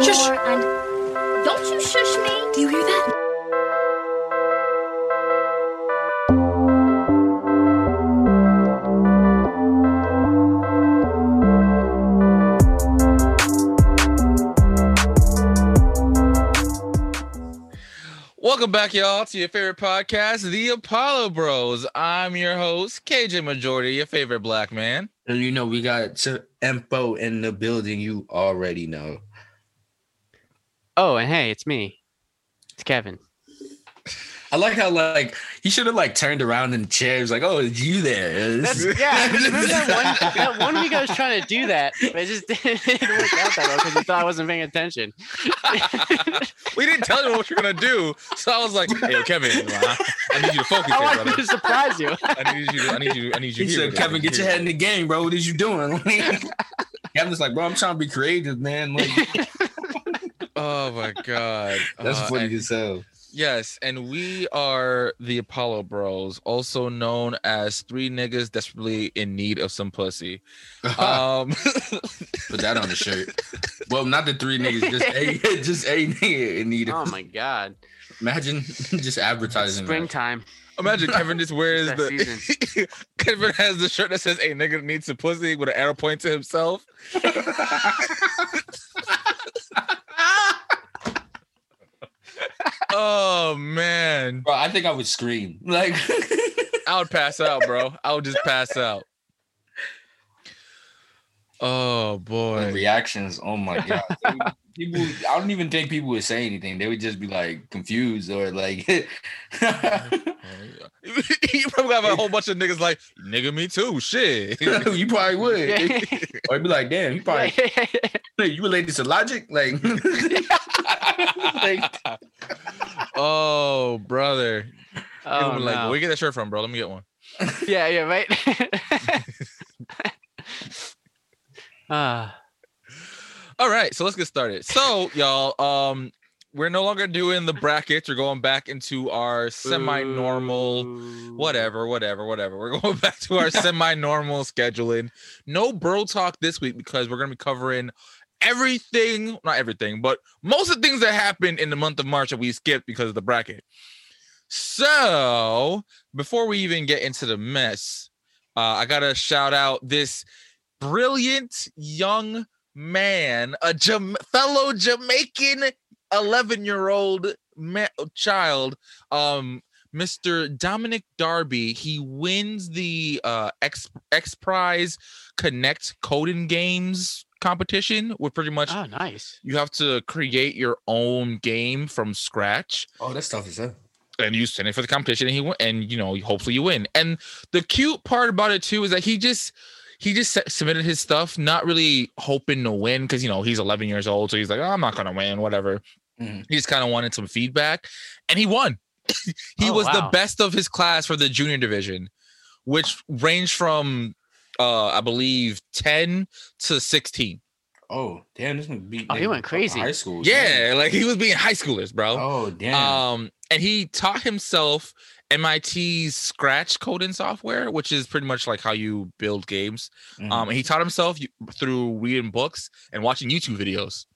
Shush. more and don't you shush me. Do you hear that? Welcome back, y'all, to your favorite podcast, The Apollo Bros. I'm your host, KJ Majority, your favorite black man. And you know, we got Sir Empo in the building. You already know. Oh, and hey, it's me. It's Kevin. I like how like he should have like turned around in the chair. He was like, "Oh, it's you there." That's, yeah, remember that one, that one week I was trying to do that, but it just didn't work out that well because you thought I wasn't paying attention. We didn't tell you what you're gonna do, so I was like, "Hey, Kevin, uh, I need you to focus I here, wanted brother. to surprise you. I need you. I need you. I need you. He here, said, "Kevin, get your Here. head in the game, bro. What is you doing?" Kevin's like, "Bro, I'm trying to be creative, man." Like, Oh my god, that's Uh, funny and- as hell. Yes, and we are the Apollo Bros, also known as three niggas desperately in need of some pussy. Um, Put that on the shirt. Well, not the three niggas, just a just a nigga in need. Oh my god. Imagine just advertising. that. Springtime. imagine Kevin just wears That the Kevin has the shirt that says "A nigga needs some pussy" with an arrow point to himself. Oh man, Bro, I think I would scream. Like, I would pass out, bro. I would just pass out. Oh the boy. reactions. Oh my god. They would- People, I don't even think people would say anything. They would just be like confused or like. you probably have a whole bunch of niggas like, nigga, me too. Shit. you probably would. Yeah. Or be like, damn, you probably you related to logic? Like, like oh, brother. oh, People like, no. where you get that shirt from, bro? Let me get one. yeah, yeah, right. Ah, All right, so let's get started. So, y'all, um, we're no longer doing the brackets. We're going back into our semi-normal, whatever, whatever, whatever. We're going back to our semi-normal scheduling. No bro talk this week because we're gonna be covering everything, not everything, but most of the things that happened in the month of March that we skipped because of the bracket. So before we even get into the mess, uh, I gotta shout out this brilliant young man, a Jam- fellow Jamaican 11 year old ma- child, um, Mr. Dominic Darby. He wins the uh, X X Prize Connect Coding Games competition, with pretty much Oh, nice. you have to create your own game from scratch oh, that stuff is up. and you send it for the competition and he win and you know hopefully you win and the cute part about it too is that he just he just su- submitted his stuff not really hoping to win because you know he's 11 years old so he's like oh, i'm not gonna win whatever Mhm. he just kind of wanted some feedback and he won he Oh, was the best of his class for the junior division which ranged from uh i believe 10 to 16 Oh, damn, this one beat. Oh, he went crazy. High school. yeah like he was being high schoolers bro Oh, damn. Um, and he taught himself MIT's Scratch coding software, which is pretty much like how you build games. Um, and he taught himself through reading books and watching YouTube videos.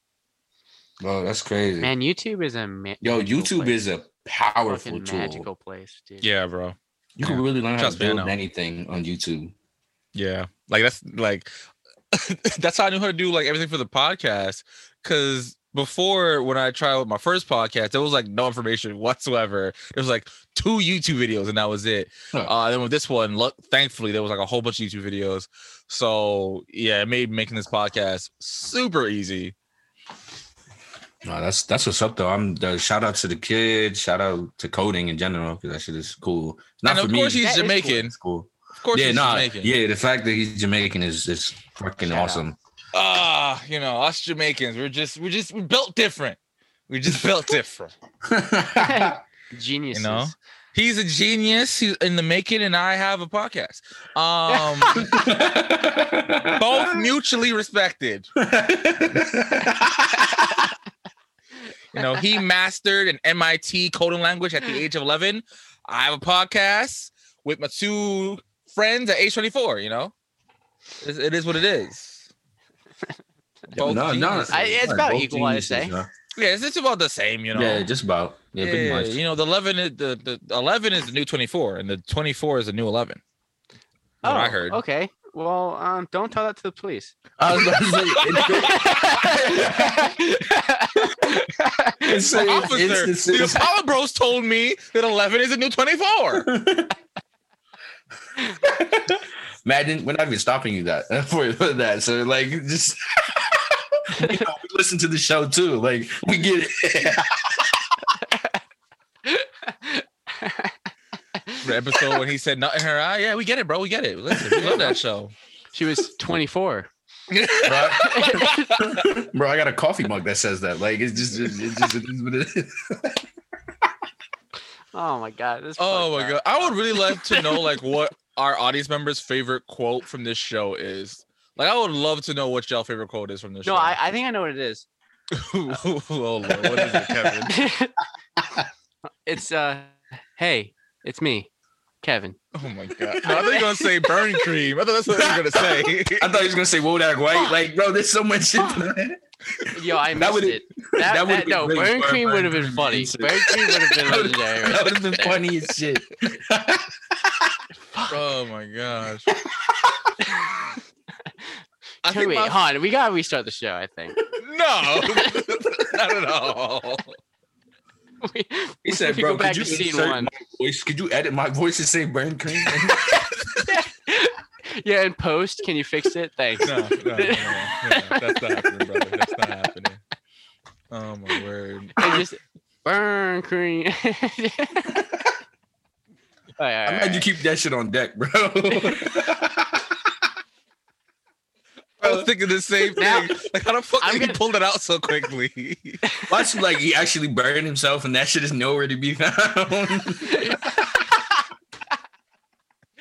Bro, that's crazy. Man, YouTube is a ma- Yo, YouTube place. is a powerful fucking tool. magical place, dude. Yeah, bro. You can really learn how to me, I build anything on YouTube. Yeah, like that's like that's how I knew how to do like everything for the podcast. Cause before when I tried with my first podcast, there was like no information whatsoever. There was like two YouTube videos and that was it. Huh. Uh, then with this one, look, thankfully there was like a whole bunch of YouTube videos. So yeah, it made making this podcast super easy. No, that's that's what's up though. I'm the shout out to the kids, shout out to coding in general because that shit is cool. Not and for of me. course he's That is cool. Jamaican. It's cool. Of course yeah, he's nah, Jamaican. yeah. The fact that he's Jamaican is is fucking Shout out. Awesome. Ah, you know, us Jamaicans, we're just we're just we're built different. We just built different. Genius. You know? He's a genius. He's in the making, and I have a podcast. Um, both mutually respected. You know, he mastered an MIT coding language at the age of 11. I have a podcast with my two friends at age 24, you know? It- it is what it is. Both no, no, geniuses. I- it's Right, about both equal, I'd say. huh? yeah, it's, it's about the same, you know. Yeah, just about. Yeah, pretty much. you know, the eleven, is, the the eleven is the new twenty four, and the twenty four is the new eleven. What I heard. Oh, Okay. Well, um, don't tell that to the police. I was about to say, it's, it's, Officer, it's, the Apollo Bros told me that eleven is a new twenty four. Imagine we're not even stopping you that for for that. So like just you know, we listen to the show too. Like we get it. the episode when he said "Not in her eye. Yeah, we get it, bro. We get it. Listen, we love that show. She was 24. bro. Bro, I got a coffee mug that says that. Like it's just it just it is what it is. Oh my god. This Oh my up. god, I would really like to know like what our audience members' favorite quote from this show is. Like, I would love to know what y'all favorite quote is from this show. No, show. I, I think I know what it is. oh Lord, what is it, Kevin? it's uh hey, it's me, Kevin. Oh my god! No, I thought you were gonna say burn cream. I thought that's what you were gonna say. I thought you was gonna say whoa that white. Like, bro, there's so much shit that. Yo, I That missed would've- it. That, that would've that- no, been burn cream would have been funny. insert. Burn cream would have been That legendary. that would have been funny as shit. oh my gosh! I Can think we, my- hon, we gotta restart the show. I think. no, not at all. We, He said, bro, go back could to you scene insert one. my voice? Could you edit my voice and say burn cream? Yeah, in post, can you fix it? Thanks. No, no, no, no, no, that's not happening, brother. That's not happening. Oh my word! And just burn cream. All right, all I'm right, glad you keep that shit on deck, bro. I was thinking the same Now- thing. Like, how the fuck I'm did he gonna- pull it out so quickly? Watch like he actually burned himself and that shit is nowhere to be found.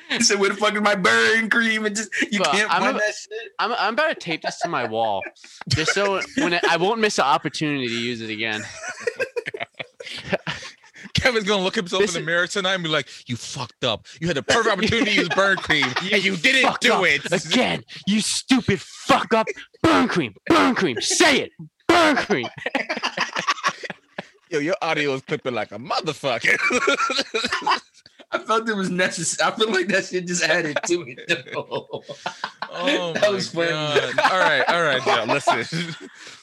he said, Where the fuck is my burn cream? And just you Bro, can't I'm find a- that shit. I'm, I'm about to tape this to my wall, just so when it, I won't miss an opportunity to use it again. Kevin's gonna look himself This in the mirror tonight and be like, "You fucked up. You had the perfect opportunity to use burn cream, and you didn't do it." again. You stupid fuck up. Burn cream. Burn cream. Say it. Burn cream. Yo, your audio is clipping like a motherfucker. I felt it was necessary. I feel like that shit just added to it. Oh That my was funny. god! All right, all right, yeah. Listen,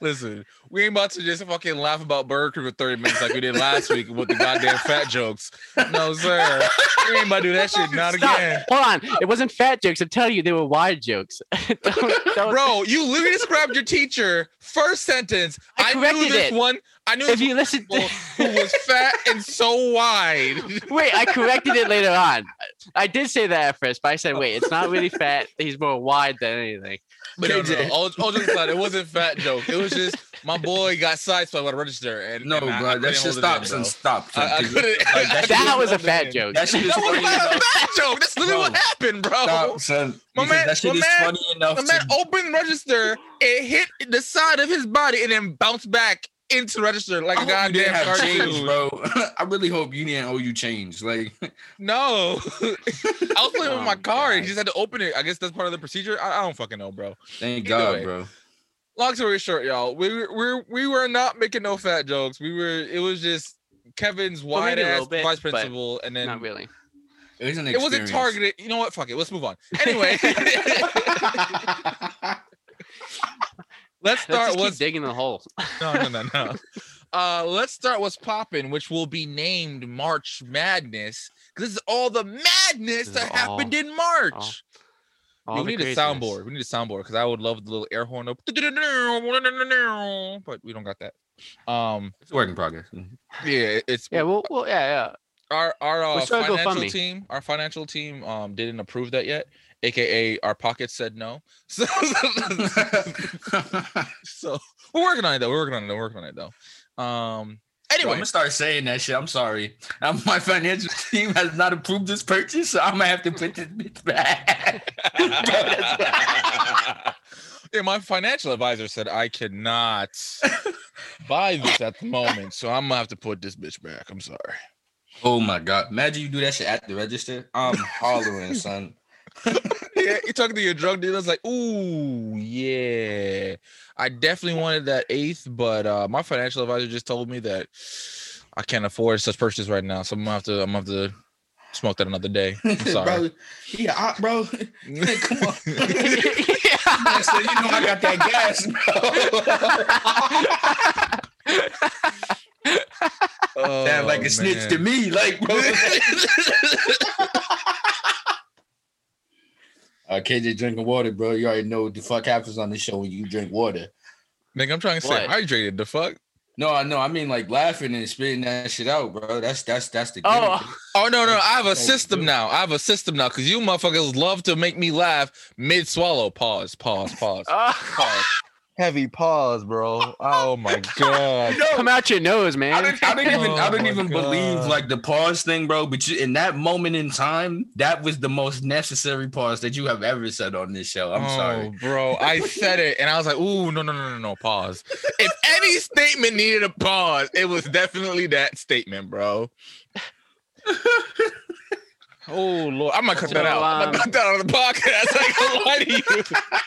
listen. We ain't about to just fucking laugh about Burger Cream for thirty minutes like we did last week with the goddamn fat jokes. No, sir. We ain't about to do that shit. Not Stop. again, Hold on. It wasn't fat jokes. I'm telling you, they were wide jokes. Don't- don't- bro. You literally described your teacher first sentence. I I, knew this it. one. I knew If you listen, one who was fat and so wide. wait, I corrected it later on. I did say that at first, but I said, wait, it's not really fat. He's more wide than anything. But no, no, KJ. all, all jokes aside, it wasn't fat joke. It was just my boy got sideswiped by the register, and no, and I- I bro, that couldn't shit hold it stop, in, Stop. I, I 'cause couldn't. like, that That was a fat joke. That shit is That was funny not a fat joke. That's literally what happened, bro. Stop, son. My man- that shit my is man- funny enough. The man opened register, it hit the side of his body, and then bounced back into the register like I a hope you didn't goddamn have change, bro. I really hope you didn't owe you change. Like, No, I was playing with oh my Oh, car. He just had to open it. I guess that's part of the procedure. I, I don't fucking know, bro. thank Either God, way. bro. long story short, y'all, we were we're, we were not making no fat jokes. We were. It was just Kevin's Well, wide maybe ass bit, vice principal, and then Not really. It was an it wasn't targeted. You know what? Fuck it. Let's move on. Anyway, let's Let's start. just keep What's digging the hole. no no no no. Uh, let's start. What's popping, which will be named March Madness, because this is all the madness This is that happened in March. All Yeah, the we need a soundboard. We need a soundboard because I would love the little air horn up, but we don't got that. Um, It's a work in progress. yeah, it's Yeah, well, well yeah, yeah. our our uh, We're financial team. Our financial team um didn't approve that yet. AKA our pockets said no. So, so we're working on it though. We're working on it. Though. We're working on it though. Um. Bro, I'm gonna start saying that shit. I'm sorry. My financial team has not approved this purchase, so I'm gonna have to put this bitch back. yeah, my financial advisor said I cannot buy this at the moment, so I'm gonna have to put this bitch back. I'm sorry. oh my god! Imagine you do that shit at the register. I'm hollering, son. Yeah, you're talking to your drug dealers like, ooh, yeah. I definitely wanted that eighth, but uh my financial advisor just told me that I can't afford such purchase right now. So I'm gonna have to I'm gonna have to smoke that another day. I'm sorry. bro, yeah, I, bro. Come on. yeah. So you know I got that gas, bro. oh, Sound like a snitch to me, like bro. Uh, KJ drinking water, bro. You already know what the fuck happens on this show when you drink water. Nigga, I'm trying to stay What? hydrated. The fuck? No, I know. I mean, like laughing and spitting that shit out, bro. That's that's that's the. Oh. gimmick. Oh no, no, I have a system now. I have a system now because you motherfuckers love to make me laugh mid swallow. Pause, pause, pause. Oh, pause. Heavy pause, bro. Oh my god. No, come out your nose, I man. didn't, I didn't even I Oh didn't my even believe like the pause thing, bro. But you, in that moment in time, that was the most necessary pause that you have ever said on this show. I'm oh, sorry. bro. I said it and I was like, ooh, no, no, no, no, no, pause. If any statement needed a pause, it was definitely that statement, bro. Oh lord, I might cut that out. I'm um, gonna cut that out of the podcast. I gonna lie to you.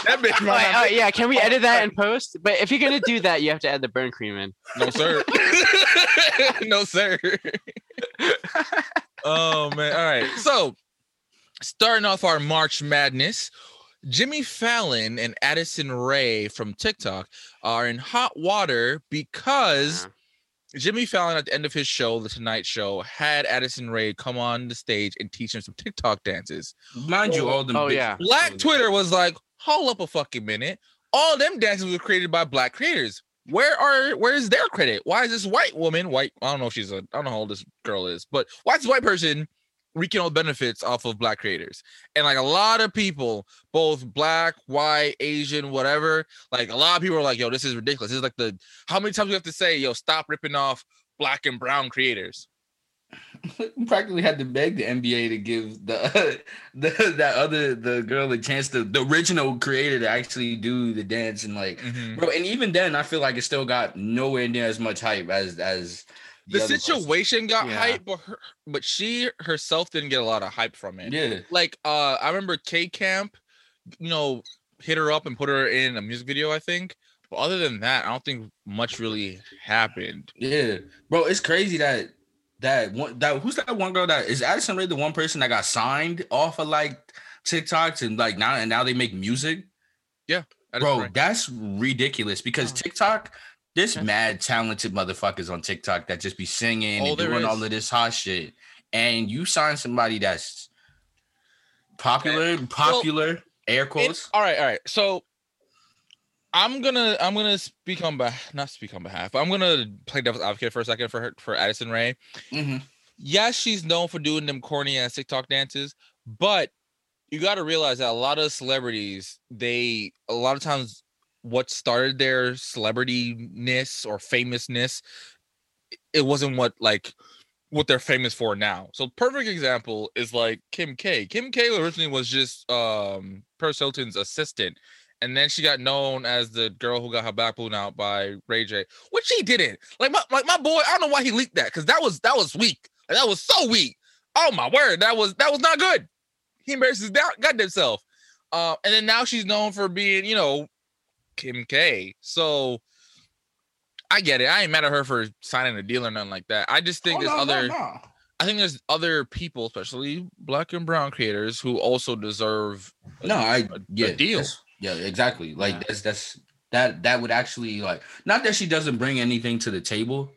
That bitch might oh, yeah, can we edit that in post? But if you're gonna do that, you have to add the burn cream in. No, sir. no, sir. oh man. All right. So starting off our March Madness, Jimmy Fallon and Addison Rae from TikTok are in hot water because Yeah. Jimmy Fallon at the end of his show, The Tonight Show, had Addison Rae come on the stage and teach him some TikTok dances. Mind you, all them. Oh, yeah. Black Twitter was like, hold up a fucking minute. All them dances were created by black creators. Where are where is their credit? Why is this white woman, white, I don't know if she's a I don't know how old this girl is, but why is this white person reaping all benefits off of black creators? And like a lot of people, both black, white, Asian, whatever, like a lot of people are like, yo, this is ridiculous. This is like the how many times we have to say, yo, stop ripping off black and brown creators. Practically had to beg the NBA to give the, the that other the girl the chance to the original creator to actually do the dance and like Mhm. bro. And even then, I feel like it still got nowhere near as much hype as as The person. situation got Yeah. hype, but her, but she herself didn't get a lot of hype from it. Yeah, like uh I remember K Camp, you know, hit her up and put her in a music video, I think. But other than that, I don't think much really happened. yeah, bro. It's crazy that that one that who's that one girl that is Addison Rae the one person that got signed off of like TikToks and like now and now they make music. Is bro that's ridiculous because tiktok there's Okay. mad talented motherfuckers on tiktok that just be singing Oh, and doing all of this hot shit and you sign somebody that's popular popular air It- quotes all right, all right. So I'm gonna I'm gonna speak on behalf not speak on behalf, but I'm gonna play devil's advocate for a second for her for Addison Rae. Mhm. yes, she's known for doing them corny ass TikTok dances, but you got to realize that a lot of celebrities, they a lot of times what started their celebrityness or famousness, it wasn't what like what they're famous for now. So perfect example is like Kim K. Kim K originally was just um Paris Hilton's assistant. And then she got known as the girl who got her back blown out by Ray J, which she didn't. Like my like my boy, I don't know why he leaked that because that was that was weak. Like, that was so weak. Oh my word, that was that was not good. He embarrassed his da- goddamn self. Uh, and then now she's known for being, you know, Kim K. So I get it. I ain't mad at her for signing a deal or nothing like that. I just think Oh, there's no, no, other. no. I think there's other people, especially black and brown creators, who also deserve. a- no i a- a yeah deal. yeah exactly like Yeah. that's that's that that would actually like not that she doesn't bring anything to the table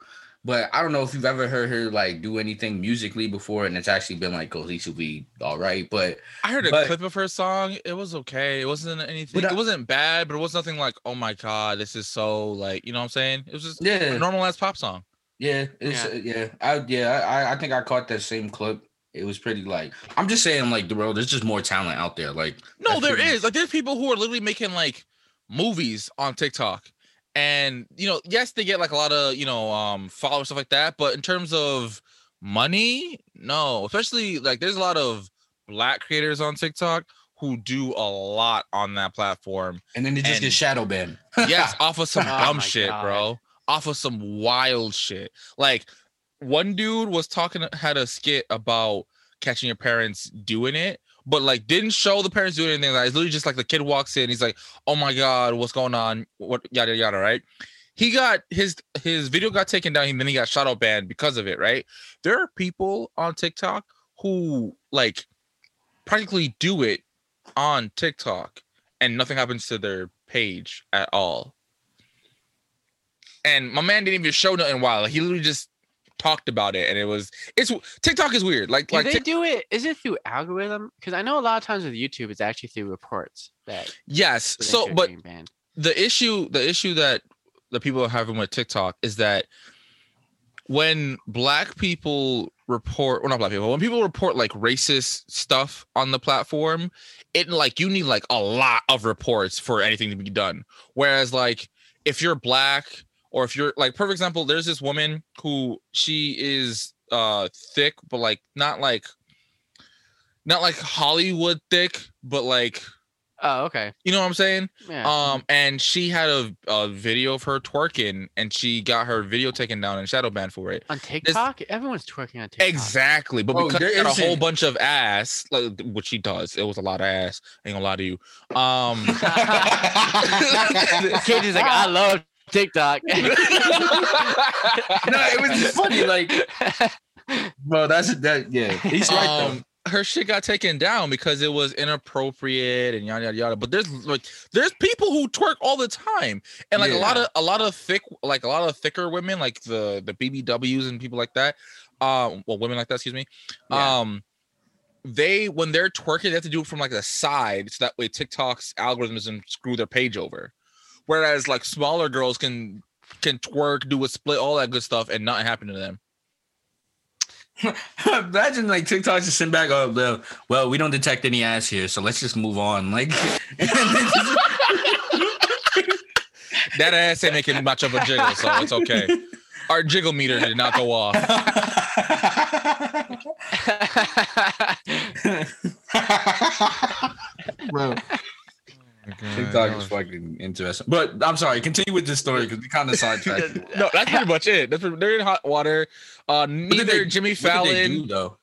but I don't know if you've ever heard her like do anything musically before, and it's actually been like cohesively all right. But I heard a But- clip of her song. It was okay. It wasn't anything. I- it wasn't bad, but it was nothing like, oh my god, this is so like, you know what I'm saying? It was just yeah, a normal ass pop song. Yeah, it's Yeah. yeah, yeah. I yeah, I I think I caught that same clip. It was pretty like I'm just saying like the world. There's just more talent out there. Like No, that's there pretty- is. Like there's people who are literally making like movies on TikTok. And you know, yes, they get like a lot of, you know, um followers stuff like that, but in terms of money, no. Especially like there's a lot of black creators on TikTok who do a lot on that platform. and then they just and- get shadow banned. Yes, off of some Oh dumb my shit, God. bro. Off of some wild shit. Like one dude was talking had a skit about catching your parents doing it but like didn't show the parents doing anything. Like, it's literally just like the kid walks in, he's like, "Oh my god, what's going on?" What yada yada, right? He got his his video got taken down, and then he got shadow banned because of it, right? There are people on TikTok who like practically do it on TikTok, and nothing happens to their page at all. And my man didn't even show nothing wild. Like, he literally just talked about it, and it was it's TikTok is weird. Like Do like they Tik- do it? Is it through algorithm? Because I know a lot of times with YouTube, it's actually through reports that. yes. So, but the issue the issue that the people are having with TikTok is that when black people report or not black people when people report like racist stuff on the platform it like you need like a lot of reports for anything to be done whereas like if you're black or if you're like perfect example there's this woman who she is uh thick but like not like not like hollywood thick but like Oh, okay. you know what i'm saying Yeah. um, and she had a, a video of her twerking, and she got her video taken down and shadow banned for it. on TikTok, everyone's twerking on TikTok. Exactly, but Oh, because there she had a whole bunch of ass, like what she does, it was a lot of ass. Ain't gonna lie to you. Um, Katie's like, I love TikTok. no, it was just funny. Like, bro, that's that. Yeah, he's right though. um, her shit got taken down because it was inappropriate and yada yada yada. But there's like there's people who twerk all the time, and like a lot of a lot of thick like a lot of thicker women, like the the BBWs and people like that. Um, well, women like that, excuse me. Yeah. Um, they when they're twerking, they have to do it from like the side, so that way TikTok's algorithm doesn't screw their page over. Whereas like smaller girls can can twerk, do a split, all that good stuff, and nothing happen to them. Imagine like TikTok just send back, oh, well, well, we don't detect any ass here, so let's just move on. Like, That ass ain't making much of a jiggle, so it's okay. Our jiggle meter did not go off. bro, TikTok is fucking interesting. But I'm sorry, continue with this story because we kind of sidetracked. No, that's pretty much it. That's pretty, they're in hot water. Uh, neither they- Jimmy did they Fallon. do, though?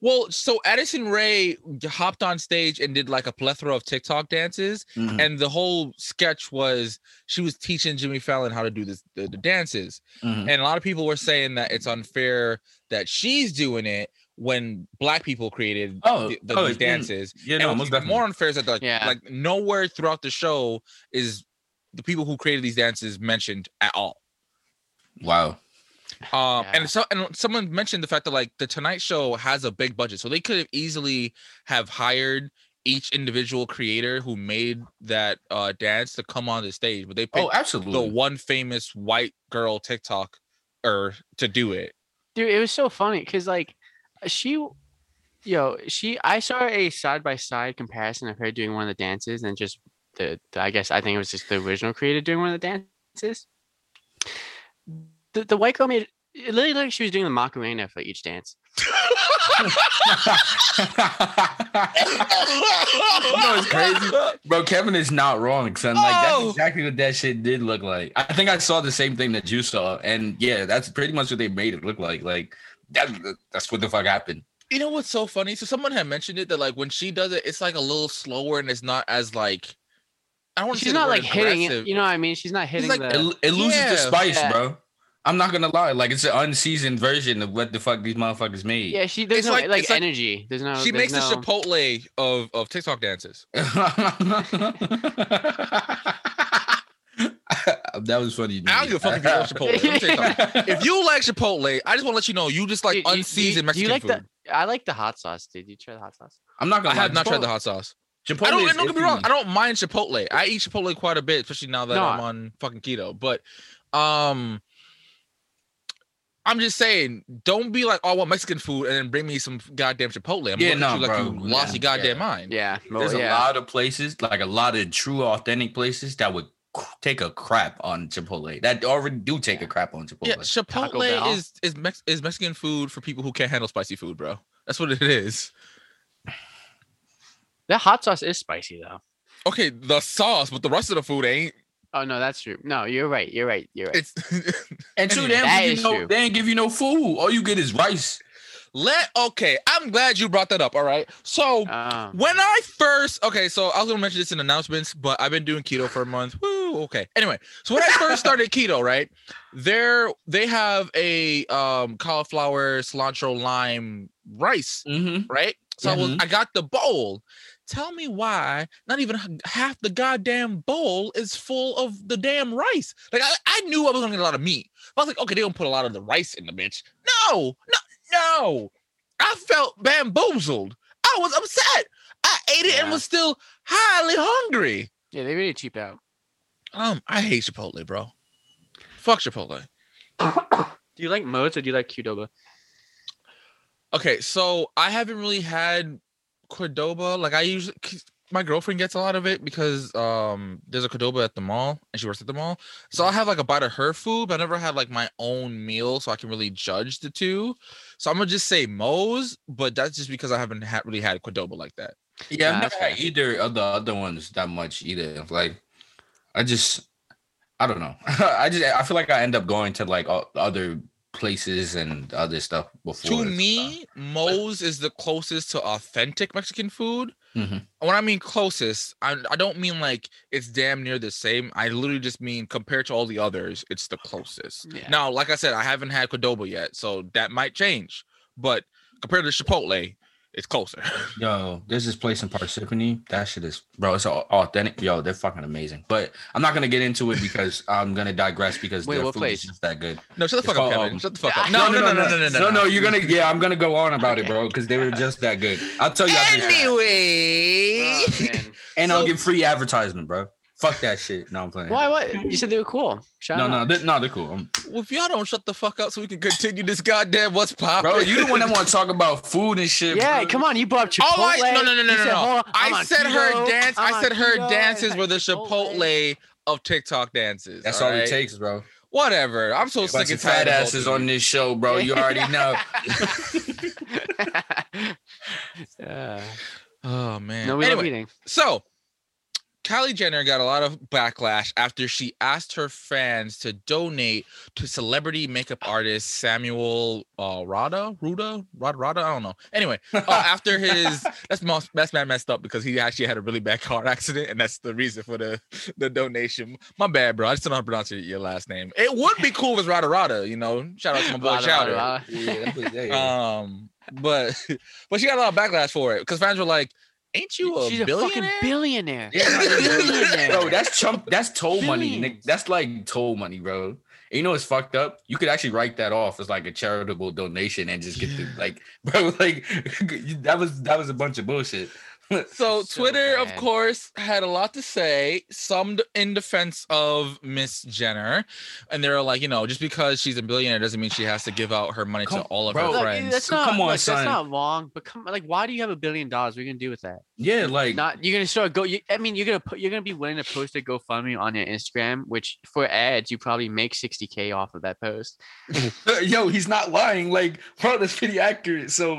Well, so Addison Rae hopped on stage and did like a plethora of TikTok dances, Mhm. and the whole sketch was she was teaching Jimmy Fallon how to do this the, the dances, Mhm. and a lot of people were saying that it's unfair that she's doing it when black people created Oh, the, the, oh, these dances. Yeah, and no, most definitely. more unfair is that like, Yeah. like nowhere throughout the show is the people who created these dances mentioned at all. Wow. Um, Yeah. and so and someone mentioned the fact that like the Tonight Show has a big budget, so they could have easily have hired each individual creator who made that uh dance to come on the stage, but they picked Oh, absolutely. the one famous white girl TikTok or to do it. Dude, it was so funny because like she, yo, she, I saw a side by side comparison of her doing one of the dances and just the, the, I guess I think it was just the original creator doing one of the dances. The the white girl made it literally looked like she was doing the Macarena for each dance. you know it's crazy, bro. Kevin is not wrong, son. Like Oh. that's exactly what that shit did look like. I think I saw the same thing that you saw, and yeah, that's pretty much what they made it look like. Like that, that's what the fuck happened. You know what's so funny? So someone had mentioned it that like when she does it, it's like a little slower and it's not as like I don't want to She's not like hitting it. You know what I mean? She's not hitting like the. It, it loses Yeah. the spice, Yeah. bro. I'm not gonna lie. Like it's an unseasoned version of what the fuck these motherfuckers made. yeah, she there's It's no like- like, it's like- energy. There's no. she there's makes the Chipotle of of TikTok dances. that was funny. to I don't give a fuck if you love Chipotle. Let me tell you. If you like Chipotle, I just want to let you know you just like you- you- unseasoned you Mexican like food. the- I like the hot sauce, dude. You try the hot sauce? I'm not I gonna. I have lie, not tried the hot sauce. Chipotle. I don't. is And don't get me wrong. I don't mind Chipotle. I eat Chipotle quite a bit, especially now that No, I'm on fucking keto. But, um, I'm just saying, don't be like, oh, I want Mexican food, and then bring me some goddamn Chipotle. I'm Yeah, no, you like bro. you lost Yeah, your goddamn yeah. mind. Yeah. well, There's a lot of places, like a lot of true authentic places that would c- take a crap on Chipotle. That already do take a crap on Chipotle. Yeah, Chipotle is is Mex- is Mexican food for people who can't handle spicy food, bro. That's what it is. That hot sauce is spicy though. Okay, the sauce, but the rest of the food ain't. Oh no, that's true. No, you're right. You're right. You're right. It's and two, Anyway, they that ain't, you no, true. they ain't give you no food. All you get is rice. Let okay. I'm glad you brought that up. All right. So Um, when I first okay, so I was gonna mention this in announcements, but I've been doing keto for a month. Woo, okay. Anyway, so when I first started keto, right? There they have a um cauliflower, cilantro, lime rice, Mm-hmm. right? So I was Mhm. I got the bowl. Tell me why not even half the goddamn bowl is full of the damn rice. Like I, I knew I was gonna get a lot of meat. I was like, okay, they don't put a lot of the rice in the bitch. No, no, no. I felt bamboozled. I was upset. I ate it and was still highly hungry. yeah, they really cheap out. Um, I hate Chipotle, bro. Fuck Chipotle. Do you like Moe's or do you like Qdoba? Okay, so I haven't really had Qdoba. Like I usually, my girlfriend gets a lot of it because um there's a Qdoba at the mall and she works at the mall. So I have like a bite of her food, but I never had like my own meal, so I can really judge the two. So I'm gonna just say Moe's, but that's just because I haven't ha- really had Qdoba like that. Yeah, Nah, I've never had either of the other ones that much either. Like, I just, I don't know. I just, I feel like I end up going to like other places and other stuff before. To me, Moe's is the closest to authentic Mexican food. Mhm. When I mean closest, I, I don't mean like it's damn near the same. I literally just mean compared to all the others, it's the closest. Yeah. Now, like I said, I haven't had Qdoba yet, so that might change. But compared to Chipotle, it's closer. Yo, there's this place in Parsippany. That shit is, bro. It's au- authentic. Yo, they're fucking amazing. But I'm not gonna get into it because I'm gonna digress because Wait, their food place? is just that good. no, shut the It's fuck up, called, Kevin. um, Shut the fuck up. No, no, no, no, no, no, no, no. You're gonna, yeah, I'm gonna go on about it, bro, because they were just that good. I'll tell you. Anyway, Oh, man. and I'll So- give free advertisement, bro. Fuck that shit. No, I'm playing. Why? What? You said they were cool. Shout No, out. no, they're, no, they're cool. Um, well, if y'all don't shut the fuck up, so we can continue this goddamn what's popping, Bro, you the one that want to talk about food and shit. Yeah, bro. come on. You brought up Chipotle. Oh, I, no, no, no, no, no, said, no. I'm I on said her dance. I'm I said her dances were the Chipotle. Chipotle of TikTok dances. That's all it takes, bro. Whatever. I'm so Bunch sick of and tired fat asses on this show, bro. You already know. Uh, Oh man. no, we love anyway, eating. so Kylie Jenner got a lot of backlash after she asked her fans to donate to celebrity makeup artist Samuel uh, Rada, Ruda, Rada, Rada. I don't know. Anyway, uh, after his that's most that's man messed up because he actually had a really bad car accident, and that's the reason for the the donation. My bad, bro. I just don't know how to pronounce your, your last name. It would be cool if it's Rada Rada. You know, shout out to my boy Rada, Chowder. rada, rada. yeah, yeah, yeah. Um, but but she got a lot of backlash for it because fans were like, "Ain't you a She's a billionaire?" fucking billionaire. Yeah, billionaire. bro, that's chump. That's toll money. Nick. That's like toll money, bro. And you know it's fucked up. You could actually write that off as like a charitable donation and just get the like, bro. Like that was that was a bunch of bullshit. So, So Twitter, of course, had a lot to say, some in defense of Miss Jenner, and they're like, you know, just because she's a billionaire doesn't mean she has to give out her money to all of bro. her Look, friends. that's Come not. on, look, son. That's not wrong. But come, like, why do you have a billion dollars? What are you gonna do with that? Yeah, like Not you're gonna start go. You, I mean, you're gonna put. You're gonna be willing to post a GoFundMe on your Instagram, which for ads you probably make 60k off of that post. yo, he's not lying. Like, bro, that's pretty accurate. So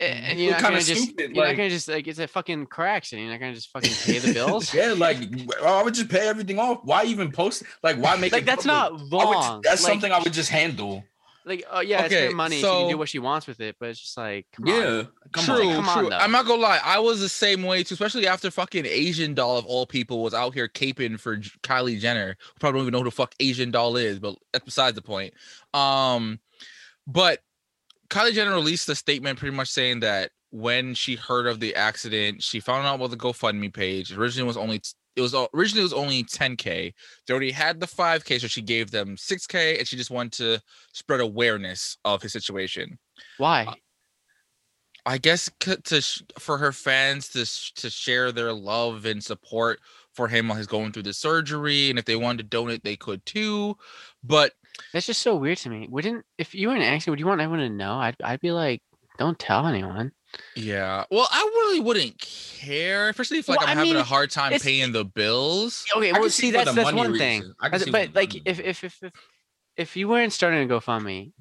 A- And You you're not kinda gonna just. stupid, You're like- not gonna just like it's a fucking car accident. You're not gonna just fucking pay the bills. yeah, like I would just pay everything off. Why even post? Like, why make like it that's public? not I would wrong. that's Like- something I would just handle. Like, oh yeah, it's Okay, her money. she can so- do what she wants with it, but it's just like, come on. Yeah, come true, on. Come on, true. though. I'm not gonna lie. I was the same way too, especially after fucking Asian doll of all people was out here caping for Kylie Jenner. Probably don't even know who the fuck Asian doll is, but that's besides the point. Um, but Kylie Jenner released a statement pretty much saying that when she heard of the accident, she found out about the GoFundMe page. Originally was only it was uh, originally it was only 10k. They already had the 5k, so she gave them 6k, and she just wanted to spread awareness of his situation. Why? I guess to for her fans to to share their love and support for him while he's going through the surgery, and if they wanted to donate, they could too. But That's just so weird to me. Wouldn't if you were an accident, would you want everyone to know? I'd I'd be like, don't tell anyone. Yeah, well, I really wouldn't care, especially if like Well, I'm I having a hard time paying the bills. Okay, well, see see, that's that's one thing. reason. I can As- see But like, if if if if if you weren't starting a GoFundMe,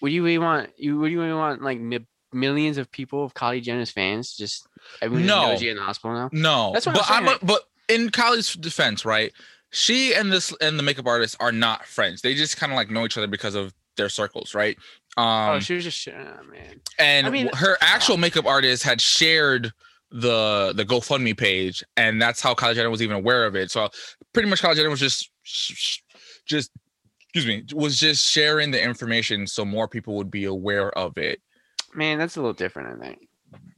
would you really want you would you really want like mi- millions of people of Kylie Jenner's fans just everyone No. knows you're in the hospital now? No, That's what I'm but I'm, saying, a- but in Kylie's defense, right? She and this and the makeup artist are not friends. They just kind of like know each other because of their circles, right? Um, oh, she was just oh, man. and I mean- her actual makeup artist had shared the the GoFundMe page, and that's how Kylie Jenner was even aware of it. So pretty much, Kylie Jenner was just just excuse me was just sharing the information so more people would be aware of it. Man, that's a little different, I think.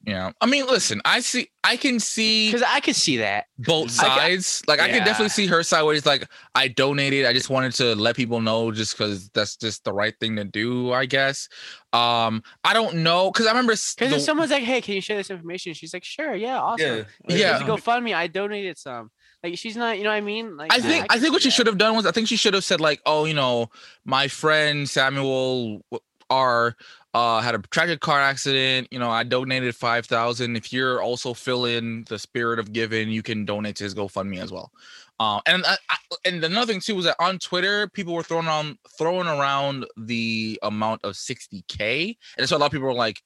You know, I mean, listen, I see, I can see Because I could see that. both I ca- sides. like I can definitely see her side where it's like I donated. I just wanted to let people know just because that's just the right thing to do, I guess. Um, I don't know because I remember Because if someone's like, "Hey, can you share this information?" She's like, "Sure, yeah, awesome." Yeah. Like, Yeah. Here's a GoFundMe. I donated some. Like she's not, you know what I mean? Like I think I, can think what she should have done was I think she should have said like, oh, you know, my friend Samuel R uh had a tragic car accident. You know, I donated five thousand. If you're also feeling the spirit of giving, you can donate to his GoFundMe as well. Uh, and I, I, and another thing too was that on Twitter, people were throwing on throwing around the amount of 60k, and so a lot of people were like,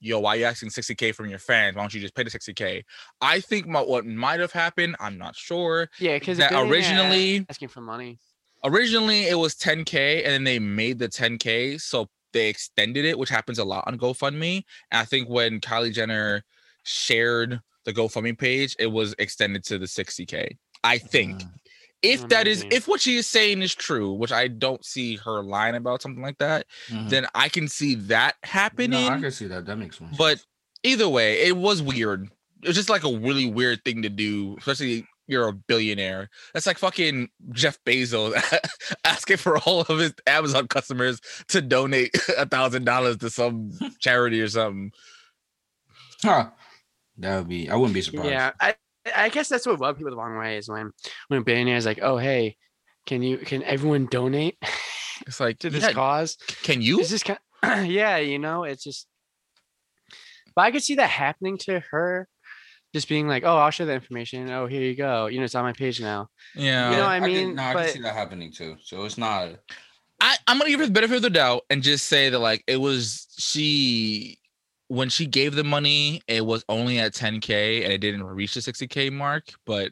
"Yo, why are you asking 60k from your fans? Why don't you just pay the 60k?" I think my, what might have happened, I'm not sure, Yeah, because that originally asking for money. originally it was 10k and then they made the 10k so they extended it which happens a lot on gofundme and i think when kylie jenner shared the gofundme page it was extended to the 60k i think Mm. if that is if what she is saying is true which i don't see her lying about something like that Mhm. then i can see that happening No, I can see that. That makes sense. but either way, it was weird. It was just like a really weird thing to do, especially you're a billionaire. That's like fucking Jeff Bezos asking for all of his Amazon customers to donate a thousand dollars to some charity or something. Huh. that would be. I wouldn't be surprised. Yeah, I I guess that's what rubbed people the wrong way is when when billionaires like, "Oh, hey, can you can everyone donate It's like, to this yeah, cause?" can you? It's just kind yeah, you know, it's just. But I could see that happening to her, just being like, "Oh, I'll share the information. Oh, here you go. You know, it's on my page now." Yeah. You know, what I can- mean, no, I can see that happening too. So it's not. I, I'm gonna give her the benefit of the doubt and just say that like it was she when she gave the money, it was only at 10k and it didn't reach the 60k mark. But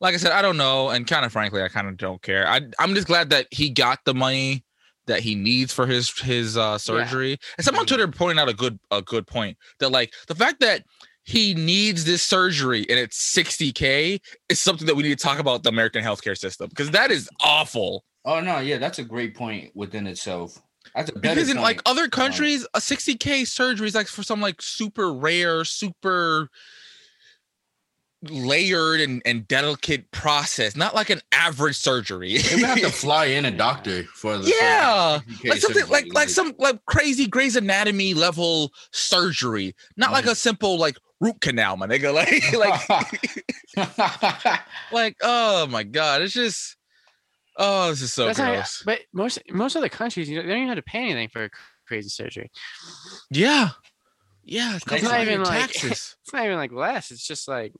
like I said, I don't know, and kind of frankly, I kind of don't care. I I'm just glad that he got the money that he needs for his his uh surgery. And someone on Twitter pointed out a good a good point that like the fact that he needs this surgery and it's 60k is something that we need to talk about the American healthcare system because that is awful. Oh no, yeah, that's a great point within itself. That's a better because in like other countries a 60k surgery is like for some like super rare super layered and, and delicate process not like an average surgery They would have to fly in a doctor for the yeah for like something surgery, like like some like crazy Grey's Anatomy level surgery, not like Mhm. a simple like root canal, my nigga. Like like like oh my god, it's just oh this is so That's not- gross. but most most other countries, you know, they don't even have to pay anything for crazy surgery. yeah, yeah, it's It's not not even even like- taxes. It's not even like less. It's just like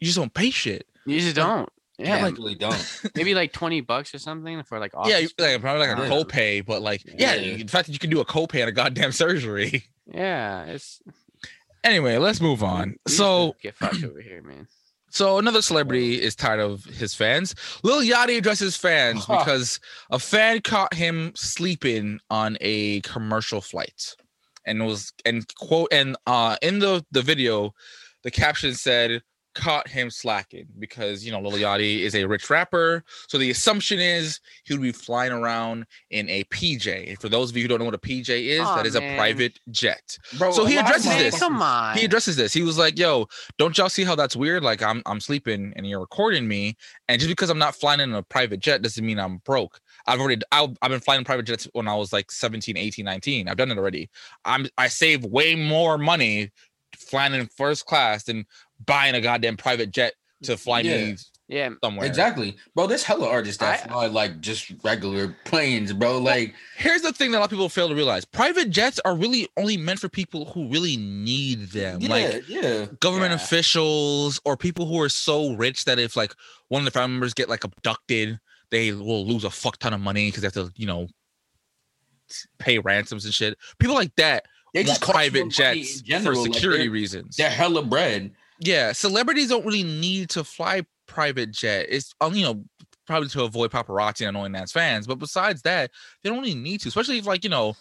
you just don't pay shit. you just don't. yeah, Yeah, like really don't. maybe like twenty bucks or something for like yeah, office. you- like probably like a Yeah. copay, but like yeah, Yeah. the fact that you can do a copay on a goddamn surgery. yeah. It's Anyway, let's move on. So get fucked over here, man. So another celebrity is tired of his fans. Lil Yachty addresses fans Huh. because a fan caught him sleeping on a commercial flight, and was and quote and uh in the the video, the caption said caught him slacking because you know Lil Yachty is a rich rapper, so the assumption is he would be flying around in a PJ. And for those of you who don't know what a PJ is, Aw, that is a private jet. Bro, So he a lot of addresses Man, this. come on. he addresses this. He was like, "Yo, don't y'all see how that's weird? Like I'm I'm sleeping and you're recording me, and just because I'm not flying in a private jet doesn't mean I'm broke. I've already I've, I've been flying private jets when I was like 17, 18, 19. I've done it already. I'm I save way more money flying in first class than buying a goddamn private jet to fly Yeah. me yeah, somewhere. Exactly, bro. There's hella artists that I- fly like just regular planes, bro. Like, Here's the thing that a lot of people fail to realize: private jets are really only meant for people who really need them. yeah, like yeah. government Yeah. officials or people who are so rich that if like one of the family members get like abducted, they will lose a fuck ton of money because they have to, you know, pay ransoms and shit. People like that They just private jets in general. for like, security they're- reasons. they're hella bread. Yeah, celebrities don't really need to fly private jet. It's um, you know, probably to avoid paparazzi and annoying Nats fans. But besides that, they don't really need to, especially if like you know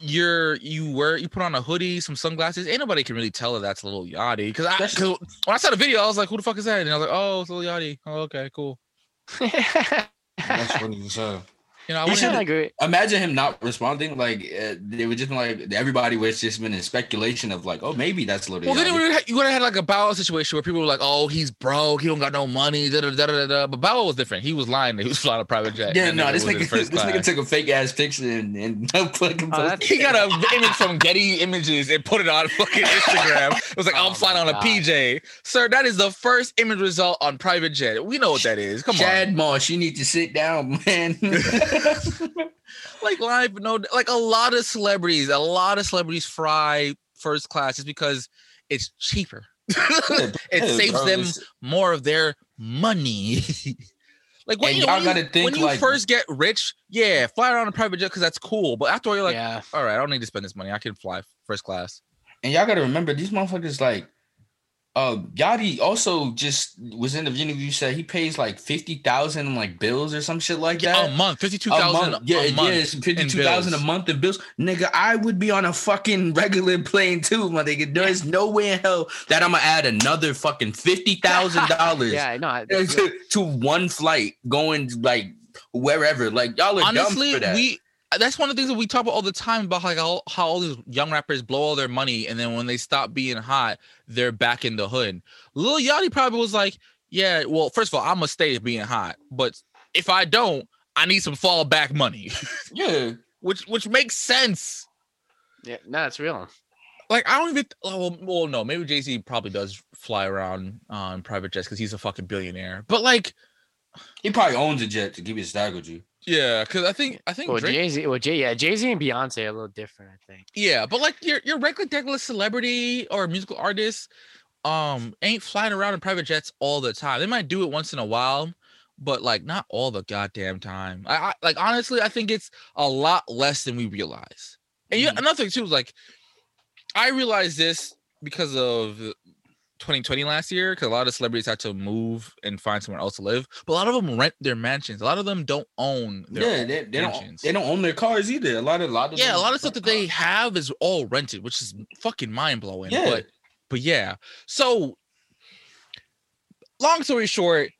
you're you wear you put on a hoodie, some sunglasses. Ain't nobody can really tell that that's a Lil Yachty. Because I 'cause Especially- when I saw the video, I was like, who the fuck is that? And I was like, oh, it's Lil Yachty. Oh, okay, cool. That's funny as hell. You know, I wouldn't- should've- I agree. Imagine him not responding. Like uh, they were just like everybody was just been in speculation of like, oh, maybe that's Lil Well, then you would have- you would have had like a Bow situation where people were like, "Oh, he's broke. He don't got no money." Da, da, da, da, da. But Bow was different. He was lying. He was flying a private jet. Yeah, no, this nigga, this nigga took a fake ass picture and and fucking Oh, posted He got an image from Getty Images and put it on fucking Instagram. It was like, Oh "I'm flying on a God. PJ." Sir, that is the first image result on private jet. We know what that is. Come on. Shad Moss, you need to sit down, man. like live. No, like a lot of celebrities. A lot of celebrities fly first class just because it's cheaper. it saves bro, them it's- more of their money. like when, you, when, you, when you like- first get rich, yeah, fly around a private jet because that's cool. But after all, you're like, yeah. all right, I don't need to spend this money. I can fly first class. And y'all gotta remember these motherfuckers like uh Yachty also just was in the interview said he pays like fifty thousand like bills or some shit like Yeah, that. a month, fifty-two A month. Yeah, a month. yeah, it's fifty two thousand a month in bills. Nigga, I would be on a fucking regular plane too, my nigga. There is no way in hell that I'm gonna add another fucking fifty thousand dollars Yeah, no. To, to one flight going like wherever. Like y'all are Honestly, dumb for that. we that's one of the things that we talk about all the time about like how, how all these young rappers blow all their money and then when they stop being hot, they're back in the hood. Lil Yachty probably was like, Yeah, well, first of all, I'm gonna stay being hot, but if I don't, I need some fallback money. yeah. which which makes sense. yeah, no, it's real. Like I don't even. oh, Well, well no, maybe Jay Z probably does fly around on private jets because he's a fucking billionaire. But like, He probably owns a jet to give you a stagger G. yeah, because I think I think Well, Drake, Jay Z, well, Jay, yeah, Jay Z and Beyonce are a little different, I think. yeah, but like your your regular degular celebrity or musical artist, um, ain't flying around in private jets all the time. They might do it once in a while. But like not all the goddamn time. I, I like honestly, I think it's a lot less than we realize. And yeah, Mhm. another thing too is like I realized this because of 2020 last year, because a lot of celebrities had to move and find somewhere else to live. But a lot of them rent their mansions. A lot of them don't own their Yeah, they, they don't they don't own their cars either. A lot of a lot of yeah, a lot of stuff that they have is all rented, which is fucking mind blowing. Yeah. But but yeah. So long story short,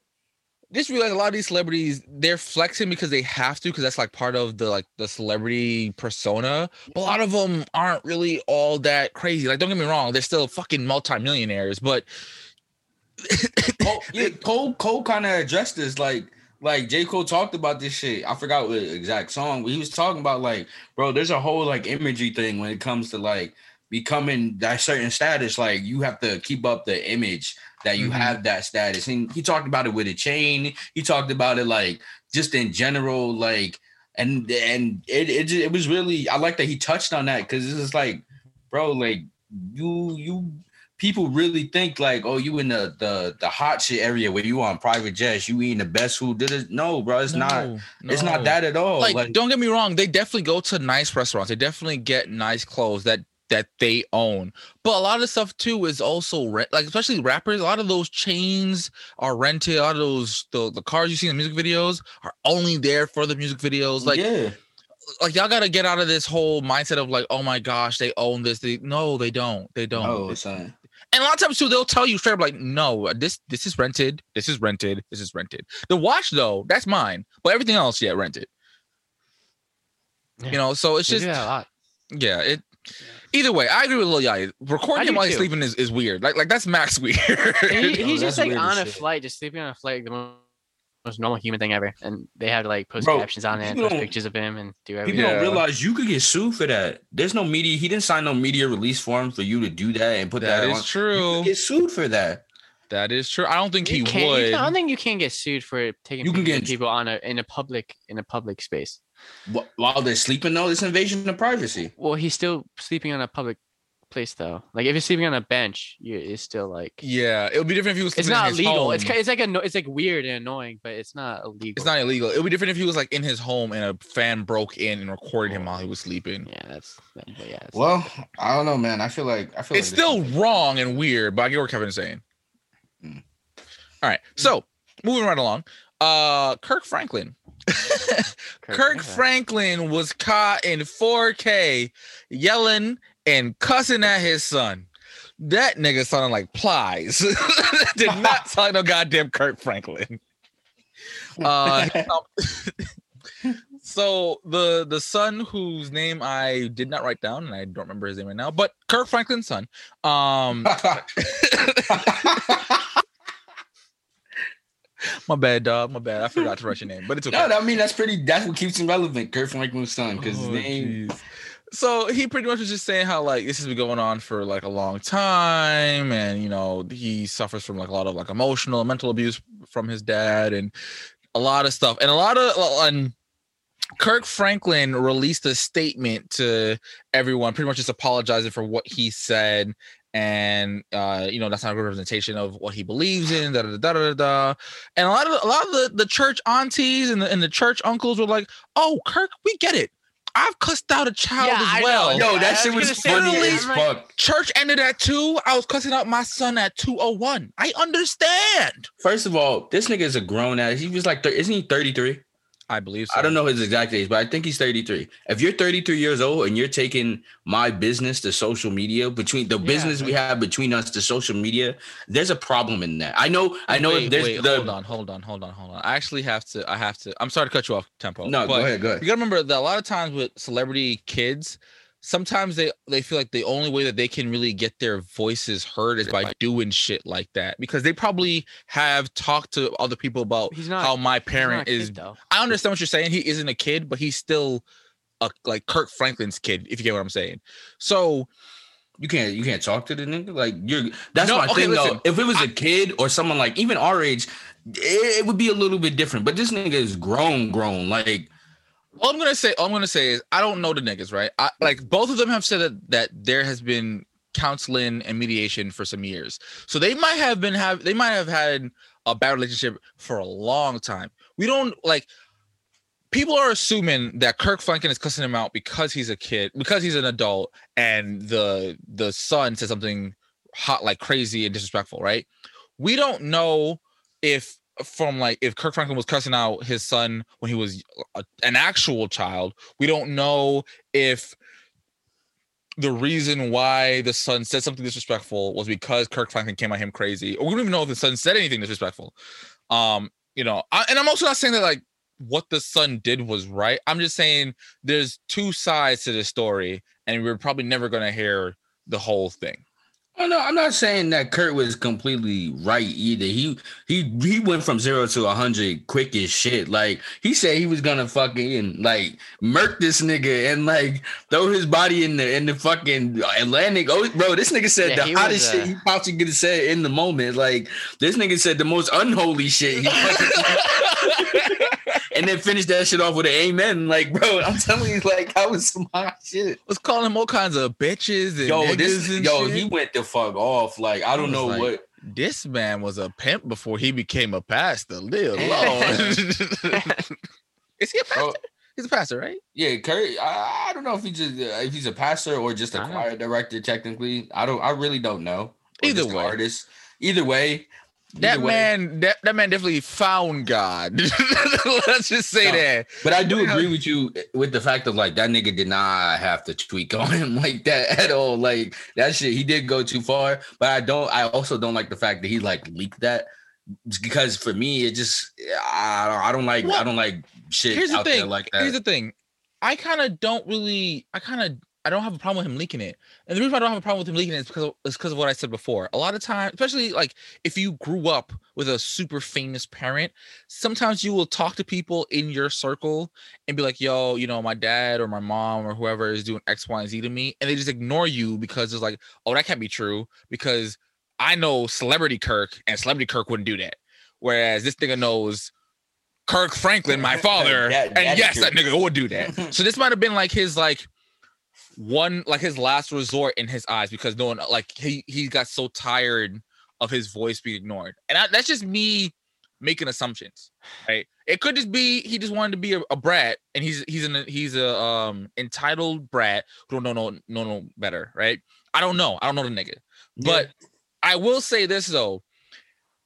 just realize a lot of these celebrities they're flexing because they have to, because that's like part of the like the celebrity persona. But a lot of them aren't really all that crazy. Like, don't get me wrong, they're still fucking multimillionaires, but Cole, yeah, Cole Cole kind of addressed this like like J. Cole talked about this shit. I forgot what exact song, but he was talking about like, bro, there's a whole like imagery thing when it comes to like becoming that certain status. Like you have to keep up the image that you Mhm. have that status. And he talked about it with a chain. He talked about it like just in general, like and and it it, it was really I like that he touched on that because it's is like, bro, like you you people really think like, oh, you in the the the hot shit area where you on private jets, you eating the best food. Did it? No, bro, it's not. No, It's not that at all. like, Like, don't get me wrong they definitely go to nice restaurants they definitely get nice clothes that that they own but a lot of stuff too is also rent like especially rappers a lot of those chains are rented a lot of those the, the cars you see in the music videos are only there for the music videos like yeah, like y'all gotta get out of this whole mindset of like oh my gosh they own this they no they don't they don't no, It's- son. and a lot of times too, they'll tell you straight up like, no, uh, this this is rented, this is rented, this is rented. The watch though, that's mine, but everything else, yeah, rented. Yeah. You know, so it's They just do that a lot. yeah. It either way, I agree with Lil Yachty. Recording him while he's sleeping is, is weird. Like like that's max weird. And he, Oh, he's just like on a shit. flight, just sleeping on a flight, the mo- most normal human thing ever. And they have to like post Bro, captions on it, and post pictures of him, and do everything. Yeah. don't realize you could get sued for that. There's no media. He didn't sign no media release form for you to do that and put that, that on. is You true. get sued for that. That is true. I don't think he You can't- would. can- I don't think you can get sued for taking You can pictures of get- people on a in a public in a public space. Wh- While they're sleeping, though, it's invasion of privacy. Well, he's still sleeping on a public place though. Like if you're sleeping on a bench, you it's still like yeah, it would be different if he was. it's sleeping in not his legal. It's home. ki- it's like a it's like weird and annoying, but it's not illegal. It's not illegal. It would be different if he was like in his home and a fan broke in and recorded him while he was sleeping. Yeah, that's but yeah. It's, Well, I don't know, man. I feel like I feel it's like still wrong and weird, but I get what Kevin's saying. Mm. All right, so moving right along. Uh, Kirk Franklin. Kirk Franklin was caught in 4K yelling and cussing at his son. That nigga sounded like Plies. Did not sound like no goddamn Kirk Franklin. Uh, so the the son whose name I did not write down and I don't remember his name right now, but Kirk Franklin's son. Um, my bad, dog. My bad. I forgot to write your name, but it's okay. no, I mean that's pretty. That's what keeps him relevant. Kurt Franklin's son, because his Oh, name. jeez. So he pretty much was just saying how like this has been going on for like a long time, and you know he suffers from like a lot of like emotional and mental abuse from his dad, and a lot of stuff, and a lot of and Kirk Franklin released a statement to everyone, pretty much just apologizing for what he said, and uh, you know that's not a good representation of what he believes in. Da da da da da. da. And a lot of a lot of the, the church aunties and the, and the church uncles were like, "Oh, Kirk, we get it. I've cussed out a child Yeah, as I know. well. Yo, Yeah, that I shit was was funny as I'm fuck. Church ended at two. I was cussing out my son at two oh one. I understand. First of all, this nigga is a grown ass. He was like, thir- isn't he 33? I believe so. I don't know his exact age, but I think he's 33. If you're 33 years old and you're taking my business to social media, between the Yeah. business we have between us to social media, there's a problem in that. I know, I know Wait, there's wait, the hold on, hold on, hold on, hold on. I actually have to. I have to. I'm sorry to cut you off, Tempo. no, go ahead, go ahead. You gotta remember that a lot of times with celebrity kids, sometimes they they feel like the only way that they can really get their voices heard is by doing shit like that because they probably have talked to other people about not- how my He's not a parent kid, is. though. I understand what you're saying. He isn't a kid, but he's still a like Kirk Franklin's kid. If you get what I'm saying. So You can't you can't talk to the nigga like you're. That's No, my okay, thing listen. though. If it was a kid or someone like even our age, it, it would be a little bit different. But this nigga is grown, grown. Like all I'm gonna say, all I'm gonna say is I don't know the niggas, right? I like both of them have said that that there has been counseling and mediation for some years. So they might have been have they might have had a bad relationship for a long time. We don't like people are assuming that Kirk Franklin is cussing him out because he's a kid, because he's an adult, and the the son said something hot like crazy and disrespectful, right? We don't know if from like if Kirk Franklin was cussing out his son when he was a, an actual child. We don't know if the reason why the son said something disrespectful was because Kirk Franklin came at him crazy, or we don't even know if the son said anything disrespectful. Um, you know, I, and I'm also not saying that like what the son did was right. I'm just saying there's two sides to this story, and we're probably never gonna hear the whole thing. Oh no, I'm not saying that Kurt was completely right either. He he he went from zero to a hundred quick as shit. Like he said he was gonna fucking like murk this nigga and like throw his body in the in the fucking Atlantic. Oh, bro, this nigga said Yeah, the hottest was, shit uh, he possibly could have said in the moment. Like this nigga said the most unholy shit. And then finish that shit off with an amen. Like, bro, I'm telling you, like, that was some hot shit. was calling him all kinds of bitches and Yo, this, and yo, shit. he went the fuck off. Like, I don't know like, what. this man was a pimp before he became a pastor. Live long. Is he a pastor? He's a pastor, right? yeah, Kurt. I, I don't know if he just uh, if he's a pastor or just a choir director. Technically, I don't. I really don't know. Or Either way. artist. Either way, That way. man, that, that man definitely found God. Let's just say No. that. But I do agree with you with the fact of like that nigga did not have to tweak on him like that at all. Like that shit, he did go too far. But I don't. I also don't like the fact that he like leaked that because for me, it just I don't. I don't like. I don't like shit Here's the out there thing. like that. Here's the thing. I kind of don't really. I kind of. I don't have a problem with him leaking it. And the reason why I don't have a problem with him leaking it is because of, is because of what I said before. A lot of times, especially like if you grew up with a super famous parent, sometimes you will talk to people in your circle and be like, "Yo, you know, my dad or my mom or whoever is doing X, Y, and Z to me," and they just ignore you because it's like, "Oh, that can't be true," because I know celebrity Kirk and celebrity Kirk wouldn't do that. Whereas this nigga knows Kirk Franklin, my father, That- and yes, true. that nigga would do that. so this might have been like his like one like his last resort in his eyes because no one like he he got so tired of his voice being ignored, and I, that's just me making assumptions, right? It could just be he just wanted to be a, a brat, and he's he's an he's a um entitled brat who don't know no no no better, right? I don't know. I don't know the nigga. But I will say this though,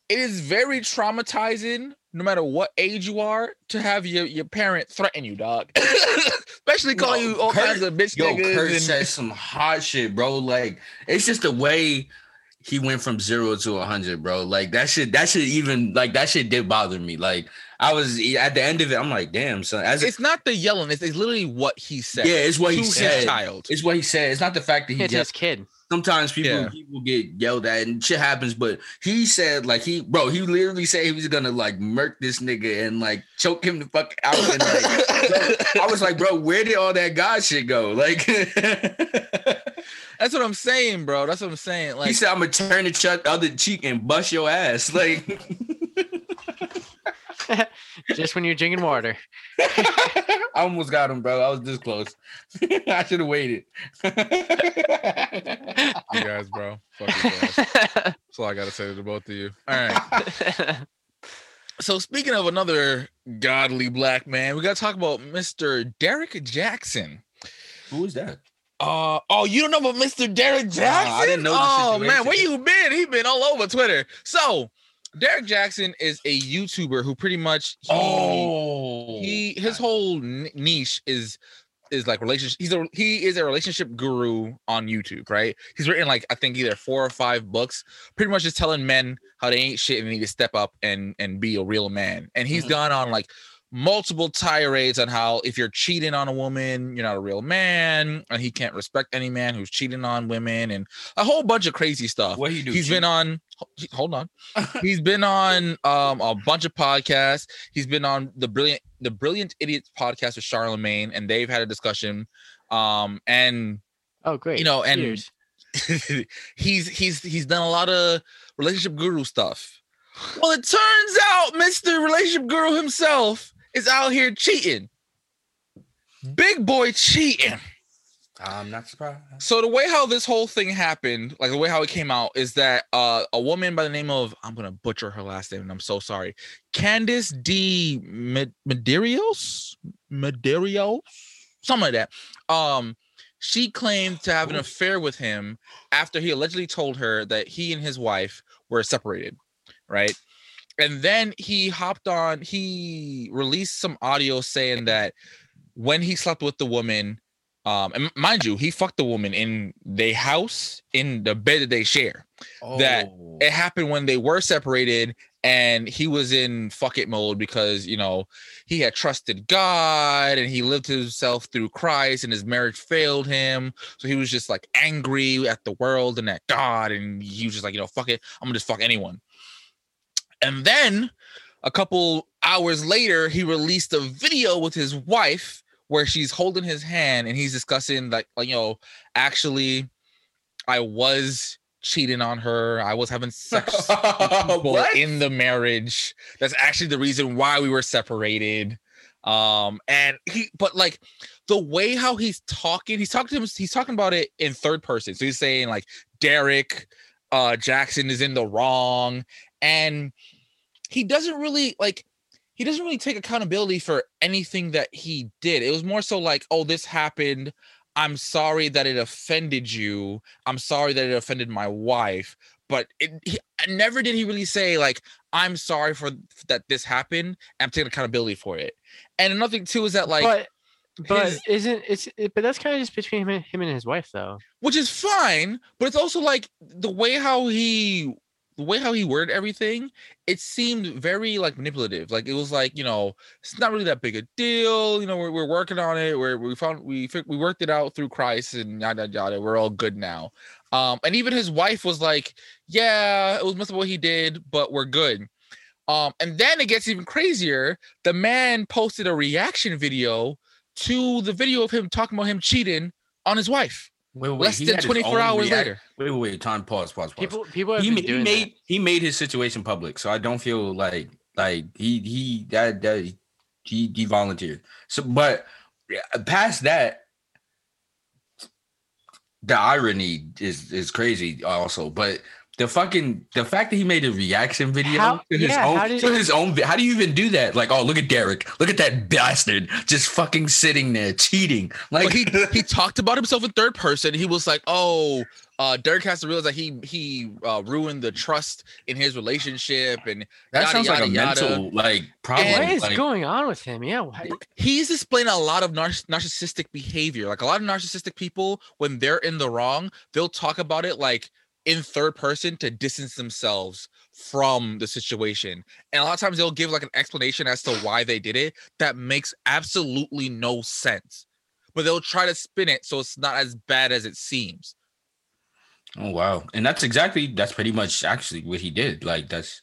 it is very traumatizing no matter what age you are, to have your, your parent threaten you, dog. Especially calling No, you all Kurt- kinds of bitch Yo, niggas. Kurt and- said some hot shit, bro. Like it's just the way he went from zero to a hundred, bro. Like that shit, that shit even like that shit did bother me. Like I was at the end of it, I'm like, damn, son. As a, it's not the yelling, it's, it's literally what he said. yeah, it's what to he his said. child. It's what he said. It's not the fact that he It's just his kid. Sometimes people Yeah. people get yelled at and shit happens, but he said like he bro, he literally said he was gonna like murk this nigga and like choke him the fuck out. And like bro, I was like, bro, where did all that God shit go? Like That's what I'm saying, bro. That's what I'm saying. Like he said, I'm gonna turn the ch- other cheek and bust your ass. Like Just when you're drinking water. I almost got him, bro. I was this close. I should have waited. you guys, bro. Fuck you guys. That's all I gotta say to both of you. All right. So speaking of another godly black man, we gotta talk about Mr. Derrick Jaxn. Who is that? Uh oh, you don't know about Mr. Derrick Jaxn? I didn't know the Oh man, where you been? He been all over Twitter. So Derrick Jaxn is a YouTuber who pretty much he, Oh, he his whole niche is is like relationship he's a he is a relationship guru on youtube right? He's written like i think either four or five books pretty much just telling men how they ain't shit and they need to step up and and be a real man. And he's Mhm. gone on like multiple tirades on how if you're cheating on a woman you're not a real man and he can't respect any man who's cheating on women and a whole bunch of crazy stuff what he do? He's cheat? been on. Hold on. He's been on um a bunch of podcasts. He's been on the brilliant the Brilliant Idiots podcast with Charlemagne, and they've had a discussion. Um and oh, great. You know, and- he's he's he's done a lot of relationship guru stuff. Well, it turns out Mr. Relationship Guru himself is out here cheating. Big boy cheating. I'm not surprised. So the way how this whole thing happened, like the way how it came out, is that uh, a woman by the name of I'm gonna butcher her last name, and I'm so sorry, Candice D. Med- Medeiros, Medeiros, something like that. Um, she claimed to have an affair with him after he allegedly told her that he and his wife were separated, right? And then he hopped on. He released some audio saying that when he slept with the woman, um, and mind you, he fucked the woman in their house in the bed that they share. that Oh. It happened when they were separated, and he was in fuck it mode because you know he had trusted God and he lived himself through Christ, and his marriage failed him. So he was just like angry at the world and at God, and he was just like, you know, fuck it, I'm gonna just fuck anyone. And then a couple hours later, he released a video with his wife where she's holding his hand and he's discussing like, like you know, actually, I was cheating on her. I was having sex with in the marriage. That's actually the reason why we were separated. Um, and he, but like the way how he's talking, he's talking to him, he's talking about it in third person. So he's saying like Derrick uh Jaxn is in the wrong, and he doesn't really like he doesn't really take accountability for anything that he did. It was more so like, oh, this happened. I'm sorry that it offended you. I'm sorry that it offended my wife. But it he, never did he really say like, I'm sorry for that this happened. I'm taking accountability for it. And another thing too is that like, but but his- isn't it's it, but that's kind of just between him and, him and his wife though. which is fine, but it's also like the way how he the way how he worded everything, it seemed very like manipulative. Like it was like, you know, it's not really that big a deal. You know, we're, we're working on it. We're, we found we we worked it out through Christ and yada yada. We're all good now. Um, and even his wife was like, Yeah, it was messed up what he did, but we're good. Um, and then it gets even crazier. The man posted a reaction video to the video of him talking about him cheating on his wife Wait, wait, less than 24 hours react- later. Wait, wait, wait. Time. Pause. Pause. Pause. People people have he, been ma- he made that. he made his situation public, so I don't feel like like he he that that he he volunteered. So, but past that, the irony is is crazy also. But the fucking the fact that he made a reaction video How- to his yeah, own how did- to his own how do you even do that? Like, oh look at Derrick, look at that bastard just fucking sitting there cheating. Like he he talked about himself in third person. He was like, "Oh, uh, Derrick has to realize that he he uh, ruined the trust in his relationship, and that yada, sounds like a yada, yada. mental like problem. And- what is like, going on with him? Yeah, why? he's displaying a lot of nar- narcissistic behavior. Like a lot of narcissistic people, when they're in the wrong, they'll talk about it like in third person to distance themselves from the situation. And a lot of times they'll give like an explanation as to why they did it that makes absolutely no sense. But they'll try to spin it so it's not as bad as it seems. Oh wow. And that's exactly that's pretty much actually what he did. Like that's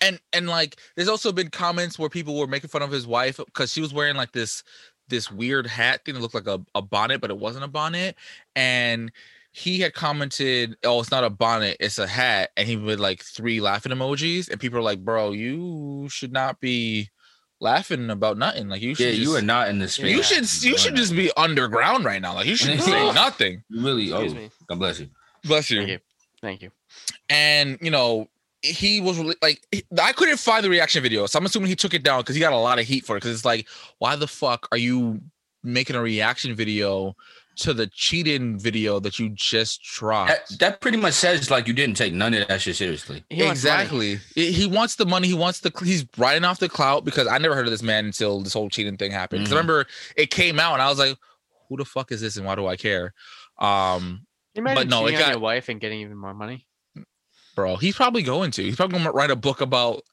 and and like there's also been comments where people were making fun of his wife because she was wearing like this this weird hat thing that looked like a, a bonnet but it wasn't a bonnet and he had commented oh it's not a bonnet it's a hat and he with like three laughing emojis and people are like bro you should not be laughing about nothing like you should yeah, you are not in the space. you should you should just be underground right now like you should say nothing really oh Excuse me. God bless you. bless Thank you. Thank you. and you know he was like I couldn't find the reaction video, so I'm assuming he took it down because he got a lot of heat for it. Because it's like, why the fuck are you making a reaction video to the cheating video that you just dropped? That, that pretty much says like you didn't take none of that shit seriously. He exactly. He he wants the money. He wants the. He's riding off the clout because I never heard of this man until this whole cheating thing happened. 'Cause Mhm. I remember it came out and I was like, who the fuck is this and why do I care? Um, You imagine no, it cheating on got- your wife and getting even more money. bro, he's probably going to. He's probably gonna write a book about.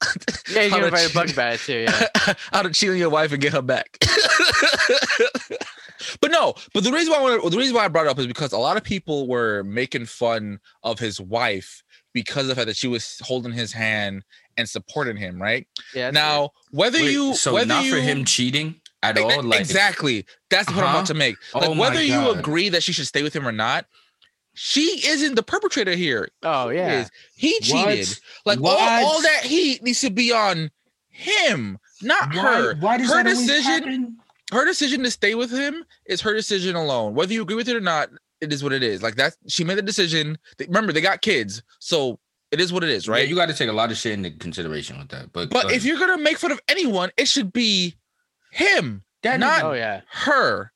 Yeah, he's how gonna to write a book about it too. Yeah. how to cheat on your wife and get her back. but no, but the reason why I wanted, the reason why I brought it up is because a lot of people were making fun of his wife because of the fact that she was holding his hand and supporting him, right? Yeah. that's now, whether Wait, you so whether not you for him cheating at all. Like exactly. That's the point I'm Uh-huh. about to make. Like Oh my whether you agree that she should stay with him or not, she isn't the perpetrator here. Oh He yeah. is. He cheated. What? Like all, all that heat needs to be on him, not Why, her. why does her that always decision happen? Her decision to stay with him is her decision alone. Whether you agree with it or not, it is what it is. Like that, she made the decision. They- Remember, they got kids, so it is what it is, right? Yeah, right? you got to take a lot of shit into consideration with that. But but go if you're gonna make fun of anyone, it should be him, That not Oh yeah. her.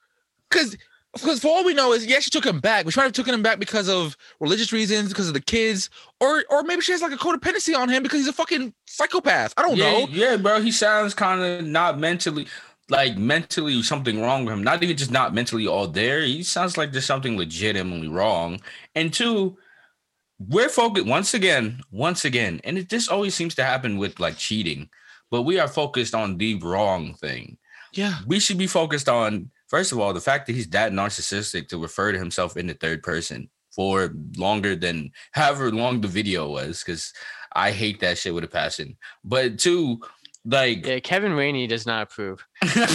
Because because for all we know is yeah, she took him back. but she might have taken him back because of religious reasons, because of the kids, or or maybe she has like a codependency on him because he's a fucking psychopath. I don't yeah, know. yeah, bro, he sounds kind of not mentally, like mentally something wrong with him. Not even just not mentally all there. He sounds like there's something legitimately wrong. And two, we're focused once again, once again, and it this always seems to happen with like cheating, but we are focused on the wrong thing. Yeah. we should be focused on first of all the fact that he's that narcissistic to refer to himself in the third person for longer than however long the video was because i hate that shit with a passion but two like Yeah. Kevin Rainey does not approve. Neither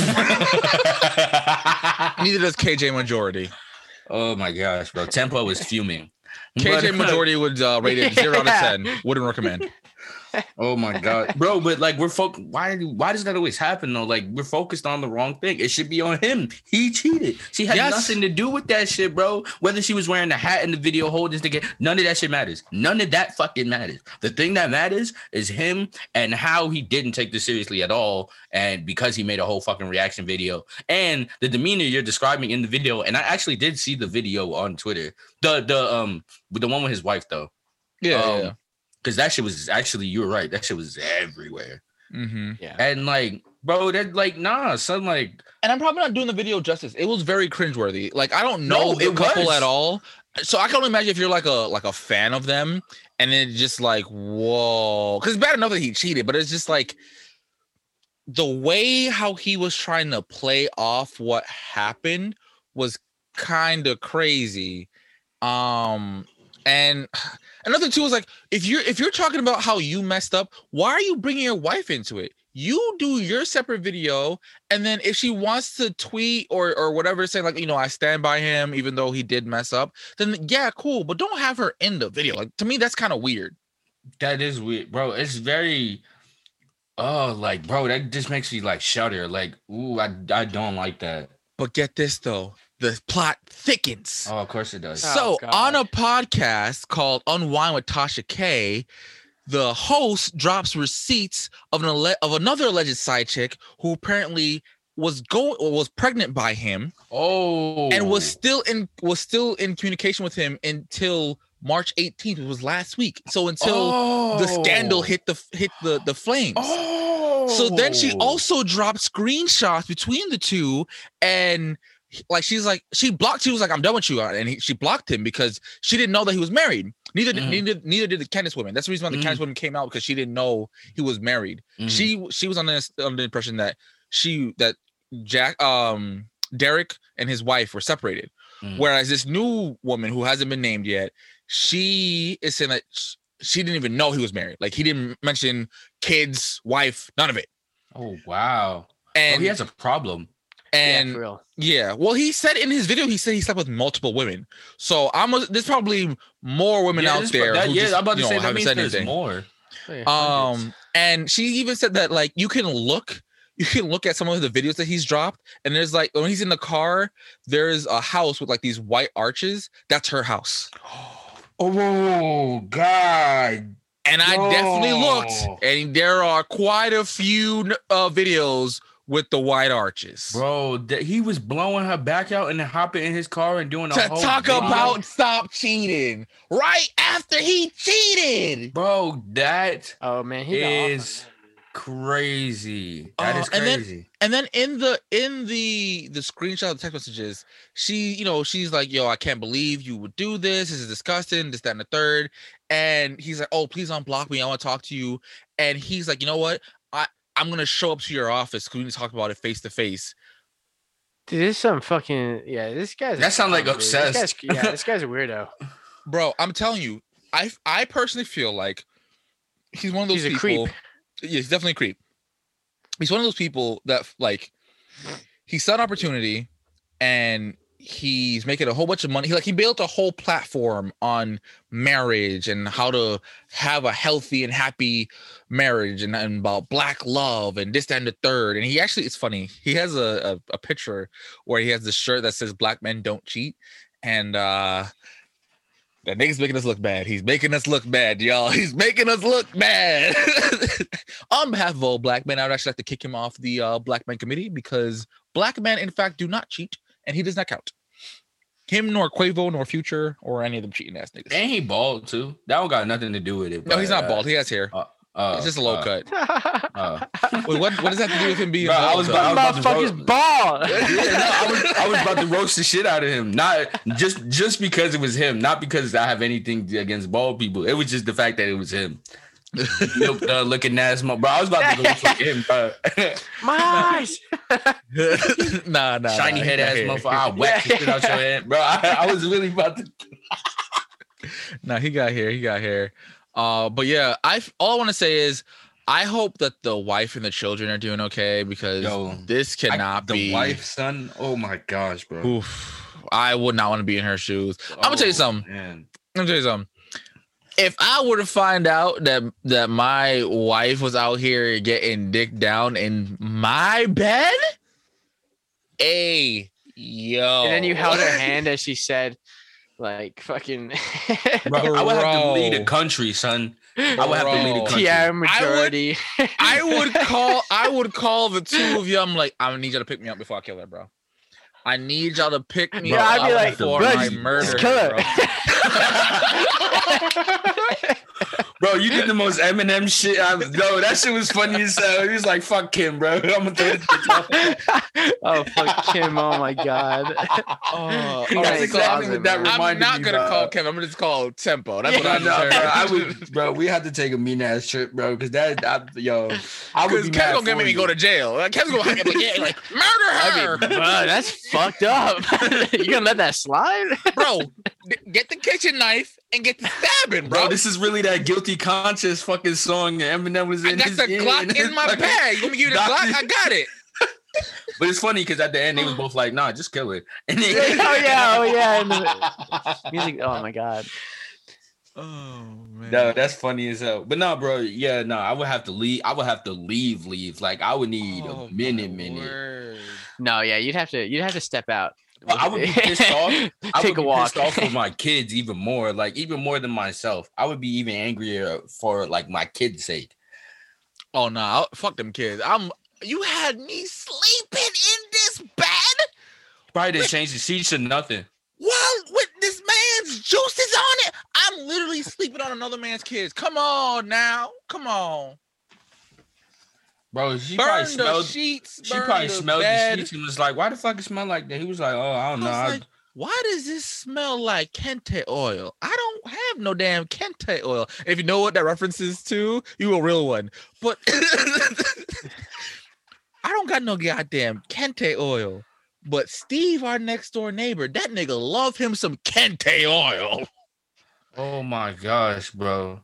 does KJ Majority. oh my gosh bro tempo is fuming KJ But- Majority would uh, rate it zero out of ten. Wouldn't recommend. Oh my god, bro! But like we're focused. Why? Why does that always happen though? Like we're focused on the wrong thing. It should be on him. He cheated. She had Yes. nothing to do with that shit, bro. Whether she was wearing the hat in the video, holding this thing, none of that shit matters. None of that fucking matters. The thing that matters is him and how he didn't take this seriously at all, and because he made a whole fucking reaction video and the demeanor you're describing in the video. And I actually did see the video on Twitter. The the um with the one with his wife though. Yeah. Um, yeah. Because that shit was actually, you were right. That shit was everywhere. hmm Yeah. And like, bro, that like, nah, son, like, And I'm probably not doing the video justice. It was very cringeworthy. Like I don't know No, the couple was. at all. So I can only imagine if you're like a like a fan of them, and then just like whoa, because it's bad enough that he cheated, but it's just like the way how he was trying to play off what happened was kind of crazy. Um, and another too is like if you're if you're talking about how you messed up, why are you bringing your wife into it? You do your separate video, and then if she wants to tweet or or whatever, saying like you know I stand by him even though he did mess up, then yeah, cool. But don't have her in the video. Like to me, that's kind of weird. that is weird, bro. It's very, oh, like, bro, that just makes me like shudder. Like, ooh, I, I don't like that. But get this though, the plot thickens. Oh, of course it does. Oh, So God. on a podcast called Unwind with Tasha K, the host drops receipts of an alle- of another alleged side chick who apparently was going was pregnant by him Oh, and was still in was still in communication with him until March 18th. It was last week. So until the oh. scandal Oh. hit the hit the the flames. Oh, So then she oh. also dropped screenshots between the two, and like she's like she blocked. She was like, "I'm done with you," and he, she blocked him because she didn't know that he was married. Neither did Mhm. neither neither did the Candace woman. That's the reason why the Mhm. Candace woman came out because she didn't know he was married. Mhm. She she was under the- under the impression that she that Jack um Derrick and his wife were separated, Mhm. whereas this new woman who hasn't been named yet, she is saying that she didn't even know he was married. Like he didn't mention kids, wife, none of it. Oh wow. And oh, he has a problem. And yeah, yeah, well, he said in his video, he said he slept with multiple women. So I'm a, there's probably more women yeah, out there. that- yeah, just, I'm about to you know, say that means said there's anything. more. Um, and she even said that like you can look, you can look at some of the videos that he's dropped, and there's like when he's in the car, there's a house with like these white arches. That's her house. Oh God. And I definitely looked, and there are quite a few uh, videos with the white arches. Bro, that he was blowing her back out and then hopping in his car and doing a to whole talk video. about stop cheating right after he cheated. bro. That Oh man, he got off on is that. crazy. That Uh, is and then- crazy. And then in the in the the screenshot of the text messages, she you know she's like, "Yo, I can't believe you would do this. This is disgusting. This, that, and the third. And he's like, "Oh, please unblock me. I want to talk to you." And he's like, "You know what? I I'm gonna show up to your office because we need to talk about it face to face." Dude, this is some fucking yeah. This guy's That sounds like clown, dude. This guy's- obsessed. yeah, this guy's a weirdo. Bro, I'm telling you, I I personally feel like he's one of those He's a creep. people. Yeah, he's definitely a creep. He's one of those people that like he saw an opportunity and he's making a whole bunch of money. He like he built a whole platform on marriage and how to have a healthy and happy marriage and, and about black love and this that, and the third. And he actually it's funny. He has a, a, a picture where he has this shirt that says black men don't cheat. And uh that nigga's making us look bad. He's making us look bad, y'all. He's making us look bad. On behalf of all black men, I would actually like to kick him off the uh, black men committee because black men, in fact, do not cheat, and he does not count. Him nor Quavo nor Future or any of them cheating ass niggas. And he bald too. That don't got nothing to do with it. no, he's not uh, bald. He has hair. Uh, it's just a low uh, cut. uh. Wait, what, what does that have to do with him being Bro, I bald? was about- I was about to roast- bald. yeah, no, I was I was about to roast the shit out of him. Not just just because it was him, not because I have anything against bald people. It was just the fact that it was him. Milk uh, looking ass, mo- bro. I was about to go fuck him, bro. My eyes. nah, nah. Shiny nah, head ass hair. motherfucker. I'll whack the shit out your head, bro. I, I was really about to. No, he got here. He got here. Uh, but yeah, I all I want to say is I hope that the wife and the children are doing okay because Yo, this I- cannot the be. The wife, son. Oh my gosh, bro. Oof, I would not want to be in her shoes. I'm gonna tell you Oh, something. Man. I'm gonna tell you something. If I were to find out that that my wife was out here getting dick down in my bed, a yo, And then you held her hand as she said, like fucking Bro, I would have to lead a country, son. I would have to lead a country. Tiara would- majority. I would call I would call the two of you. I'm like, I need y'all to pick me up before I kill her, bro. I need y'all to pick me Yeah, up I'd be like, before bro, I just- murder just kill her, her. Bro. Bro, you did the most Eminem shit. I, no, that shit was funny as hell. He was like, "Fuck Kim, bro." I'm gonna throw this bitch off. oh fuck Kim! Oh my god. Oh, That's all right, exactly I'm- what that I'm not me, gonna bro. call Kevin. I'm gonna just call Tempo. That's Yeah, what No, I'm no, bro, I would, bro. We had to take a mean ass trip, bro, because that, I, yo, I would Because be Kevin's gonna get for me go to jail. Like, Kevin's gonna hang up like, yeah, like murder her, Okay, bro, that's fucked up. you gonna let that slide? bro. Get the kitchen knife and get the stabbing, Bro, bro. this is really that guilty conscience fucking song that Eminem was I in. got his the Glock and his in my bag. You me give you the Glock? I got it. But it's funny because at the end they was both like, "Nah, just kill it." And oh yeah, oh yeah. And the music. Oh my god. Oh man. No, that's funny as hell. But no, bro, yeah, no, I would have to leave. I would have to leave, leave. Like I would need Oh, a minute, minute. word. No, yeah, you'd have to you'd have to step out. Well, I would be pissed off. I Take would a walk. pissed off for my kids even more, like even more than myself. I would be even angrier for like my kids' sake. Oh no, nah, fuck them kids. I'm. You had me sleeping in this bed Probably didn't change the seats or nothing. while with this man's juices on it. I'm literally sleeping on another man's kids. Come on now, come on. Bro, she burn probably the smelled sheets. she probably smelled bed. the sheets and was like, why the fuck it smell like that? He was like, Oh, I don't know. I I- like, why does this smell like kente oil? I don't have no damn kente oil. If you know what that references to, you a real one. But I don't got no goddamn kente oil. But Steve, our next door neighbor, that nigga love him some kente oil. oh my gosh, bro.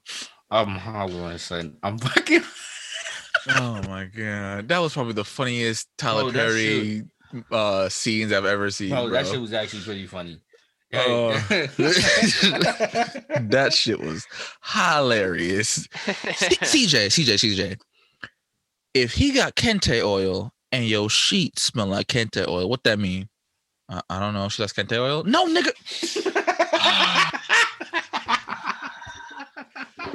I'm hollering, son. I'm fucking Oh my god, that was probably the funniest Tyler that Perry uh scenes I've ever seen. bro, Bro, that shit was actually pretty funny. Oh. that shit was hilarious. CJ, CJ, CJ. If he got kente oil and your sheets smell like kente oil, what that mean? I, I don't know. She likes kente oil. No, nigga.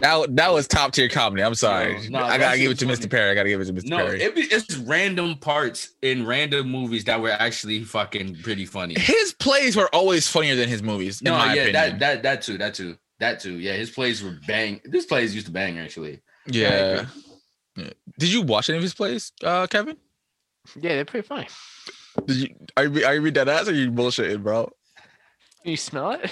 That, that was top tier comedy. I'm sorry. No, no, I gotta give it to was Mr. Perry. I gotta give it to Mr. no, Perry. it be, it's random parts in random movies that were actually fucking pretty funny. his plays were always funnier than his movies. In No, my yeah, opinion. that that that too, that too, that too. Yeah, his plays were bang. This plays used to bang actually. yeah. Yeah. Did you watch any of his plays, uh, Kevin? yeah, they're pretty funny. Did you? Are you, are you read that ass or you bullshitting, bro? You smell it?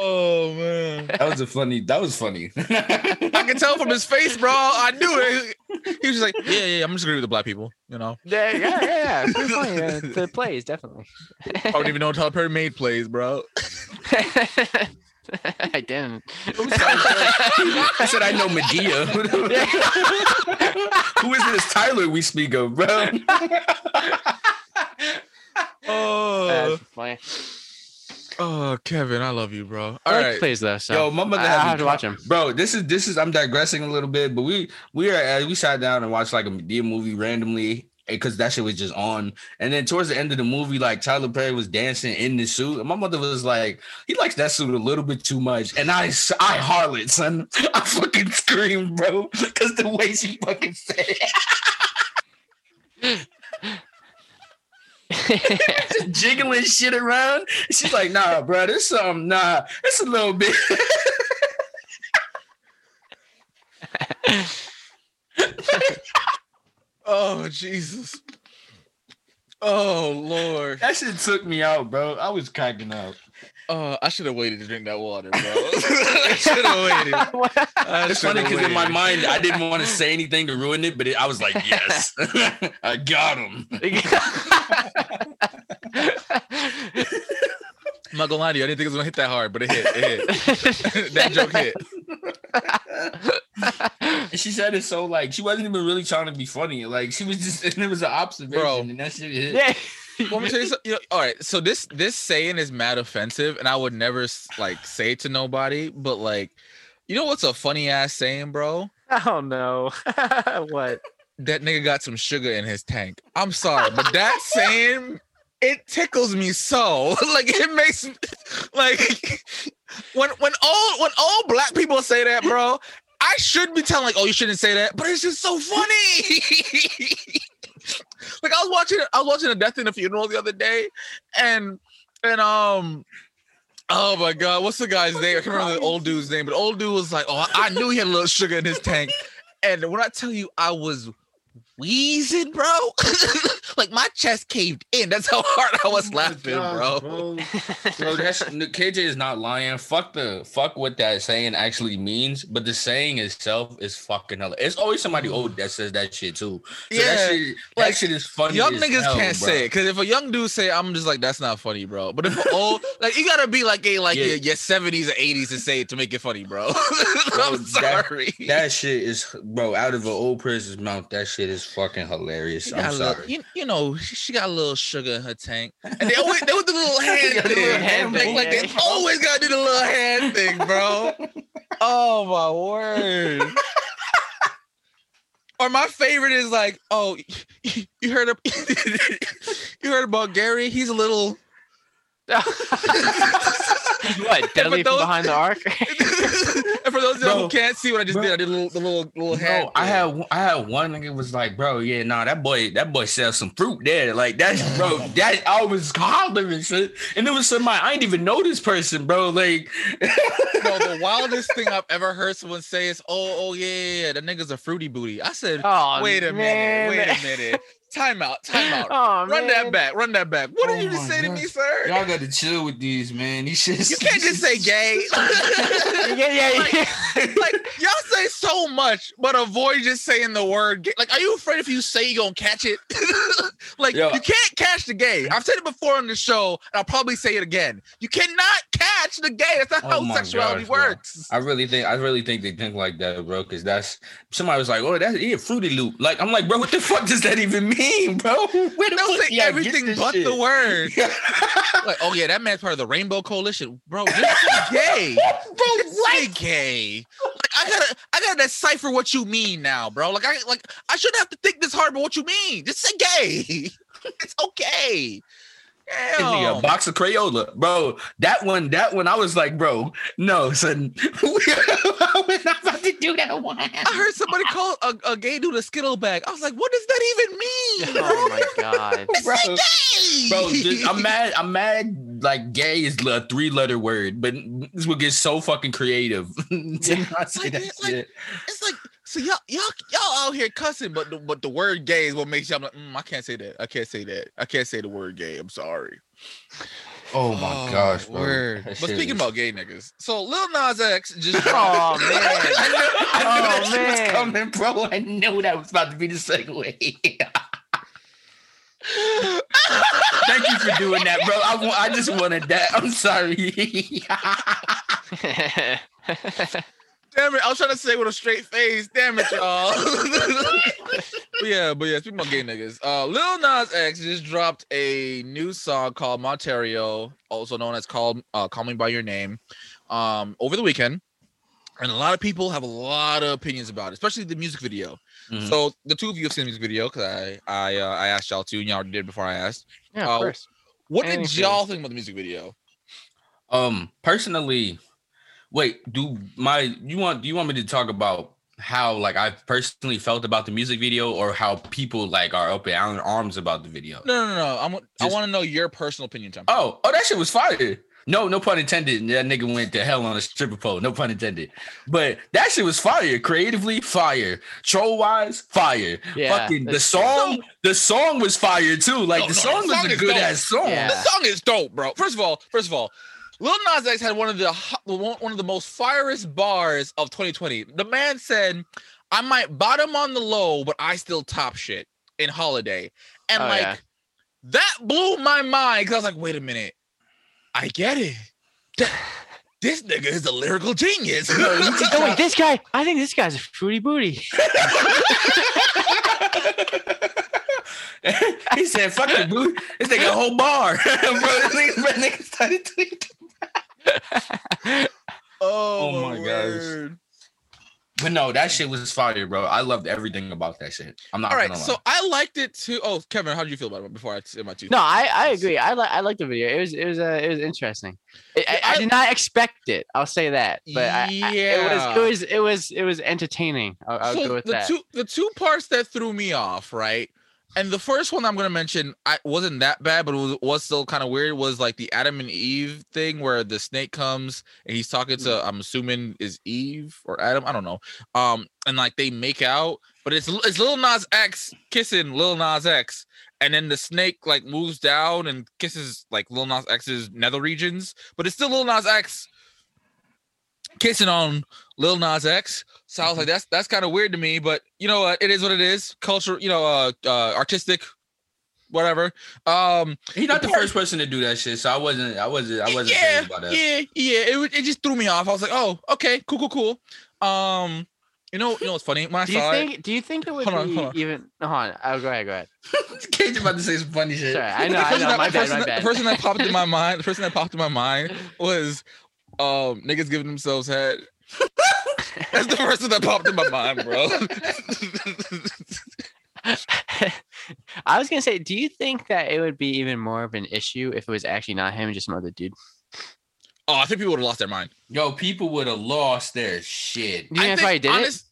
Oh man. That was a funny. That was funny. I can tell from his face, bro. I knew it. He was just like, yeah, yeah, I'm just agree with the black people, you know. yeah, yeah, yeah, yeah. Pretty funny. Uh, the plays, definitely. I don't even know Tyler Perry made plays, bro. I didn't. I said I know Madea. Who is this Tyler we speak of, bro? Oh, That's funny. oh, Kevin, I love you, bro. I All like right, plays though, so Yo, my mother I, I had have to watch him, Bro, this is this is I'm digressing a little bit, but we we are uh, we sat down and watched like a Madea movie randomly because that shit was just on. And then towards the end of the movie, like Tyler Perry was dancing in the suit, and my mother was like, "He likes that suit a little bit too much." And I, I harlot, son, I fucking screamed, bro, because the way she fucking said it, jiggling shit around. She's like, "Nah, bro, this some nah, it's a little bit." oh Jesus, oh Lord. That shit took me out, bro. I was cracking up. Oh, I should have waited to drink that water, bro. I should have waited. I It's funny because in my mind, I didn't want to say anything to ruin it, but it, I was like, yes, I got him. I'm not gonna lie to you. I didn't think it was gonna hit that hard, but it hit. It hit. that joke hit. She said it so like she wasn't even really trying to be funny. Like she was just, and it was an observation, Bro. and that shit hit. yeah. Want me to tell you something? You know, all right. So this this saying is mad offensive, and I would never like say it to nobody. But like, you know what's a funny ass saying, bro? Oh no. what? That nigga got some sugar in his tank. I'm sorry, but that saying it tickles me so. like it makes me like when when all when all black people say that, bro. I should be telling like, oh, you shouldn't say that, but it's just so funny. like I was watching, I was watching a death in a funeral the other day, and and um, oh my god, what's the guy's name? I can't remember the old dude's name, but old dude was like, oh, I knew he had a little sugar in his tank, and when I tell you, I was wheezing, bro. like my chest caved in. That's how hard I was laughing, bro. bro. Bro, that's KJ is not lying. Fuck the fuck what that saying actually means, but the saying itself is fucking hell. It's always somebody old that says that shit too. So Yeah, that shit, that like, shit is funny. Young as niggas hell, can't bro. say it because if a young dude say, it, I'm just like, that's not funny, bro. But if an old, like, you gotta be like a like Yeah. your, your 70s or 80s to say it to make it funny, bro. Bro, I'm that- sorry. That shit is, bro, out of an old person's mouth. That shit is fucking hilarious. I'm got a little, sorry. you, you know, she, she got a little sugar in her tank, and they always they with the little hand the thing, little hand like, thing, like they always gotta do the little hand thing, bro. Oh my word. or my favorite is like, oh, you heard of, you heard about Gary? He's a little what? Deadly from those- behind the arc. And for those of you Bro, who can't see what I just bro. did, I did a little the little little hand. No, I had one- I had one nigga was like, bro, yeah, nah, that boy, that boy sells some fruit there. Like that's bro, that I was hollering and shit. And it was somebody I didn't even know this person, bro. Like no, the wildest thing I've ever heard someone say is, "Oh, oh yeah, yeah, yeah, that nigga's a fruity booty." I said, oh, "Wait a man. minute, wait a minute, time out, time out, Oh, run that back, run that back." What Oh did you just my say to me, sir? y'all got to chill with these, man. These shit. You can't just say gay. Yeah, yeah, yeah. like y'all say so much, but avoid just saying the word gay. Like, are you afraid if you say you gonna catch it? like, Yo. you can't catch the gay. I've said it before on the show, and I'll probably say it again. You cannot catch the gay. That's not Oh how sexuality gosh, bro. works. I really think I really think they think like that, bro. Because that's somebody was like, "Oh, that's yeah, fruity loop." Like I'm like, bro, what the fuck does that even mean, bro? Where the They'll say y'all everything but shit? the word. like, oh yeah, that man's part of the Rainbow Coalition, bro. Just say gay, bro, Just say gay. Like I gotta, I gotta decipher what you mean now, bro. Like I, like I shouldn't have to think this hard but what you mean. Just say gay. it's okay. Give me a box of Crayola, bro. That one, that one, I was like, bro, no, son. We're not about to do that one. I heard somebody call a, a gay dude a skittle bag. I was like, what does that even mean? oh my god. bro. Gay. Bro, just- I'm mad. I'm mad. Like, gay is a three-letter word, but this will get so fucking creative. to not say Like, that like, shit. It's like so y'all y'all y'all out here cussing, but the, but the word gay is what makes you. I'm like, mm, I can't say that. I can't say that. I can't say the word gay. I'm sorry. Oh my gosh, bro. Word. But speaking about gay niggas, so Lil Nas X just Oh man. I knew, I knew Oh, that shit was man. coming, bro. I knew that was about to be the segue. Thank you for doing that, bro. I, I just wanted that. I'm sorry. Damn it! I was trying to say with a straight face. Damn it, y'all. but yeah, but yeah. Speaking about gay niggas, uh, Lil Nas X just dropped a new song called Montero, also known as "Called uh, Call Me by Your Name," um, over the weekend, and a lot of people have a lot of opinions about it, especially the music video. Mhm. So the two of you have seen the music video because I I uh, I asked y'all to, and y'all did before I asked. yeah, of course. What Anything did y'all think about the music video? um, personally, wait. Do my you want? Do you want me to talk about how like I personally felt about the music video, or how people like are up in arms about the video? No, no, no. I'm, I want to know your personal opinion, Tom. Oh, oh, that shit was fire. No, no pun intended. That nigga went to hell on a stripper pole. No pun intended. But that shit was fire. Creatively, fire. Troll wise, fire. Yeah, Fucking the that's true. song. The song was fire too. Like No, the no, song the was a good dope. ass song. Yeah. This song is dope, bro. First of all, first of all, Lil Nas X had one of the one one of the most firest bars of 2020. The man said, "I might bottom on the low, but I still top shit in Holiday," and Oh, like yeah. that blew my mind because I was like, "Wait a minute, I get it. This nigga is a lyrical genius." No, wait, this guy. I think this guy's a fruity booty. he said, "Fuck the boot." This nigga a whole bar, bro. This nigga, nigga started tweeting. oh, Oh my my gosh. But no, that shit was fire, bro. I loved everything about that shit. I'm not All right, gonna so. I liked it too. Oh, Kevin, how did you feel about it before I said my two? No, I, I agree. I like I like the video. It was it was uh, it was interesting. I, I, I I- did not expect it. I'll say that. But I, I- it was Yeah. it was it was it was entertaining. I'll, I'll so go with the that. two the two parts that threw me off, right? And the first one I'm gonna mention, I wasn't that bad, but it was, was still kind of weird. Was like the Adam and Eve thing where the snake comes and he's talking to I'm assuming is Eve or Adam, I don't know. Um, and like they make out, but it's it's Lil Nas X kissing Lil Nas X, and then the snake like moves down and kisses like Lil Nas X's nether regions, but it's still Lil Nas X kissing on Lil Nas X. So I was like, that's that's kind of weird to me, but you know what? It is what it is. Culture, you know, uh, uh artistic, whatever. Um, He's not the the part- first person to do that shit, so I wasn't. I wasn't. I wasn't yeah, about that. yeah, yeah. It it just threw me off. I was like, oh, okay, cool, cool, cool. Um, you know, you know what's funny? When I do you saw it, think do you think it would Hold on, be hold on. even? Hold on. Oh, go ahead. Go ahead. Cage about to say some funny shit. Sorry, I know. the I person know. that- My bad. person My bad. The person that popped in my mind, the person that popped in my mind was um niggas giving themselves head. That's the first thing that popped in my mind, bro. I was gonna say, do you think that it would be even more of an issue if it was actually not him, and just some other dude? oh, I think people would have lost their mind. Yo, people would have lost their shit. Do you think that's why did honest-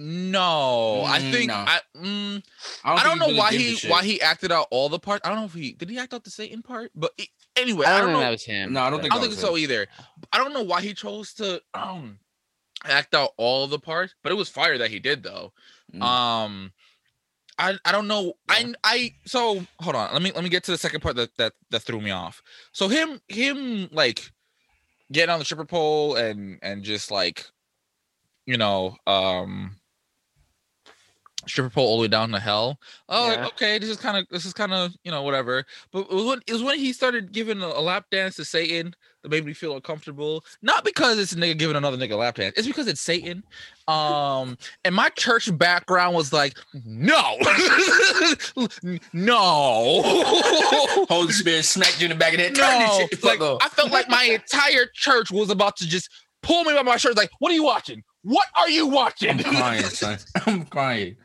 No, I Mm, think no. I. Mm, I I don't think know really why he why he acted out all the parts. I don't know if he did he act out the Satan part, but he- anyway. I I don't don't know. that was him. No, I don't think I don't think so him. either. I don't know why he chose to um act out all the parts, but it was fire that he did though. Mm. Um I I don't know. I I so hold on. Let me let me get to the second part that that that threw me off. So him him like getting on the stripper pole and and just like you know um stripper pole all the way down to hell. Oh, like, okay, this is kind of this is kind of you know whatever. But it was when it was when he started giving a, lap dance to Satan that made me feel uncomfortable. Not because it's a nigga giving another nigga a lap dance. It's because it's Satan. Um, and my church background was like, no, no. Holy Spirit smacked you in the back of the head. No, like. I felt like my entire church was about to just pull me by my shirt. Like, what are you watching? What are you watching? I'm crying, son. I'm crying,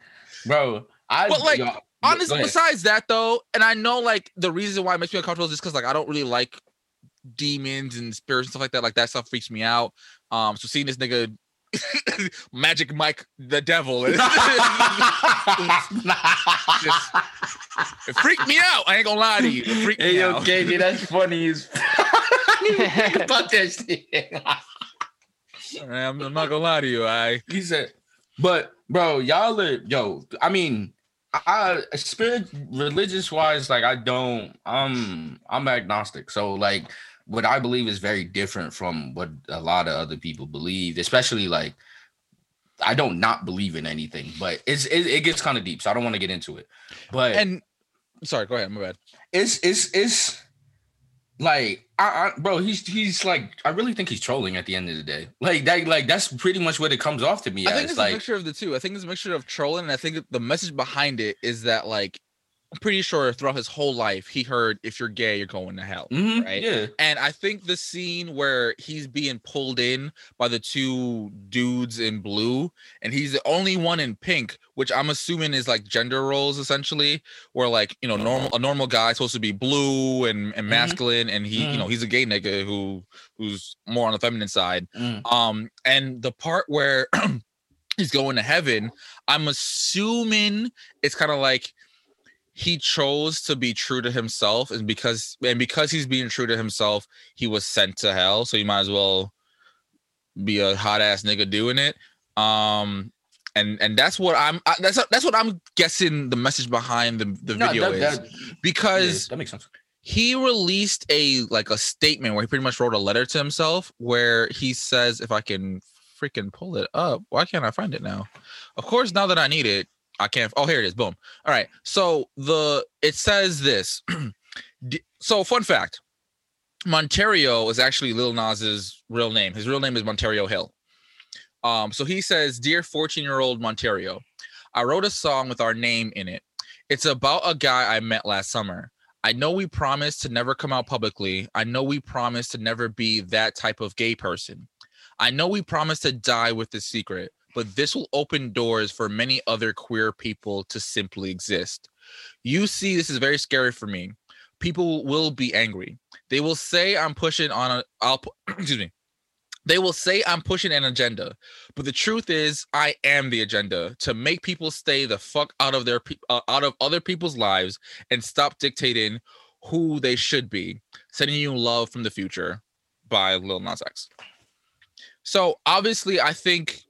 bro. I But, like, Honestly, besides that though, and I know like the reason why it makes me uncomfortable is just because like I don't really like demons and spirits and stuff like that. Like that stuff freaks me out. Um, so seeing this nigga Magic Mike the devil, it, it freaked me out. I ain't gonna lie to you. It freaked hey me yo, out. KJ, that's funny as. I didn't even think about that shit. I'm, I'm not gonna lie to you. I He said, but bro, y'all are yo. I mean, I spirit religious wise, like I don't. Um, I'm agnostic, so like what I believe is very different from what a lot of other people believe, especially like. I don't not believe in anything, but it's it, it gets kind of deep, so I don't want to get into it. But and sorry, go ahead. My bad. it's it's it's like I, I bro he's he's like i really think he's trolling at the end of the day like that like that's pretty much what it comes off to me I think it's like a mixture of the two. I think it's a mixture of trolling, and I think the message behind it is that like I'm pretty sure throughout his whole life he heard if you're gay, you're going to hell. mhm, right? yeah And I think the scene where he's being pulled in by the two dudes in blue, and he's the only one in pink, which I'm assuming is like gender roles essentially, where like you know normal a normal guy supposed to be blue and, and masculine, and he you know he's a gay nigga who who's more on the feminine side. Mm. Um, and the part where he's going to heaven, I'm assuming it's kind of like he chose to be true to himself, and because and because he's being true to himself, he was sent to hell. So you might as well be a hot ass nigga doing it. Um, and and that's what I'm. I, that's that's what I'm guessing. The message behind the the No, video that, is that, yeah, because that makes sense he released a like a statement where he pretty much wrote a letter to himself where he says if i can freaking pull it up why can't i find it now of course now that i need it i can't oh here it is boom. All right so the it says this so fun fact montero is actually lil nas's real name. His real name is montero hill. Um so he says dear 14 year old montero i wrote a song with our name in it. It's about a guy i met last summer. I know we promised to never come out publicly. I know we promised to never be that type of gay person. I know we promised to die with the secret, but this will open doors for many other queer people to simply exist. You see, this is very scary for me. People will be angry. They will say I'm pushing on a I'll excuse me. They will say I'm pushing an agenda, but the truth is I am the agenda to make people stay the fuck out of their uh, out of other people's lives and stop dictating who they should be. Sending you love from the future by Lil Nas X. So obviously, I think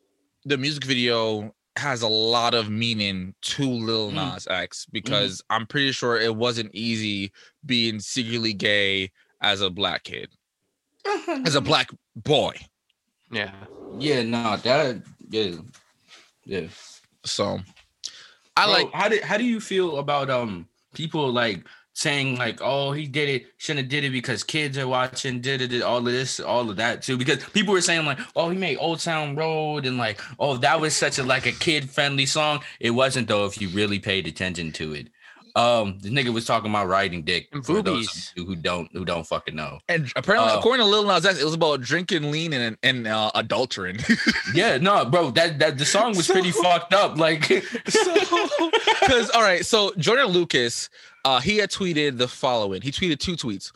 the music video has a lot of meaning to Lil Mm. Nas X because I'm pretty sure it wasn't easy being secretly gay as a black kid, as a black boy. Yeah. yeah no that yeah yeah So I Bro, like how did how do you feel about um people like saying like oh he did it shouldn't have did it because kids are watching did it all of this all of that too because people were saying like oh he made old town road and like oh that was such a like a kid friendly song. It wasn't though if you really paid attention to it Um, the nigga was talking about riding dick. And for those boobies. you who don't who don't fucking know. And apparently, Uh, according to Lil Nas X, it was about drinking lean and and uh, adultering. Yeah, no, bro, that that the song was pretty fucked up. Like, Because all right, so Joyner Lucas, uh, he had tweeted the following. He tweeted two tweets.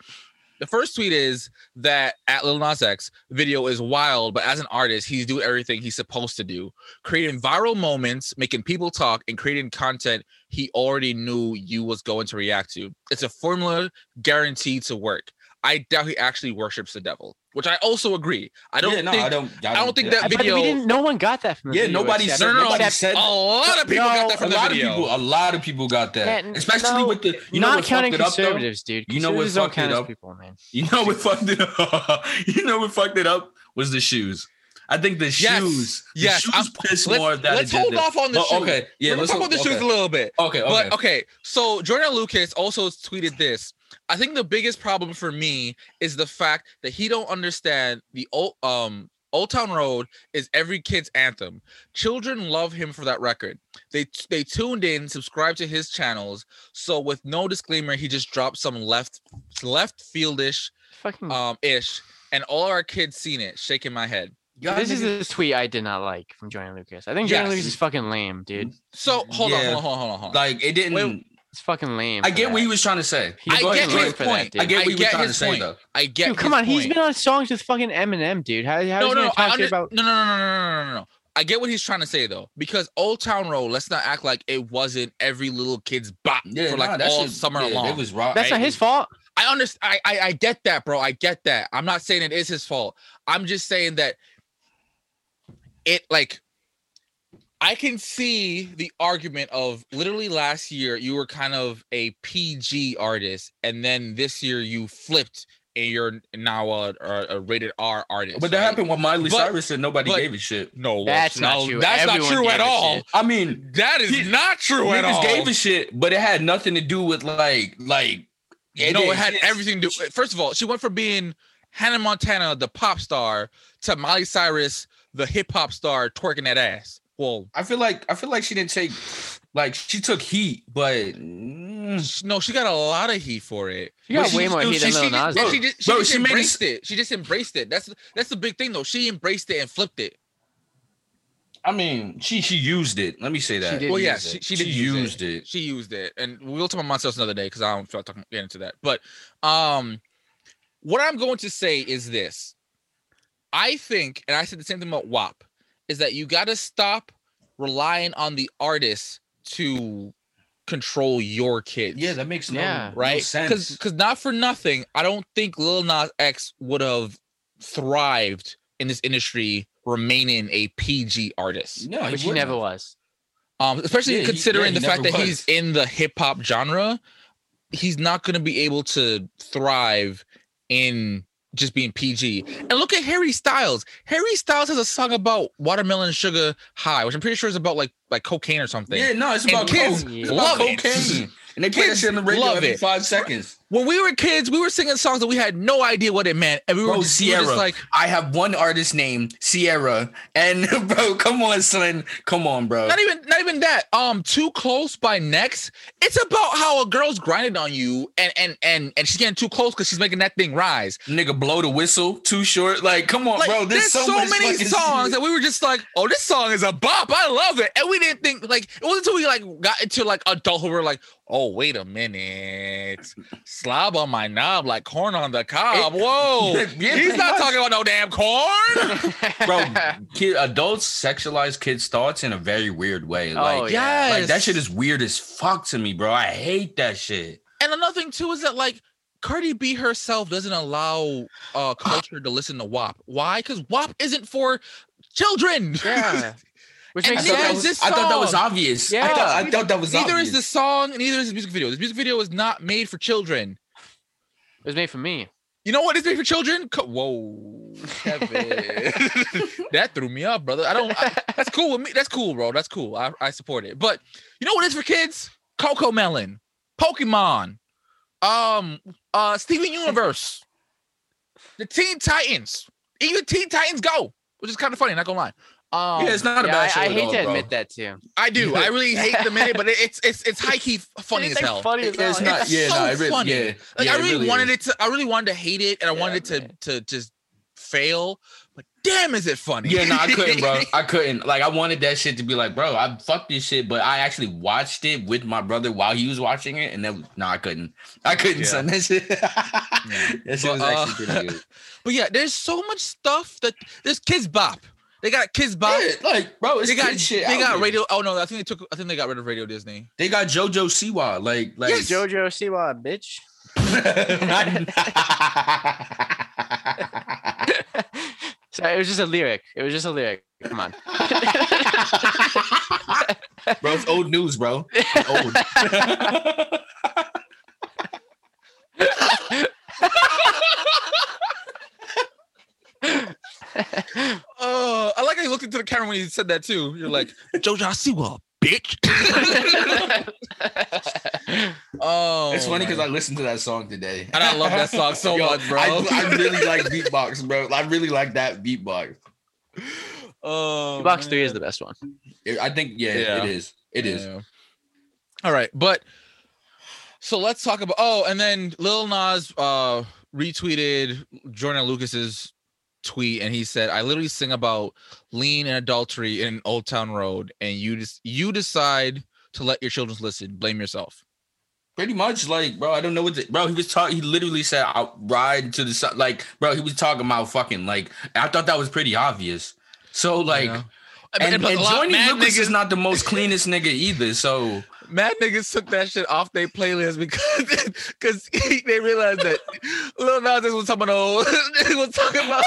The first tweet is that at Lil Nas X video is wild, but as an artist, he's doing everything he's supposed to do, creating viral moments, making people talk, and creating content he already knew you was going to react to. It's a formula guaranteed to work. I doubt he actually worships the devil, which I also agree. I don't yeah, no, think I don't. I don't think that But video- we didn't. No one got that from the Yeah, video nobody except- said- no, no, no. nobody except- said- a lot of people No, got that from a the lot video. of people, a lot of people got that, Yeah, especially no, with the. You know not what counting fucked it up though? conservatives, dude. You know what Conservatives don't fucked it up? people, man. You know what fucked it up? you know what fucked it up was the shoes. I think the Yes, shoes. the yes, shoes I'm- pissed let's more of that let's hold off on the But, shoes. Okay, yeah, We're let's talk about the okay. shoes a little bit. Okay, okay. But okay, so Joyner Lucas also tweeted this. I think the biggest problem for me is the fact that he don't understand the old um Old Town Road is every kid's anthem. Children love him for that record. They they tuned in, subscribed to his channels. So with no disclaimer, he just dropped some left left fieldish Fucking. um ish, and all our kids seen it, shaking my head. Y'all this is niggas- the tweet I did not like from Joyner Lucas. I think Joyner Yes. Lucas is fucking lame, dude. So hold on, Yeah. hold on, hold on, hold on. Hold on. like it didn't. Wait, It's fucking lame. I for get what he was trying to say. I get ahead, fucking go lame his point. that, I get what he was trying to say point. though. I get. Dude, come his on, he's point. been on songs with fucking Eminem, dude. How, how no, is he no, gonna no, I talk to under- you about? no, no, no, no, no, no, no, no. I get what he's trying to say though, because Old Town Road. Let's not act like it wasn't every little kid's bop Yeah, for like nah, that all shit- summer yeah, long. It was raw. That's not right? his fault. I understand. I, I I get that, bro. I get that. I'm not saying it is his fault. I'm just saying that it like I can see the argument of literally last year you were kind of a PG artist, and then this year you flipped and you're now a, a, a rated R artist. But that right? happened with Miley But- Cyrus and nobody but- gave a shit. No, well, That's not true. That's Everyone not true at all. shit. I mean, That is He- not true at all. gave a shit, but it had nothing to do with like like. no, didn't- it had everything to do. First of all, she went from being Hannah Montana, the pop star, to Miley Cyrus, the hip hop star, twerking that ass. Well, I feel like I feel like she didn't take like she took heat, but mm, no, she got a lot of heat for it. You got she way just more do- heat than she- Lil Nas. just, she, just, she Bro, just she made embraced it. She just embraced it. That's that's the big thing though. She embraced it and flipped it. I mean she she used it. Let me say that. Well, yeah, use she, it. she She use used it. it. She used it, and we'll talk about myself another day because I don't feel like talking get into that. But um, what I'm going to say is this: I think, and I said the same thing about WAP, is that you got to stop relying on the artists to control your kids. Yeah, that makes no, Yeah. right. Because sense. because not for nothing, I don't think Lil Nas X would have thrived in this industry remaining a PG artist. No, Which he wouldn't never was. Um, especially Yeah, he- considering yeah, the fact never that he's in the hip hop genre, he's not going to be able to thrive in just being PG. And look at Harry Styles. Harry Styles has a song about watermelon sugar high, which I'm pretty sure is about like like cocaine or something. Yeah, no, it's And about kids. Yeah. It's about love it. cocaine. And they play that Kids shit on the radio every it. five seconds. When we were kids, we were singing songs that we had no idea what it meant, and we were, Bro, just, we were just like, I have one artist named Ciara, and bro, come on, son, come on, bro. not even not even that. Um, too close by next. It's about how a girl's grinding on you, and and and and she's getting too close because she's making that thing rise. Nigga, blow the whistle, too short. Like, come on, Like, bro. there's so, much many songs shit. that we were just like, oh, this song is a bop. I love it, and we didn't think like it wasn't until we like got into like adulthood. We were like, oh, wait a minute, slob on my knob like corn on the cob. Whoa, Yeah, he's not much. talking about no damn corn. bro. Kid, adults sexualize kids' thoughts in a very weird way. Like, Oh, yeah. like that shit is weird as fuck to me, bro. I hate that shit. And another thing too is that like Cardi B herself doesn't allow uh culture to listen to WAP. Why? Because WAP isn't for children. Yeah. Which makes I thought, that sense. was, this I thought that was obvious. Yeah. I thought, I thought that was neither obvious. is the song, neither is the music video. This music video is not made for children. It was made for me. You know what is made for children? Co- Whoa, Kevin, that threw me off, brother. I don't. I- that's cool with me. That's cool, bro. That's cool. I, I support it. But you know what is for kids? Cocomelon, Pokemon, um, uh, Steven Universe, the Teen Titans, even Teen Titans Go, which is kind of funny. Not gonna lie. Um, Yeah, it's not a yeah, bad I, show I at hate all, to bro. admit that too. I do. I really hate the minute, but it's it's it's high key funny It's, as hell. Funny as It's hell. not. It's Yeah, so no, it really, funny. yeah. Like yeah, I it really, wanted is. it to. I really wanted to hate it, and I Yeah, wanted to man. to just fail. But damn, is it funny? Yeah, no, I couldn't, bro. I couldn't. Like, I wanted that shit to be like, bro, I fucked this shit, but I actually watched it with my brother while he was watching it, and then no, I couldn't. I couldn't, Yeah. son. That shit. that shit But, was uh, actually pretty good. but yeah, there's so much stuff that there's Kidz Bop. They got Kidz Bop. Yeah, like, bro, it's They got shit. they out got here. radio. Oh no, I think they took. I think they got rid of Radio Disney. They got JoJo Siwa. Like, like Yes. Jojo Siwa, bitch. So it was just a lyric. It was just a lyric. Come on. bro, it's old news, bro. It's old. Oh, I like how you looked into the camera when you said that too. You're like Jojo Siwa, bitch. oh, it's funny because I listened to that song today. and I love that song so Yo, much, bro. I, I really like beatbox, bro. I really like that beatbox. oh, Box three is the best one. It- I think, yeah, Yeah. it is. It is. Yeah. All right, but so let's talk about. Oh, and then Lil Nas uh retweeted Joyner Lucas's tweet, and he said, "I literally sing about lean and adultery in Old Town Road, and you just you decide to let your children listen. Blame yourself." Pretty much, like, bro, I don't know what the bro. He was talking. He literally said, "I'll ride to the sun." Like, bro, he was talking about fucking like. I thought that was pretty obvious. So, like, know? and, and, but a Joyner Lucas niggas, is not the most cleanest nigga either. So, mad niggas took that shit off their playlist because because they realized that Lil Nas X was talking about was talking about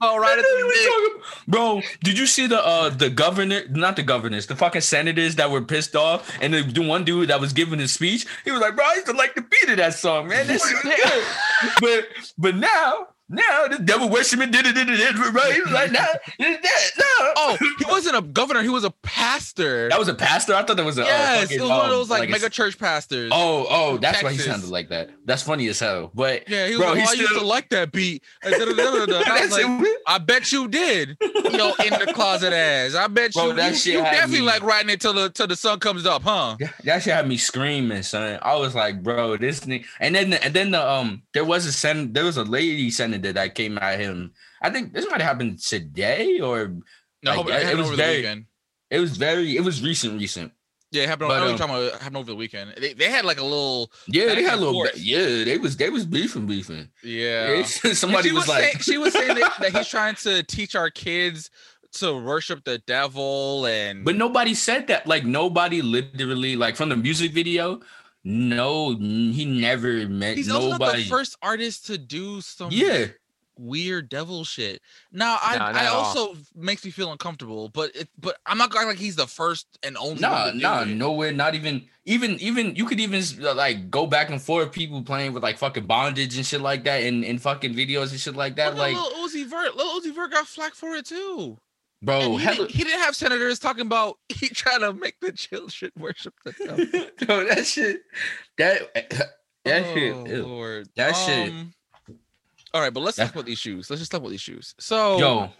about riding to the dick. bro, did you see the uh the governor? Not the governors, the fucking senators that were pissed off, and the, the one dude that was giving his speech, he was like, "Bro, I used to like the beat of that song, man. That shit was good." but but now. Now the devil worshiping did it, did it, did it, right? He was like, nah, it's that, no. Oh, he wasn't a governor. He was a pastor. That was a pastor. I thought that was a uh, yes, fucking, it was one of um, those like, a- mega church pastors. Oh, oh, that's why he sounded like that. That's funny as hell. But yeah, he was bro, like, oh, I used to like that beat. And da-da-da-da-da. I was like. I bet you did. Yo, in the closet ass. I bet Bro, you. that you, shit you definitely me- like riding it till the till the sun comes up, huh? That- That shit had me screaming, son. I was like, bro, this thing. And then, and then the um, there was a sen, there was a lady senator that came at him. I think this might have happened today, or No, Like, it, it was very- the weekend. it was very, it was recent, recent. Yeah, it happened. but, um, talking about. Happened over the weekend. They, they had like a little. Yeah, they had a little, forth. yeah, they was, they was beefing, beefing. Yeah. It's- somebody she was, like, saying, she was saying that, that he's trying to teach our kids to worship the devil and But nobody said that. Like nobody literally, like from the music video, no, he never meant he's also not the first artist to do some yeah, weird devil shit. Now I No, I at all. also makes me feel uncomfortable, but it but I'm not going like he's the first and only nah, one to do nah, it. nowhere. Not even, even, even. You could even uh, like go back and forth. People playing with like fucking bondage and shit like that, and in fucking videos and shit like that. Well, Like, no, Lil Uzi Vert, Lil Uzi Vert got flack for it too. Bro, he, hella, didn't, he didn't have senators talking about he trying to make the children worship the devil. bro, that shit, that that shit, Oh, ew. Lord. That shit- Um, All right, but let's That- talk about these shoes. Let's just talk about these shoes. So, yo,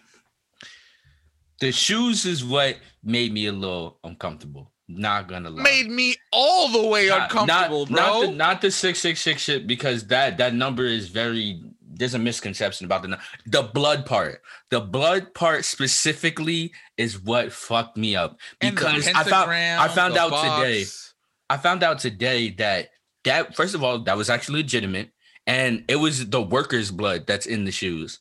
the shoes is what made me a little uncomfortable. Not gonna lie. made me all the way Not- uncomfortable, not, bro. Not the, not the six six six shit because that that number is very. There's a misconception about the the blood part. The blood part specifically is what fucked me up because I found I found out box. today. I found out today that that first of all that was actually legitimate and it was the workers' blood that's in the shoes.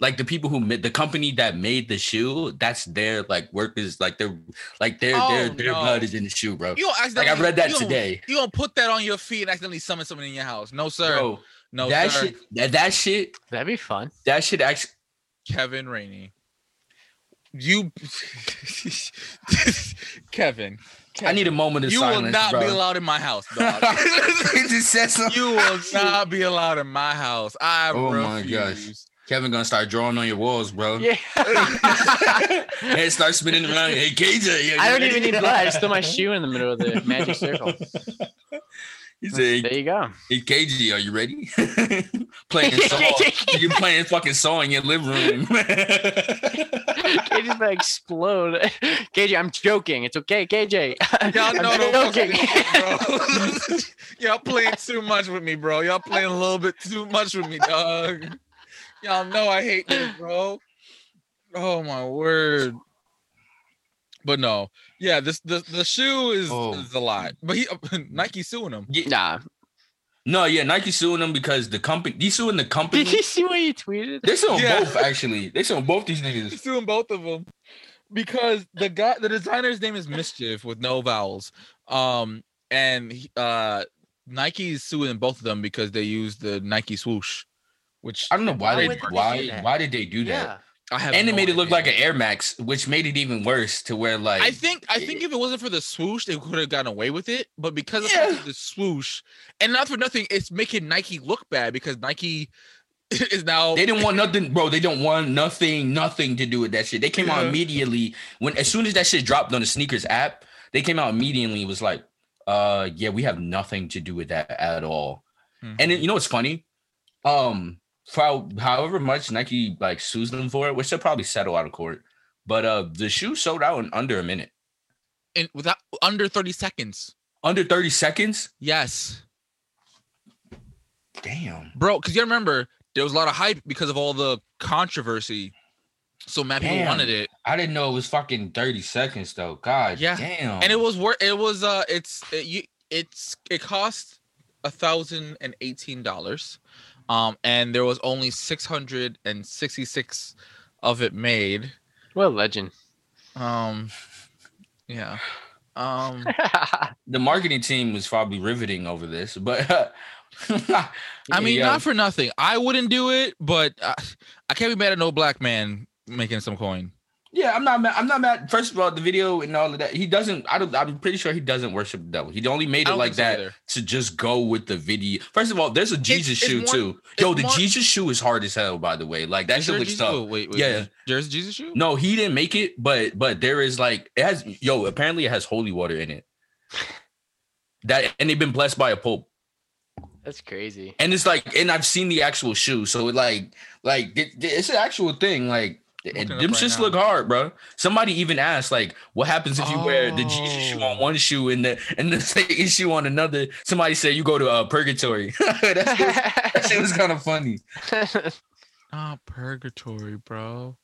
Like the people who made the company that made the shoe, that's their like workers, like their like their oh, their Oh, their no. blood is in the shoe, bro. You don't Like I read that you don't- today. You don't put that on your feet and accidentally summon someone in your house. No, sir. Bro, no, that sir. shit that, that shit That'd be fun. that shit actually Kevin Rainey. You, Kevin. I need a moment of You silence. will not bro. be allowed in my house, dog. he just said you will not be allowed in my house. I Oh refuse. my gosh. Kevin gonna start drawing on your walls, bro. Yeah. and start spinning around. Hey, KJ. I don't even need blood. I just throw my shoe in the middle of the magic circle. He said, There you go. "Hey KG, are you ready? playing song. you playing fucking song in your living room." KJ's gonna explode. KJ, I'm joking. It's okay, KJ. Y'all know I'm joking. bro. Y'all playing too much with me, bro. Y'all playing a little bit too much with me, dog. Y'all know I hate this, bro. Oh my word. But no, yeah, this the the shoe is, Oh. is a lot. But he Nike suing him. Yeah, Nah. no, yeah, Nike suing them because the company. He's suing the company. Did you see what you tweeted? They suing Yeah. both actually. They suing both these niggas. He's suing both of them because the guy, the designer's name is Mischief with no vowels. Um, and he- uh, Nike's suing both of them because they use the Nike swoosh, which I don't know why Why they they why why did they do that? Yeah. I have. And it no made it look like an Air Max, which made it even worse. To where like I think I think if it wasn't for the swoosh, they could have gotten away with it. But because Yeah. of the swoosh, and not for nothing, it's making Nike look bad because Nike is now They didn't want nothing, bro. They don't want nothing, nothing to do with that shit. They came out immediately when as soon as that shit dropped on the sneakers app, they came out immediately. and Was like, uh, yeah, we have nothing to do with that at all. Mhm. And then, you know what's funny? Um, for how- however much Nike like sues them for it, which they'll probably settle out of court. But uh, the shoe sold out in under a minute, and without under thirty seconds. under thirty seconds. Yes, Damn. bro. Because you remember there was a lot of hype because of all the controversy. So mad people wanted it, I didn't know it was fucking thirty seconds though. God, Yeah. damn. and it was worth. It was uh, it's it, you, it's it cost a thousand and eighteen dollars, um, and there was only six hundred and sixty six of it made. What a legend. Um, yeah. Um, the marketing team was probably riveting over this, but I mean, yeah. not for nothing. I wouldn't do it, but uh, I can't be mad at no black man making some coin. Yeah, I'm not mad. I'm not mad. First of all, the video and all of that, he doesn't. I don't. I'm pretty sure he doesn't worship the devil. He only made it like so that either. to just go with the video. First of all, there's a Jesus it's shoe more- too. Yo, the more- Jesus shoe is hard as hell. By the way, like that shit looks Jesus- tough. wait, wait, Yeah. There's a Jesus shoe. No, he didn't make it, but but there is like it has. Yo, apparently it has holy water in it. That and they've been blessed by a pope. That's crazy. and it's like and i've seen the actual shoe so it like like it, it's an actual thing like and looking it them right shits now. look hard bro somebody even asked like what happens if you wear the jesus shoe on Oh. one shoe and the and the satan shoe on another somebody said you go to uh, purgatory that, shit, that shit was kind of funny Ah, purgatory, bro.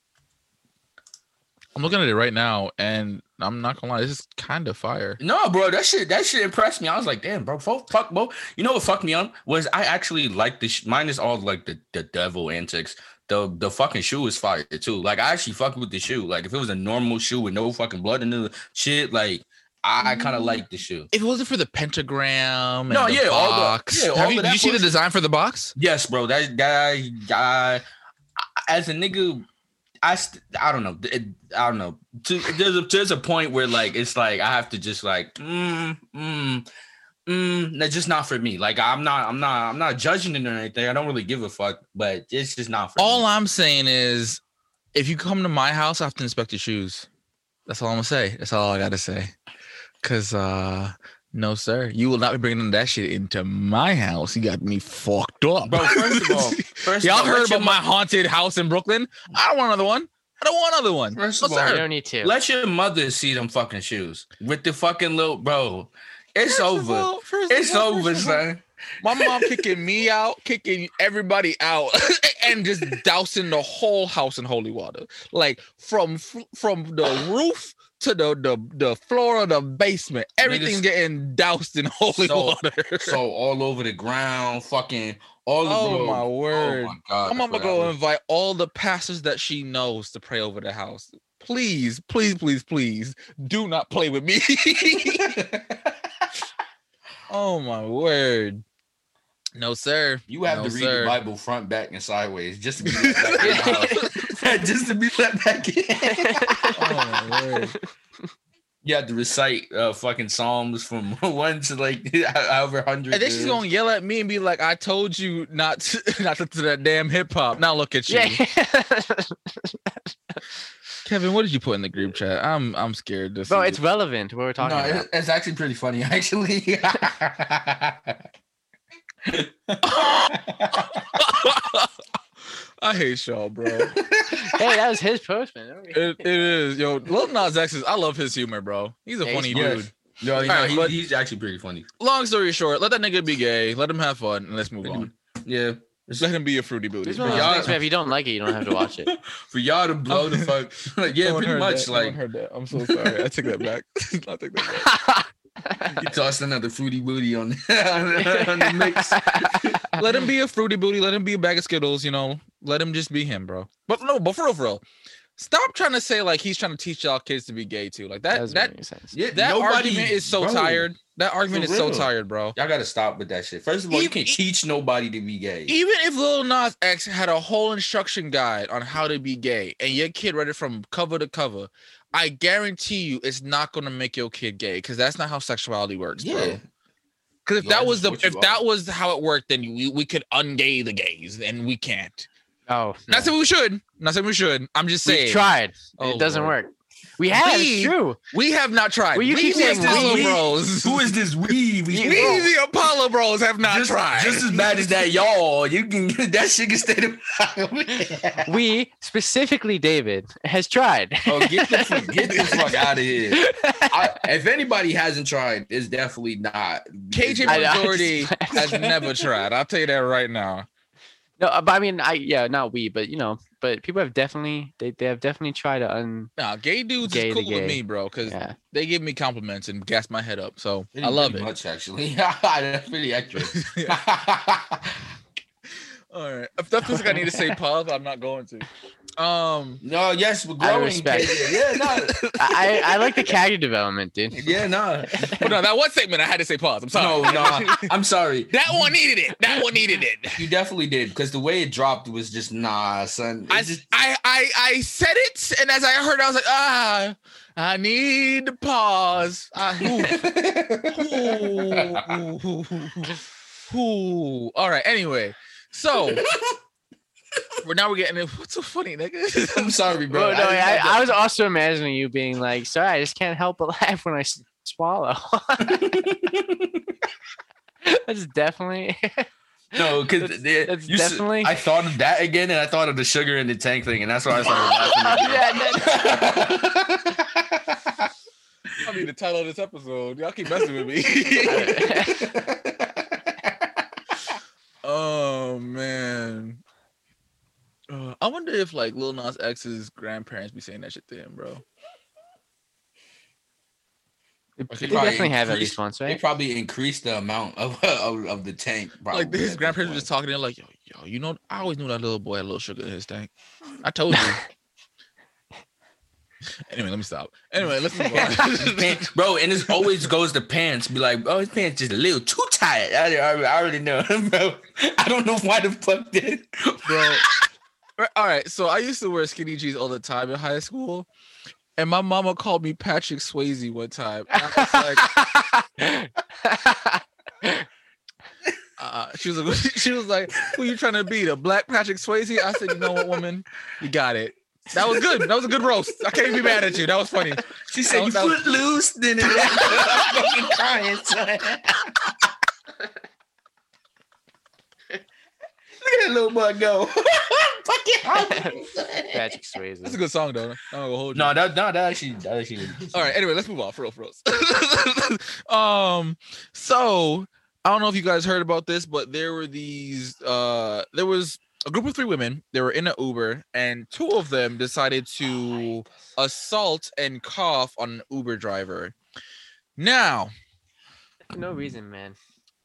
I'm looking at it right now, and I'm not gonna lie, this is kind of fire. no bro that shit that shit impressed me i was like damn bro fuck, fuck bro you know what fucked me up was i actually like this mine is all like the the devil antics the the fucking shoe is fire too. Like I actually fucked with the shoe. Like if it was a normal shoe with no fucking blood in the shit, like I, kind of Mm. like the shoe. If it wasn't for the pentagram, and No, the yeah, all the- yeah, all you, that you see the design for the box? Yes, bro. That guy, guy, as a nigga, I st- I don't know. It, I don't know. To, there's a there's a point where like it's like I have to just like mm mm mm. That's just not for me. Like I'm not I'm not I'm not judging it or anything. I don't really give a fuck. But it's just not for me. All me. I'm saying is, if you come to my house, I have to inspect your shoes. That's all I'm gonna say. That's all I gotta say. Cause uh, no, sir, you will not be bringing that shit into my house. You got me fucked up, Bro, first of all, first y'all of all, heard about my mo- haunted house in Brooklyn? I don't want another one. I don't want another one. First No, of all, You don't need to. Let your mother see them fucking shoes with the fucking little bro. It's over. all- it's all, over, son. My mom kicking me out, kicking everybody out, and just dousing the whole house in holy water, like from from the roof to the the, the floor of the basement. Everything's getting doused in holy So- water. So all over the ground, fucking all oh the oh bro. my Oh word! my god. I'm gonna go invite all the pastors that she knows to pray over the house. Please, please, please, please, do not play with me. oh my word! No, sir. You have No, to read sir. the Bible front, back, and sideways just to be let back in just to be let back in. Oh my word! You have to recite uh, fucking psalms from one to like however hundred. And then she's gonna yell at me and be like, "I told you not to, not to, to that damn hip hop." Now look at you. yeah. Kevin, what did you put in the group chat? I'm I'm scared. To Bro, see it's it. relevant. to What we're talking no, about. it- it's actually pretty funny, actually. I hate y'all, bro. hey, that was his post, man. It, it is, yo. Lil Nas X is. I love his humor, bro. He's a Yeah, funny funny. dude. no, you know, right, he- but- he's actually pretty funny. Long story short, let that nigga be gay. Let him have fun, and let's move on. Yeah. Just let him be a fruity booty. It's one of Y'all- those if you don't like it, you don't have to watch it. For y'all to blow the fuck. like, yeah, No pretty much. that. No one Like, heard that. I'm so sorry. I take that back. I take that back. you tossed another fruity booty on, on the mix. let him be a fruity booty. Let him be a bag of Skittles. You know, let him just be him, bro. But no, but for real, for real, stop trying to say like he's trying to teach y'all kids to be gay too. Like that. doesn't That make sense. Yeah, that nobody- argument is so bro, tired. That argument is so tired, bro. Y'all gotta stop with that shit. First of all, you can't teach nobody to be gay. Even if Lil Nas X had a whole instruction guide on how to be gay, and your kid read it from cover to cover, I guarantee you it's not gonna make your kid gay because that's not how sexuality works, Yeah. bro. Because if You that was the what you if are. that was how it worked, then we, we could ungay the gays, and we can't. Oh, no. Not saying we should. Not saying we should. I'm just saying We've tried. Oh, it doesn't Lord. work. We have. We- It's true. we have not tried. Well, you we keep the saying Apollo we. Bros. Who is this we? We, You- we the Apollo Bros have not just, tried. just as bad as that, y'all. You can that shit can stay the We specifically, David, has tried. Oh, get the fuck, get the fuck out of here. I, if anybody hasn't tried, it's definitely not. KJ I- I Majority has never tried. I'll tell you that right now. No, but I mean, I yeah, not we, but you know, but people have definitely they, they have definitely tried to un Nah, gay dudes Gay is to cool with me, bro, because yeah. they give me compliments and gas my head up. So I love it. Much actually, that's pretty accurate. All right. If that feels like I need to say pause, I'm not going to. Um, no, yes, we're Out of growing. respect. Yeah, no, I I like the character development, dude. yeah, no, but no, that one segment I had to say pause. I'm sorry. no, no. I'm sorry. that one needed it. That one needed it. You definitely did because the way it dropped was just nah, son. It I, just, I I I said it, and as I heard, I was like, ah, I need to pause. Ah, ooh, ooh, ooh, ooh. All right. Anyway, so we're now we're getting it. What's so funny, nigga? I'm sorry, bro. Bro, no, just I, I was also imagining you being like, sorry, I just can't help but laugh when I swallow. That's definitely No, because that's definitely- I thought of that again, and I thought of the sugar in the tank thing, and that's why I started laughing. again. I mean, the title of this episode. Y'all keep messing with me. Oh man. Uh, I wonder if like Lil Nas X's grandparents be saying that shit to him, bro. they Okay. Probably definitely have at increased- least once, They probably increased the amount of of, of the tank. Probably like his grandparents were just talking to him, like, yo, yo, you know, I always knew that little boy had a little sugar in his tank. I told you. anyway, let me stop. Anyway, let's move on. bro. And this always goes to pants. Be like, oh, his pants just a little too tight. I, I, I already know, bro. I don't know why the fuck did. bro. All right, so I used to wear skinny jeans all the time in high school, and my mama called me Patrick Swayze one time. I was like, uh, she was like, she was like, "Who you trying to be, the black Patrick Swayze?" I said, "You know what, woman, you got it. That was good. That was a good roast. I can't be mad at you. That was funny." She said, That "You was- that was- foot loose." Then I'm fucking crying, son. Look at that little boy go. Fucking hungry, son. Patrick Swayze. That's a good song, though. I'm gonna hold you. No, that no, that actually, that actually. All right. Anyway, let's move on for real, for real. um, so I don't know if you guys heard about this, but there were these. Uh, there was a group of three women. They were in an Uber, and two of them decided to oh assault and cough on an Uber driver. Now, no reason, man.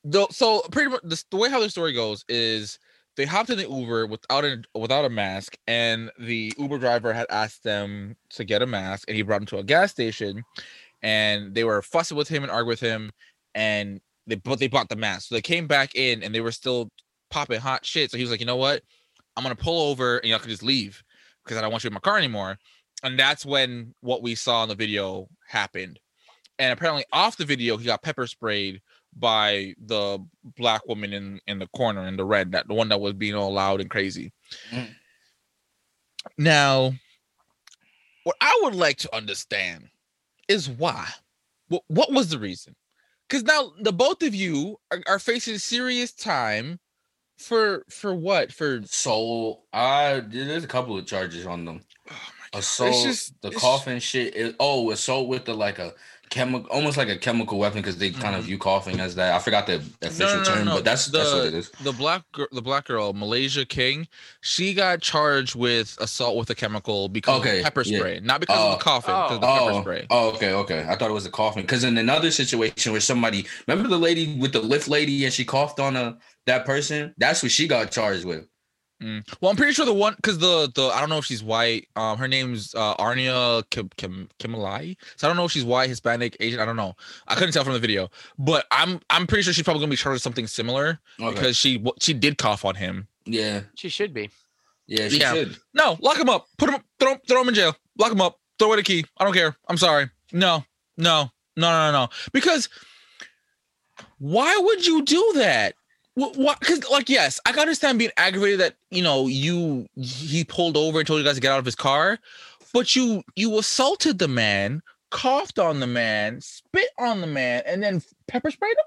the so pretty much the, the way how the story goes is they hopped in the Uber without a without a mask, and the Uber driver had asked them to get a mask, and he brought them to a gas station, and they were fussing with him and arguing with him, and they but they bought the mask, so they came back in, and they were still popping hot shit. So he was like, you know what, I'm gonna pull over, and y'all can just leave because I don't want you in my car anymore. And that's when what we saw in the video happened. And apparently, off the video, he got pepper sprayed by the black woman in in the corner in the red that the one that was being all loud and crazy Mm. now what I would like to understand is why. What, what was the reason? Because now the both of you are, are facing serious time for for what? For Soul. I there's a couple of charges on them. oh my Assault, just- the it's- coughing shit. Is, oh, assault with the like a chemical, almost like a chemical weapon because they kind of Mhm. view coughing as that. I forgot the official no, no, term, no. but that's the that's what it is. the black girl, the black girl, Malaysia King. She got charged with assault with a chemical because Okay, of pepper yeah. spray, not because Oh. of the coughing, because the Oh, pepper spray. oh, okay, okay. I thought it was the coughing because in another situation where somebody remember the lady with the Lyft lady and she coughed on a that person. That's what she got charged with. Mm. Well, I'm pretty sure the one because the the I don't know if she's white. Um, her name's uh, Arnia Kim Kim Kimalai. So I don't know if she's white, Hispanic, Asian. I don't know. I couldn't tell from the video, but I'm I'm pretty sure she's probably gonna be charged with something similar Okay. because she w- she did cough on him. yeah, She should be. yeah, she Yeah. should. No, lock him up. Put him throw throw him in jail. Lock him up. Throw away the key. I don't care. I'm sorry. No, no, no, no, no. Because why would you do that? What? what because like yes, I can understand being aggravated that you know you he pulled over and told you guys to get out of his car, but you you assaulted the man, coughed on the man, spit on the man, and then pepper sprayed him.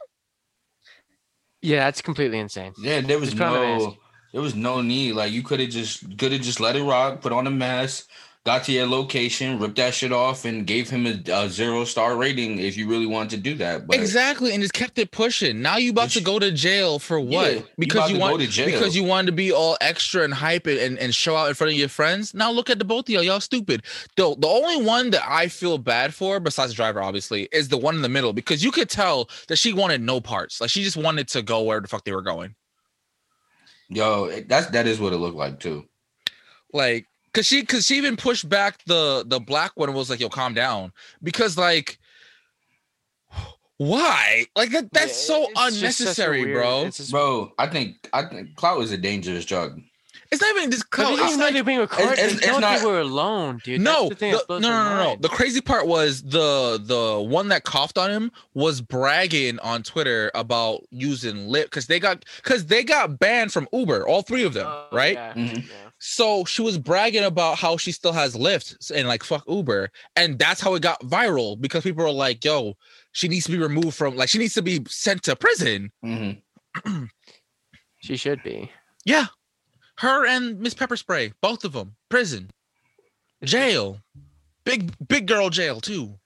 Yeah, that's completely insane. Yeah, there was Just put on a no, there was no need. Like you could have just could have just let it rock, put on a mask, got to your location, ripped that shit off, and gave him a, a zero star rating if you really wanted to do that. But exactly, and just kept it pushing. Now you about to go to jail for what? you because about you want go to jail. because you wanted to be all extra and hype it and, and show out in front of your friends. Now look at the both of y'all. Y'all stupid. The the only one that I feel bad for, besides the driver, obviously, is the one in the middle because you could tell that she wanted no parts. Like she just wanted to go where the fuck they were going. yo, that's that is what it looked like too. Like cause she cause she even pushed back the the black one and was like, yo, calm down. Because like why? Like that that's Yeah, so it's just such a unnecessary, weird- bro. It's just, Bro, I think I think clout is a dangerous drug. It's not even this but clout. they didn't It's know like, were being recorded. it's- They it's know not- they were alone, dude. no, the thing the- no, no, no, no. The crazy part was the the one that coughed on him was bragging on Twitter about using Lyft because they got because they got banned from Uber, all three of them, Oh, right? yeah, Mhm. yeah. So she was bragging about how she still has Lyft and like fuck Uber, and that's how it got viral because people were like, "Yo, she needs to be removed from like she needs to be sent to prison." hmm She should be. Yeah, her and Miss Pepper Spray, both of them, prison, jail, big big girl jail too.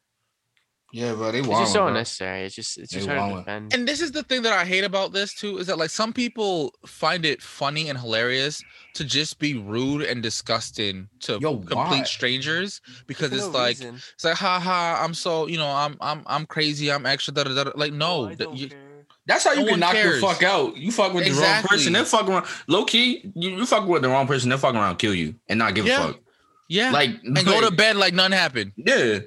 Yeah, bro, they It's just so unnecessary. It's just it's They just hard to defend. And this is the thing that I hate about this too is that like some people find it funny and hilarious to just be rude and disgusting to Yo, complete why? strangers because For it's no like reason. it's like ha ha I'm so you know I'm I'm I'm crazy I'm extra da, da, da, da." like no Oh, I that don't you, care. That's how you No can knock cares. the fuck out. You fuck with the wrong person, they fuck around. Low key, you, you fuck with the wrong person, they fuck around, kill you, and not give Yeah. a fuck. yeah Like and go to bed like none happened Yeah.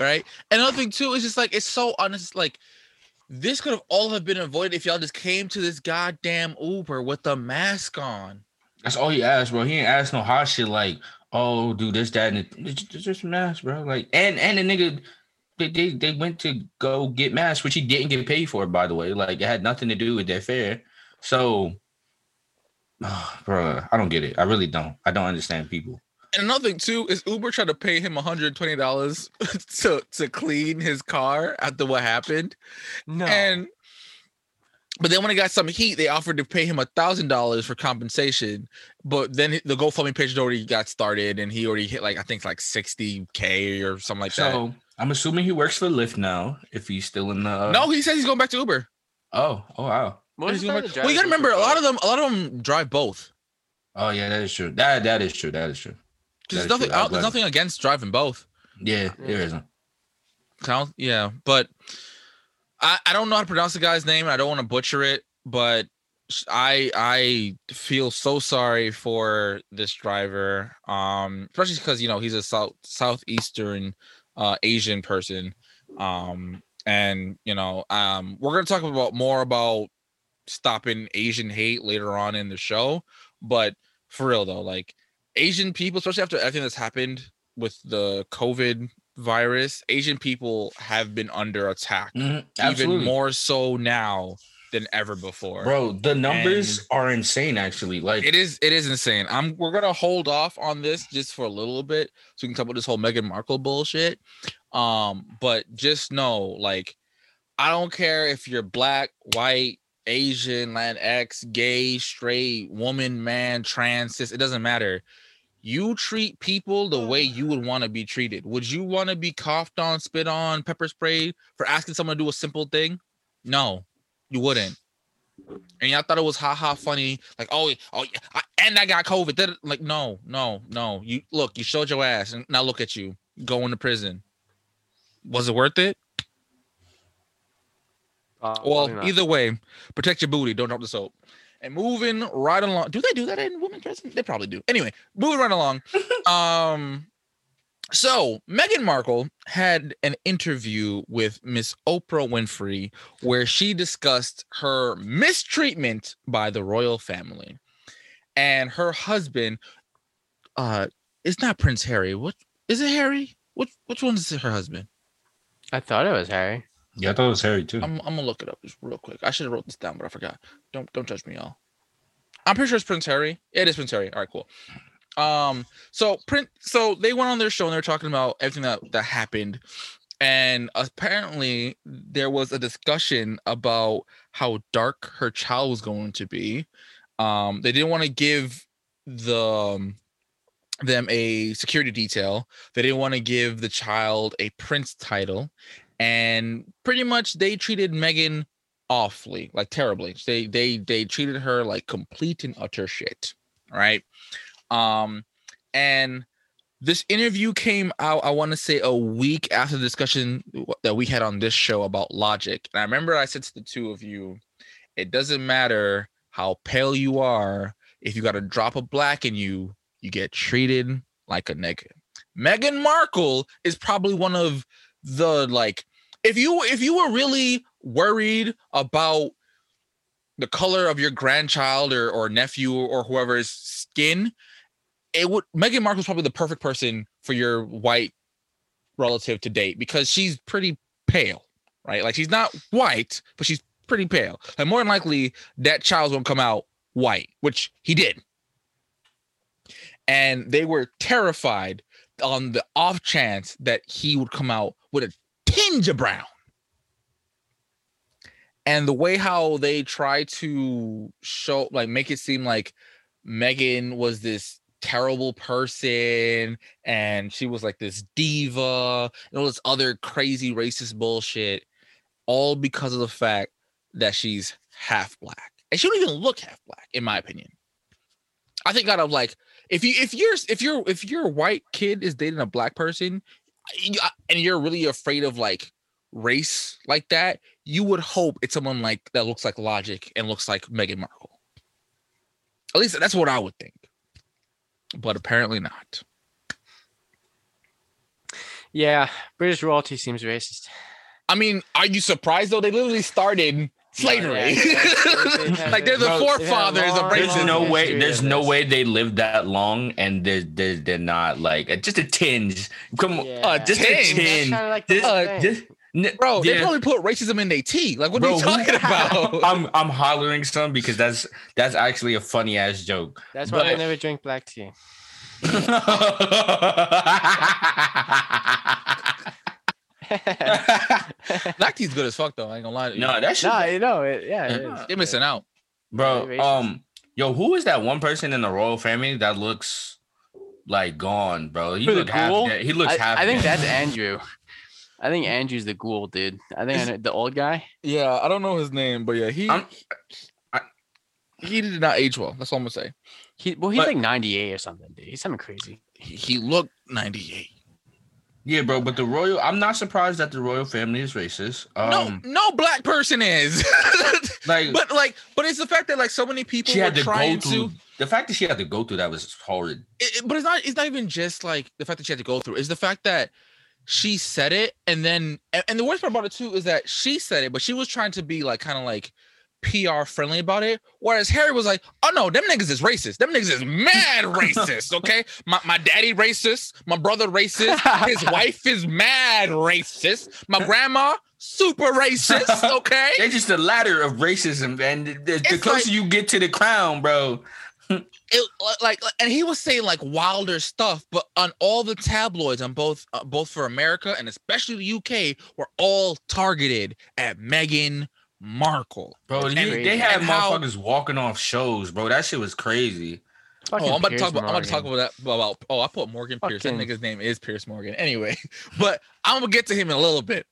Right And another thing too is just like it's so honest like this could have all have been avoided if y'all just came to this goddamn Uber with the mask on That's all he asked, bro. He ain't asked no hot shit like, oh, do this, that, and just- mask, bro. Like, and and the nigga, they, they they went to go get masks, which he didn't get paid for, by the way. Like, it had nothing to do with their fare. So, bro, I don't get it. I really don't. I don't understand people. And another thing too is Uber tried to pay him $120 to to clean his car after what happened. No. And but then when he got some heat, they offered to pay him a thousand dollars for compensation. But then the GoFundMe page already got started and he already hit like I think like 60k or something like that. So I'm assuming he works for Lyft now. If he's still in the uh, No, he says he's going back to Uber. Oh, oh wow. Most He's of the going time back- the well, you gotta remember a lot of them, a lot of them drive both. Oh yeah, that is true. That that is true. That is true. There's nothing. I'm there's nothing against driving both. Yeah, there Yeah. isn't. Count, yeah, but I I don't know how to pronounce the guy's name. I don't want to butcher it, but I I feel so sorry for this driver, um, especially because you know he's a south southeastern uh, Asian person, um, and you know um, we're gonna talk about more about stopping Asian hate later on in the show, but for real though, like Asian people, especially after everything that's happened with the COVID virus, Asian people have been under attack Mhm, even more so now than ever before. Bro, the numbers And- are insane. Actually, like It is it is insane. I'm we're gonna hold off on this just for a little bit so we can talk about this whole Meghan Markle bullshit. Um, but just know, like, I don't care if you're black, white, Asian, Latinx, gay, straight, woman, man, trans, cis, it doesn't matter. You treat people the way you would want to be treated. Would you want to be coughed on, spit on, pepper sprayed for asking someone to do a simple thing? No, you wouldn't and y'all thought it was ha ha funny, like oh oh I, and I got COVID. That, like no no no. You look, you showed your ass, and now look at you going to prison. Was it worth it? Uh, Well, either way, protect your booty. Don't drop the soap. And moving right along. Do they do that in women's prison? They probably do. Anyway, moving right along. um, so Meghan Markle had an interview with Miss Oprah Winfrey where she discussed her mistreatment by the royal family, and her husband. Uh, it's not Prince Harry. What is it? Harry? Which which one is her husband? I thought it was Harry. Yeah, I thought it was Harry too. I'm, I'm gonna look it up just real quick. I should have wrote this down, but I forgot. Don't don't judge me, y'all. I'm pretty sure it's Prince Harry. It is Prince Harry. All right, cool. Um, so Prince, so they went on their show and they were talking about everything that that happened, and apparently there was a discussion about how dark her child was going to be. Um, they didn't want to give the um, them a security detail. They didn't want to give the child a prince title, and pretty much they treated Megan awfully, like terribly. They they they treated her like complete and utter shit, right? Um, and this interview came out. I want to say a week after the discussion that we had on this show about logic. And I remember I said to the two of you, it doesn't matter how pale you are. If you got a drop of black in you, you get treated like a nigga. Meghan Markle is probably one of the like if you if you were really worried about the color of your grandchild or, or nephew or whoever's skin, it would Meghan Markle's probably the perfect person for your white relative to date because she's pretty pale, right? Like she's not white, but she's pretty pale. And more than likely that child's gonna come out white, which he did. And they were terrified on the off chance that he would come out with a tinge of brown. And the way how they try to show, like, make it seem like Megan was this terrible person and she was like this diva and all this other crazy racist bullshit, all because of the fact that she's half black. And she don't even look half black, in my opinion. I think out of like if you if you're if you're if your white kid is dating a black person and you're really afraid of like race like that, you would hope it's someone like that looks like Logic and looks like Meghan Markle. At least that's what I would think. But apparently not. Yeah, British royalty seems racist. I mean, are you surprised though? They literally started slavery. yeah, they- they like they're the Bro, they've had a forefathers of racism. There's no way. There's no way they lived that long, and they're they're, they're not like uh, just a tinge. Come on, Yeah. uh, just tinge? a tinge. kinda like Just- uh, just- n- Bro, they probably put racism in their tea. Like, what are you talking about? I'm I'm hollering some because that's that's actually a funny ass joke. That's why I never drink black tea. Black tea's good as fuck though. I ain't gonna lie to you. no, that shit, no, you know it. Yeah, it is. They're missing out. bro. Um, yo, who is that one person in the royal family that looks like gone, bro? He Who, the look half dead. He looks I, half. I think dead. that's Andrew. I think Andrew's the ghoul, dude. I think I know, the old guy. Yeah, I don't know his name, but yeah, he I'm- I- he did not age well. That's all I'm gonna say. He well, he's But- like 98 or something, dude. He's something crazy. He, he looked 98. Yeah, bro. But the royal, I'm not surprised that the royal family is racist. Um, no, no black person is. like but like, but it's the fact that like so many people she were had to go through. to. The fact that she had to go through that was horrid. it- but it's not. It's not even just like the fact that she had to go through. It's the fact that she said it, and then and the worst part about it too is that she said it, but she was trying to be like kind of like PR friendly about it. Whereas Harry was like, oh no, them niggas is racist. Them niggas is mad racist. Okay. My, my daddy racist, my brother racist, his wife is mad racist, my grandma, super racist. Okay. They're just the ladder of racism, and the, the- the closer like- you get to the crown, bro. it like and he was saying like wilder stuff but on all the tabloids on both uh, both for america and especially the uk were all targeted at meghan markle Bro, you- they had and how- motherfuckers walking off shows, bro. That shit was crazy. Oh, I'm about to talk about. I'm about to talk about that. About oh, I put Morgan Piers. That nigga's name is Piers Morgan. Anyway, but I'm gonna get to him in a little bit.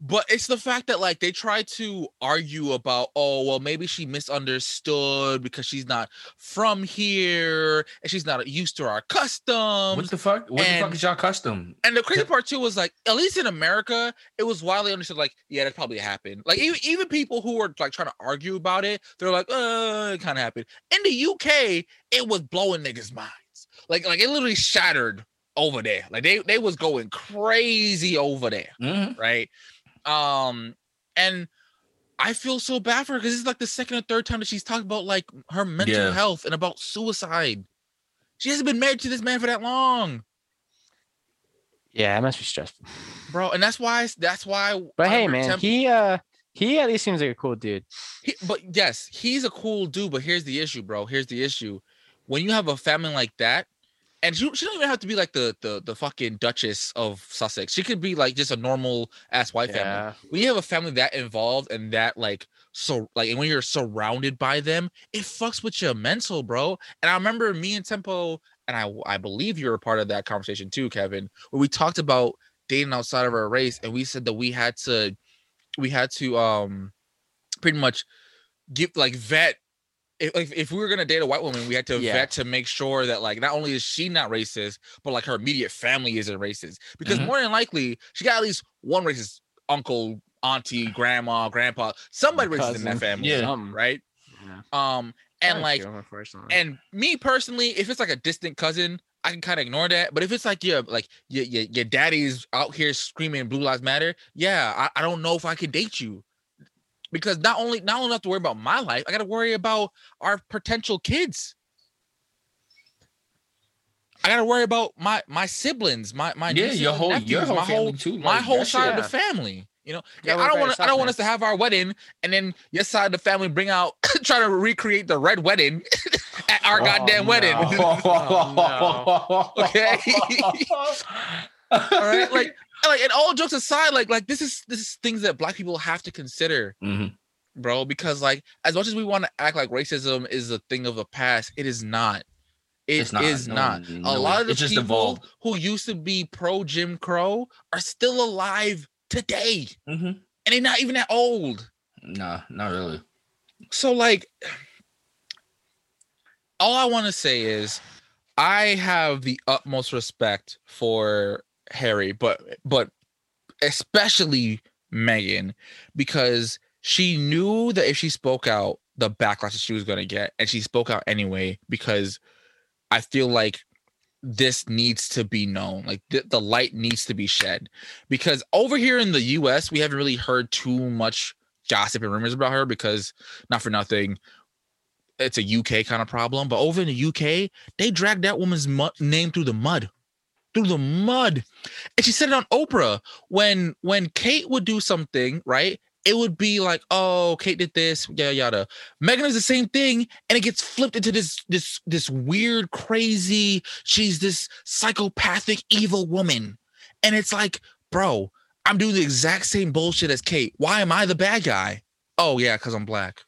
But it's the fact that like they try to argue about oh well maybe she misunderstood because she's not from here and she's not used to our customs. what the fuck? What the fuck is y'all custom? And the crazy part too was like, at least in America, it was widely understood. Like, yeah, that probably happened. Like, even even people who were like trying to argue about it, they're like, uh, it kind of happened. In the UK, it was blowing niggas' minds. Like, like it literally shattered over there. Like they they was going crazy over there, Mhm. right? Um, and I feel so bad for her because it's like the second or third time that she's talked about like her mental Yeah. health and about suicide. She hasn't been married to this man for that long Yeah, it must be stressful. bro and that's why that's why But I hey, man, Temp- he uh he at least seems like a cool dude. he- but yes he's a cool dude but here's the issue bro here's the issue when you have a family like that and she, she don't even have to be like the the the fucking duchess of sussex. She could be like just a normal ass white family. Yeah. when you have a family that involved and that like so like and when you're surrounded by them it fucks with your mental bro. And i remember me and tempo and i i believe you were a part of that conversation too kevin where we talked about dating outside of our race and we said that we had to we had to um pretty much give like vet if, like, if we were gonna date a white woman, we had to Yeah. vet to make sure that like not only is she not racist, but like her immediate family isn't racist. Because Mhm. more than likely, she got at least one racist uncle, auntie, grandma, grandpa, somebody racist in that family, Yeah. Right? Yeah. Um, and like, feel her personally. and me personally, if it's like a distant cousin, I can kind of ignore that. But if it's like your like your, your your daddy's out here screaming "Blue Lives Matter," yeah, I, I don't know if I can date you because not only not only have to worry about my life, I got to worry about our potential kids. I got to worry about my my siblings, my my Yeah, your whole nephews, your whole my whole too. my whole side shit- of the family. You know, Yeah, I don't want. I don't want us to have our wedding and then your side of the family bring out try to recreate the red wedding at our Oh, goddamn wedding. Oh, Okay. all right, like, like, and all jokes aside, like, like this is this is things that black people have to consider, Mhm. bro. Because like, as much as we want to act like racism is a thing of the past, it is not. It It's not. is No, not. no, a lot of the just people evolved. who used to be pro Jim Crow are still alive today, Mhm. and they're not even that old. Nah, not really. So like all I want to say is I have the utmost respect for Harry, but but especially Megan because she knew that if she spoke out, the backlash that she was going to get, and she spoke out anyway because I feel like this needs to be known. Like the, the light needs to be shed because over here in the US, we haven't really heard too much gossip and rumors about her because not for nothing it's a UK kind of problem but over in the UK they dragged that woman's mu- name through the mud through the mud and she said it on Oprah when when Kate would do something right it would be like oh Kate did this yada yada Megan is the same thing and it gets flipped into this this this weird crazy she's this psychopathic evil woman and it's like bro I'm doing the exact same bullshit as Kate. Why am I the bad guy? Oh yeah, because I'm black.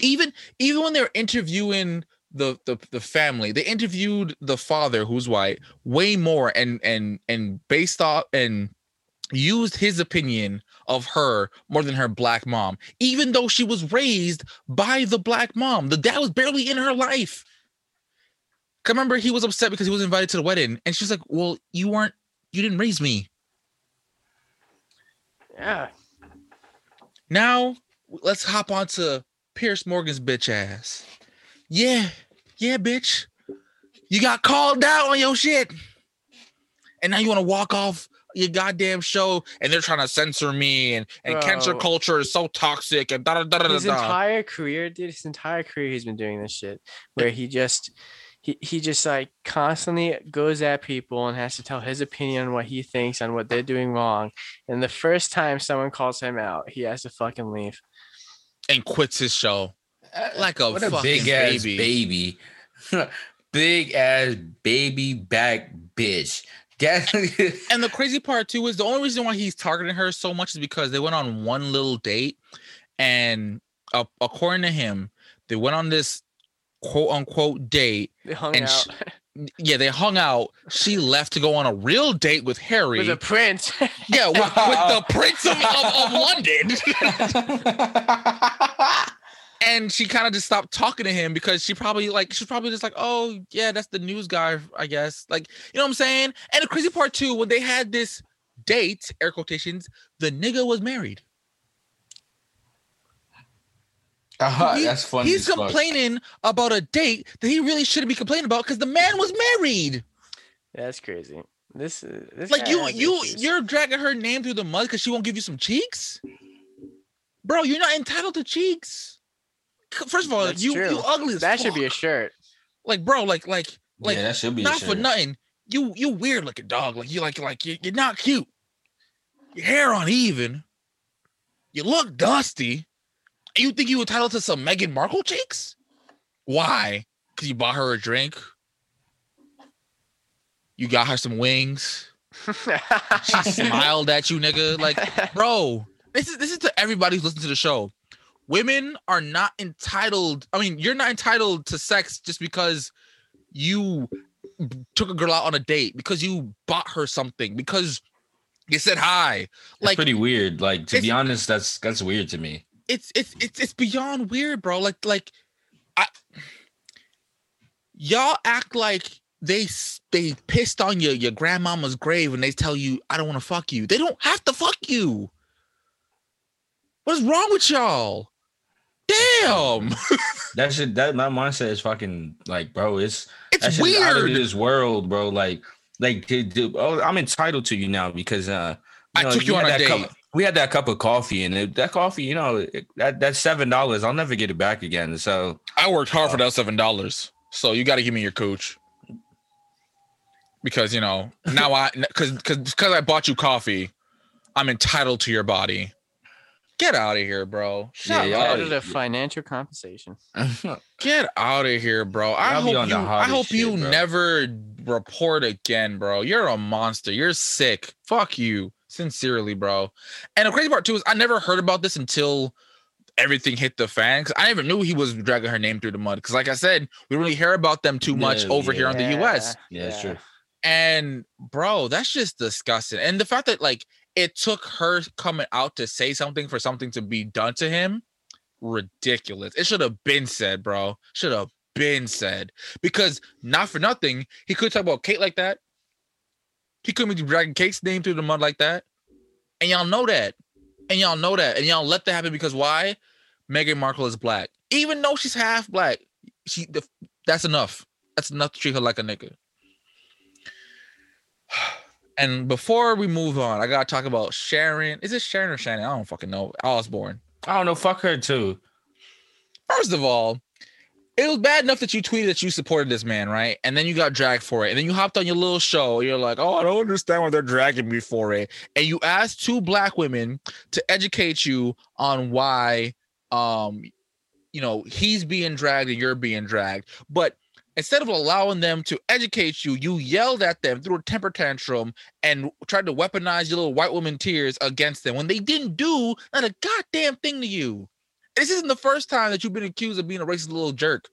Even even when they're interviewing the, the the family, they interviewed the father who's white way more and and and based off and used his opinion of her more than her black mom, even though she was raised by the black mom. The dad was barely in her life. 'Cause remember, he was upset because he was invited to the wedding, and she's like, "Well, you weren't, you didn't raise me." yeah. Now let's hop on to Piers Morgan's bitch ass. Yeah, yeah, bitch. You got called out on your shit. And now you want to walk off your goddamn show and they're trying to censor me and and cancel Bro. culture is so toxic and da da da da his entire career, dude, his entire career he's been doing this shit where he just he, he just like constantly goes at people and has to tell his opinion on what he thinks on what they're doing wrong. And the first time someone calls him out, he has to fucking leave. and quits his show like a what a fucking big ass baby. baby, big ass baby back bitch. That- And the crazy part too is the only reason why he's targeting her so much is because they went on one little date, and uh, according to him, they went on this quote unquote date. They hung And out sh- Yeah, they hung out. She left to go on a real date with Harry. with a prince. yeah, with, with the Prince of, of, of London. And she kind of just stopped talking to him because she probably like she's probably just like oh yeah that's the news guy i guess like you know what i'm saying and the crazy part too when they had this date air quotations the nigga was married Uh, He- that's funny. he's as fuck. complaining about a date that he really shouldn't be complaining about because the man was married That's crazy. This is this like you you issues. you're dragging her name through the mud because she won't give you some cheeks bro you're not entitled to cheeks first of all That's you true. you ugly as that should be a shirt. like bro like like like yeah, that should be a not for nothing. You you weird looking dog. Like you like like you, you're not cute. Your hair uneven. You look dusty. And you think you are entitled to some Meghan Markle cheeks? Why? Because you bought her a drink. You got her some wings. She smiled at you, nigga. Like, bro, this is this is to everybody who's listening to the show. Women are not entitled. I mean, you're not entitled to sex just because you took a girl out on a date, because you bought her something, because you said hi. It's Like pretty weird. Like to be honest, that's that's weird to me. it's it's it's it's beyond weird, bro. Like like I y'all act like they they pissed on your your grandmama's grave and they tell you I don't want to fuck you. They don't have to fuck you. What is wrong with y'all? Damn, That shit, that my mindset is fucking like, bro. It's it's shit's out of weird. this world, bro. Like, like, to, to, oh, I'm entitled to you now because uh, I took you on a that cup- we had that cup of coffee, and it, that coffee, you know, it, that that's seven dollars. I'll never get it back again. So I worked hard for that seven dollars, so you got to give me your cooch. Because you know now I because because because I bought you coffee, I'm entitled to your body. Get out of here, bro. Shut Yeah, up. Part of the financial compensation. Get out of here, bro. I Y'all be hope you. I hottest hope you shit, bro. never report again, bro. You're a monster. You're sick. Fuck you, sincerely, bro. And the crazy part too is I never heard about this until everything hit the fan. Cause I never knew he was dragging her name through the mud. Cause like I said, we don't really hear about them too much No, over here in the U.S. yeah, it's true. And bro, that's just disgusting. And the fact that like it took her coming out to say something for something to be done to him, ridiculous. It should have been said, bro. Should have been said. Because not for nothing, he could talk about Kate like that. He couldn't be dragging Kate's name through the mud like that. And y'all know that. And y'all know that. And y'all let that happen because why? Meghan Markle is black. Even though she's half black, she that's enough. That's enough to treat her like a nigga. And before we move on, I gotta talk about Sharon. Is it Sharon or Shannon? I don't fucking know. Osbourne. I don't know. Fuck her too. First of all, it was bad enough that you tweeted that you supported this man, right? And then you got dragged for it. And then you hopped on your little show. You're like, oh, I don't understand why they're dragging me for it. And you asked two black women to educate you on why um you know he's being dragged and you're being dragged. But instead of allowing them to educate you, you yelled at them through a temper tantrum and tried to weaponize your little white woman tears against them when they didn't do not a goddamn thing to you. This isn't the first time that you've been accused of being a racist little jerk.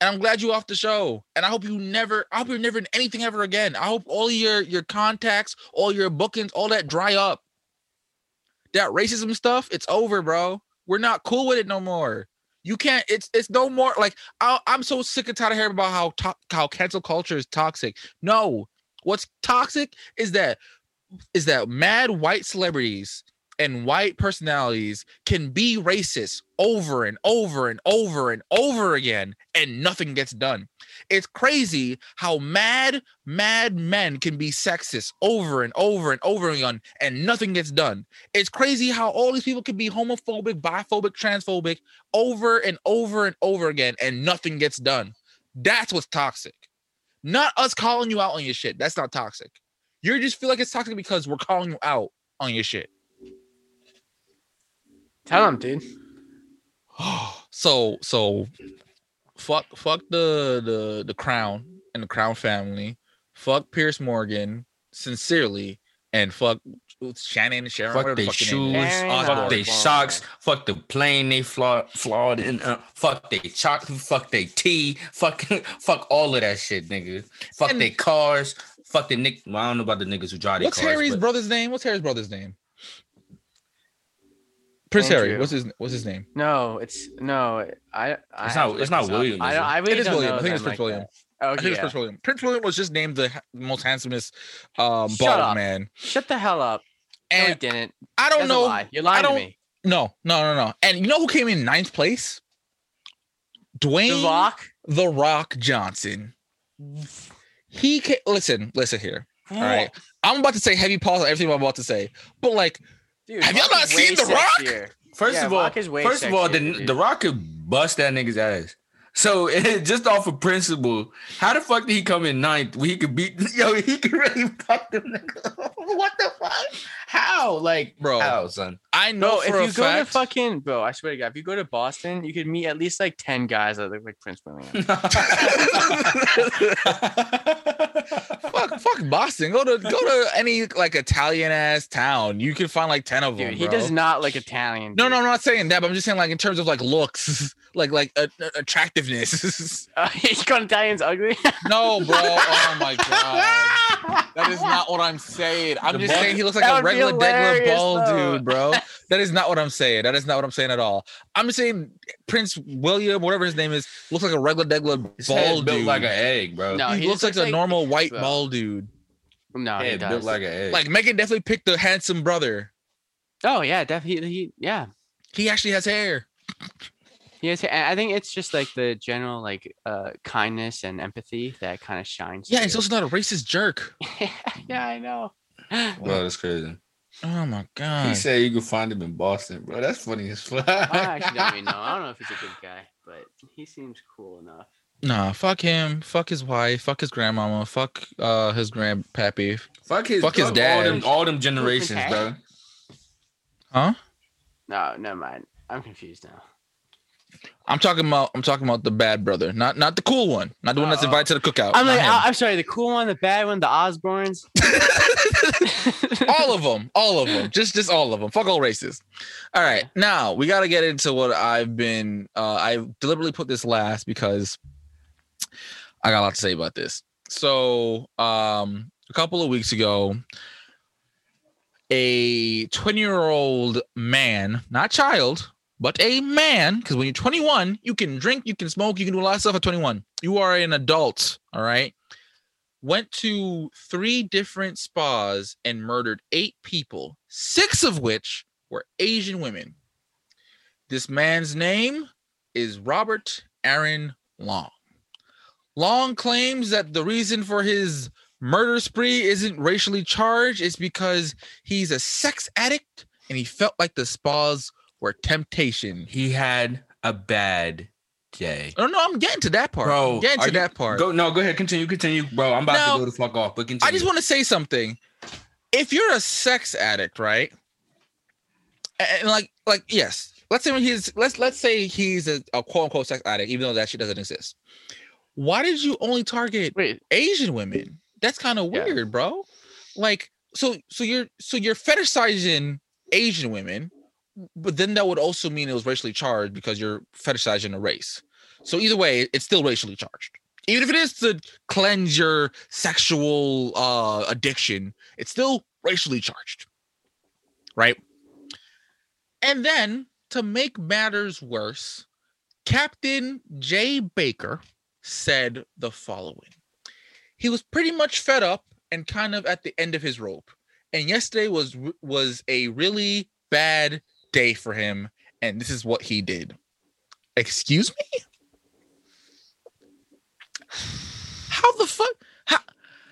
And I'm glad you're off the show. And I hope you never, I hope you're never in anything ever again. I hope all your your contacts, all your bookings, all that dry up. That racism stuff, it's over, bro. We're not cool with it no more. You can't. It's it's no more. Like I, I'm so sick and tired of hearing about how to, how cancel culture is toxic. No, what's toxic is that is that mad white celebrities and white personalities can be racist over and over and over and over again and nothing gets done. It's crazy how mad, mad men can be sexist over and over and over again and nothing gets done. It's crazy how all these people can be homophobic, biphobic, transphobic over and over and over again and nothing gets done. That's what's toxic. Not us calling you out on your shit. That's not toxic. You just feel like it's toxic because we're calling you out on your shit. Tell him, dude. so so fuck fuck the the the crown and the crown family. Fuck Piers Morgan sincerely and fuck Shannon and Sharon. Fuck whatever the their fuck your name shoes, is. Fuck their Osbourne. socks, fuck the plane they flaw, flawed in, uh, fuck they chocolate, fuck they tea, fuck fuck all of that shit, nigga. Fuck And- their cars, fuck the nick. Well, I don't know about the niggas who drive their What's cars. Harry's but- brother's name? What's Harry's brother's name? Prince Harry. What's his What's his name? No, it's no. I. I It's not- it's not. William, I, is don't- it? I really It is William. I think it's Prince like William. that. I Oh think it's. Prince William. Prince William was just named the most handsomest um, Shut bald up. man. Shut the hell up. No, he didn't. I don't That's know. lie. You're lying to don't- me. No, no, no, no. And you know who came in ninth place? Dwayne The Rock. The Rock Johnson. He can listen, listen here. All right. I'm about to say heavy pause on everything I'm about to say, but like, Dude, Have y'all not seen The Rock? sexier. First Yeah, of all, Rock is first of all, the, dude. the Rock could bust that nigga's ass. So just off of principle, how the fuck did he come in ninth? Where he could beat yo, he could really fuck them niggas. what the fuck? How? Like, Bro. how, son? I know Bro, if for you a go to fucking bro, I swear to God, if you go to Boston, you could meet at least like ten guys that look like Prince William. Fuck, fuck Boston. Go to go to any like Italian ass town. You can find like ten of them. Dude, he bro. does not look Italian. No, dude. no, I'm not saying that. But I'm just saying like in terms of like looks, like like uh, attractiveness. Uh, he's got Italians ugly. no, bro. Oh my god. That is not what I'm saying. I'm The just bald- saying he looks like a regular degular hilarious, bald though. dude, bro. That is not what I'm saying. That is not what I'm saying at all. I'm just saying Prince William, whatever his name is, looks like a regular degular His head bald built dude. like an egg, bro. No, he, he looks just like looks a like- normal white well, bald dude. no, he head does. built like an egg. Like Megan definitely picked the handsome brother. oh yeah, definitely. He, yeah, He actually has hair. he has. and I think it's just like the general like uh kindness and empathy that kind of shines. Yeah, he's also not a racist jerk. yeah, I know. bro, that's crazy. Oh my god. He said you could find him in Boston, bro. That's funny as fuck. I actually don't even know. I don't know if he's a good guy, but he seems cool enough. Nah, fuck him. Fuck his wife. Fuck his grandmama. Fuck uh his grandpappy. Fuck his, Fuck his All dad. them, all them generations, bro. Huh? No, never mind. I'm confused now. I'm talking about I'm talking about the bad brother, not not the cool one, not the one that's Uh-oh. invited to the cookout. I'm like. I- I'm sorry, the cool one, the bad one, the Osbournes. all of them, all of them, just just all of them. Fuck all races. All right, now we got to get into what I've been. Uh, I deliberately put this last because I got a lot to say about this. So, um, a couple of weeks ago, a 20 year old man, not child, but a man, because when you're 21, you can drink, you can smoke, you can do a lot of stuff at 21. You are an adult, all right? Went to three different spas and murdered eight people, six of which were Asian women. This man's name is Robert Aaron Long. Long claims that the reason for his murder spree isn't racially charged, is because he's a sex addict and he felt like the spas were temptation. He had a bad day. Oh no, I'm getting to that part. Bro, I'm getting to you- that part. Go no, go ahead, continue, continue, bro. I'm about Now, to go the fuck off, but continue. I just want to say something. If you're a sex addict, right? And like, like, yes. Let's say when he's let's let's say he's a, a quote unquote sex addict, even though that shit doesn't exist. Why did you only target Wait, Asian women? That's kind of Yeah. weird, bro. Like, so so you're so you're fetishizing Asian women, but then that would also mean it was racially charged because you're fetishizing a race. So either way, it's still racially charged. Even if it is to cleanse your sexual uh addiction, it's still racially charged. Right? And then to make matters worse, Captain Jay Baker said the following. He was pretty much fed up and kind of at the end of his rope. And yesterday was was a really bad day for him, and this is what he did. Excuse me? How the fuck? How,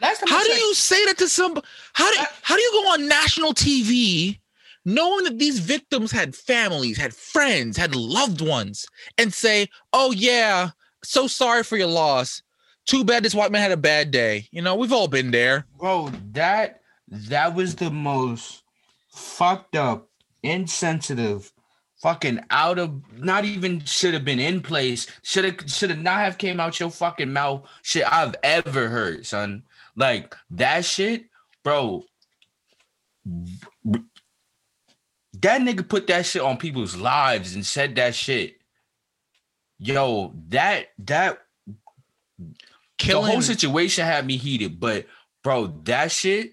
how do you say that to somebody? How do how do you go on national TV knowing that these victims had families, had friends, had loved ones, and say, "Oh yeah, so sorry for your loss. Too bad this white man had a bad day." You know, we've all been there. bro that that was the most fucked up insensitive fucking out of not even should have been in place should have should have not have came out your fucking mouth shit i've ever heard son like that shit bro that nigga put that shit on people's lives and said that shit yo that that Killing. the whole situation had me heated, but bro, that shit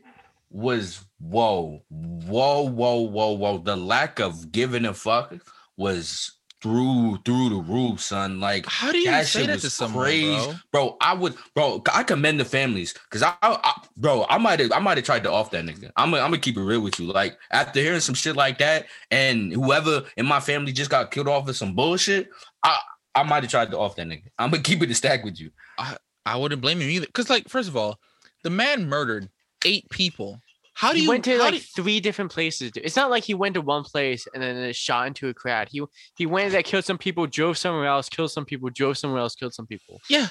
was whoa, whoa, whoa, whoa, whoa. The lack of giving a fuck was through through the roof, son. Like How do you that say shit that to someone, crazy. bro? bro. I would, bro. I commend the families because I, I, I- bro, I might have, I might have tried to off that nigga. I'm, gonna- I'm gonna keep it real with you. Like after hearing some shit like that, and whoever in my family just got killed off of some bullshit, I, I might have tried to off that nigga. I'm gonna keep it a stack with you. I I wouldn't blame him either. Because, like, first of all, the man murdered eight people. How do he you went to like do- three different places. dude. It's not like he went to one place and then it shot into a crowd. He he went there, killed some people, drove somewhere else, killed some people, drove somewhere else, killed some people. Yeah.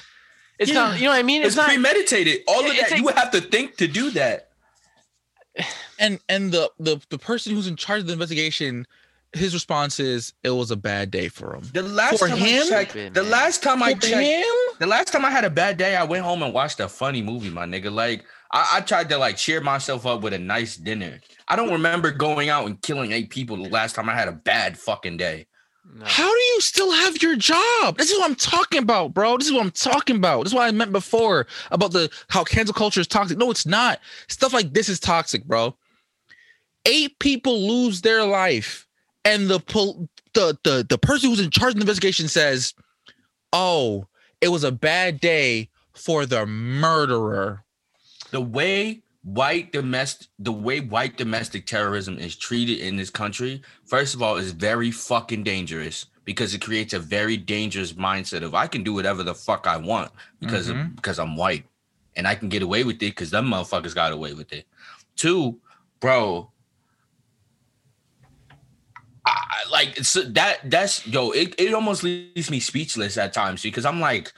It's Yeah. not. You know what I mean? It's, It's, not. premeditated. All of It's that like- you would have to think to do that. and and the the the person who's in charge of the investigation, his response is it was a bad day for him. The last For time him? I checked, Stupid, the last time I checked, him? the last time I had a bad day, I went home and watched a funny movie, my nigga. Like I, I tried to like cheer myself up with a nice dinner. I don't remember going out and killing eight people the last time I had a bad fucking day. No. How do you still have your job? This is what I'm talking about, bro. This is what I'm talking about. This is what I meant before about the how cancel culture is toxic. No, it's not. Stuff like this is toxic, bro. Eight people lose their life, and the pol- the the the person who's in charge of the investigation says, "Oh, it was a bad day for the murderer." The way white domestic, the way white domestic terrorism is treated in this country, first of all, is very fucking dangerous because it creates a very dangerous mindset of I can do whatever the fuck I want because of, Mhm. because I'm white and I can get away with it because them motherfuckers got away with it. Two, bro. I, like that that's yo it, it almost leaves me speechless at times because I'm like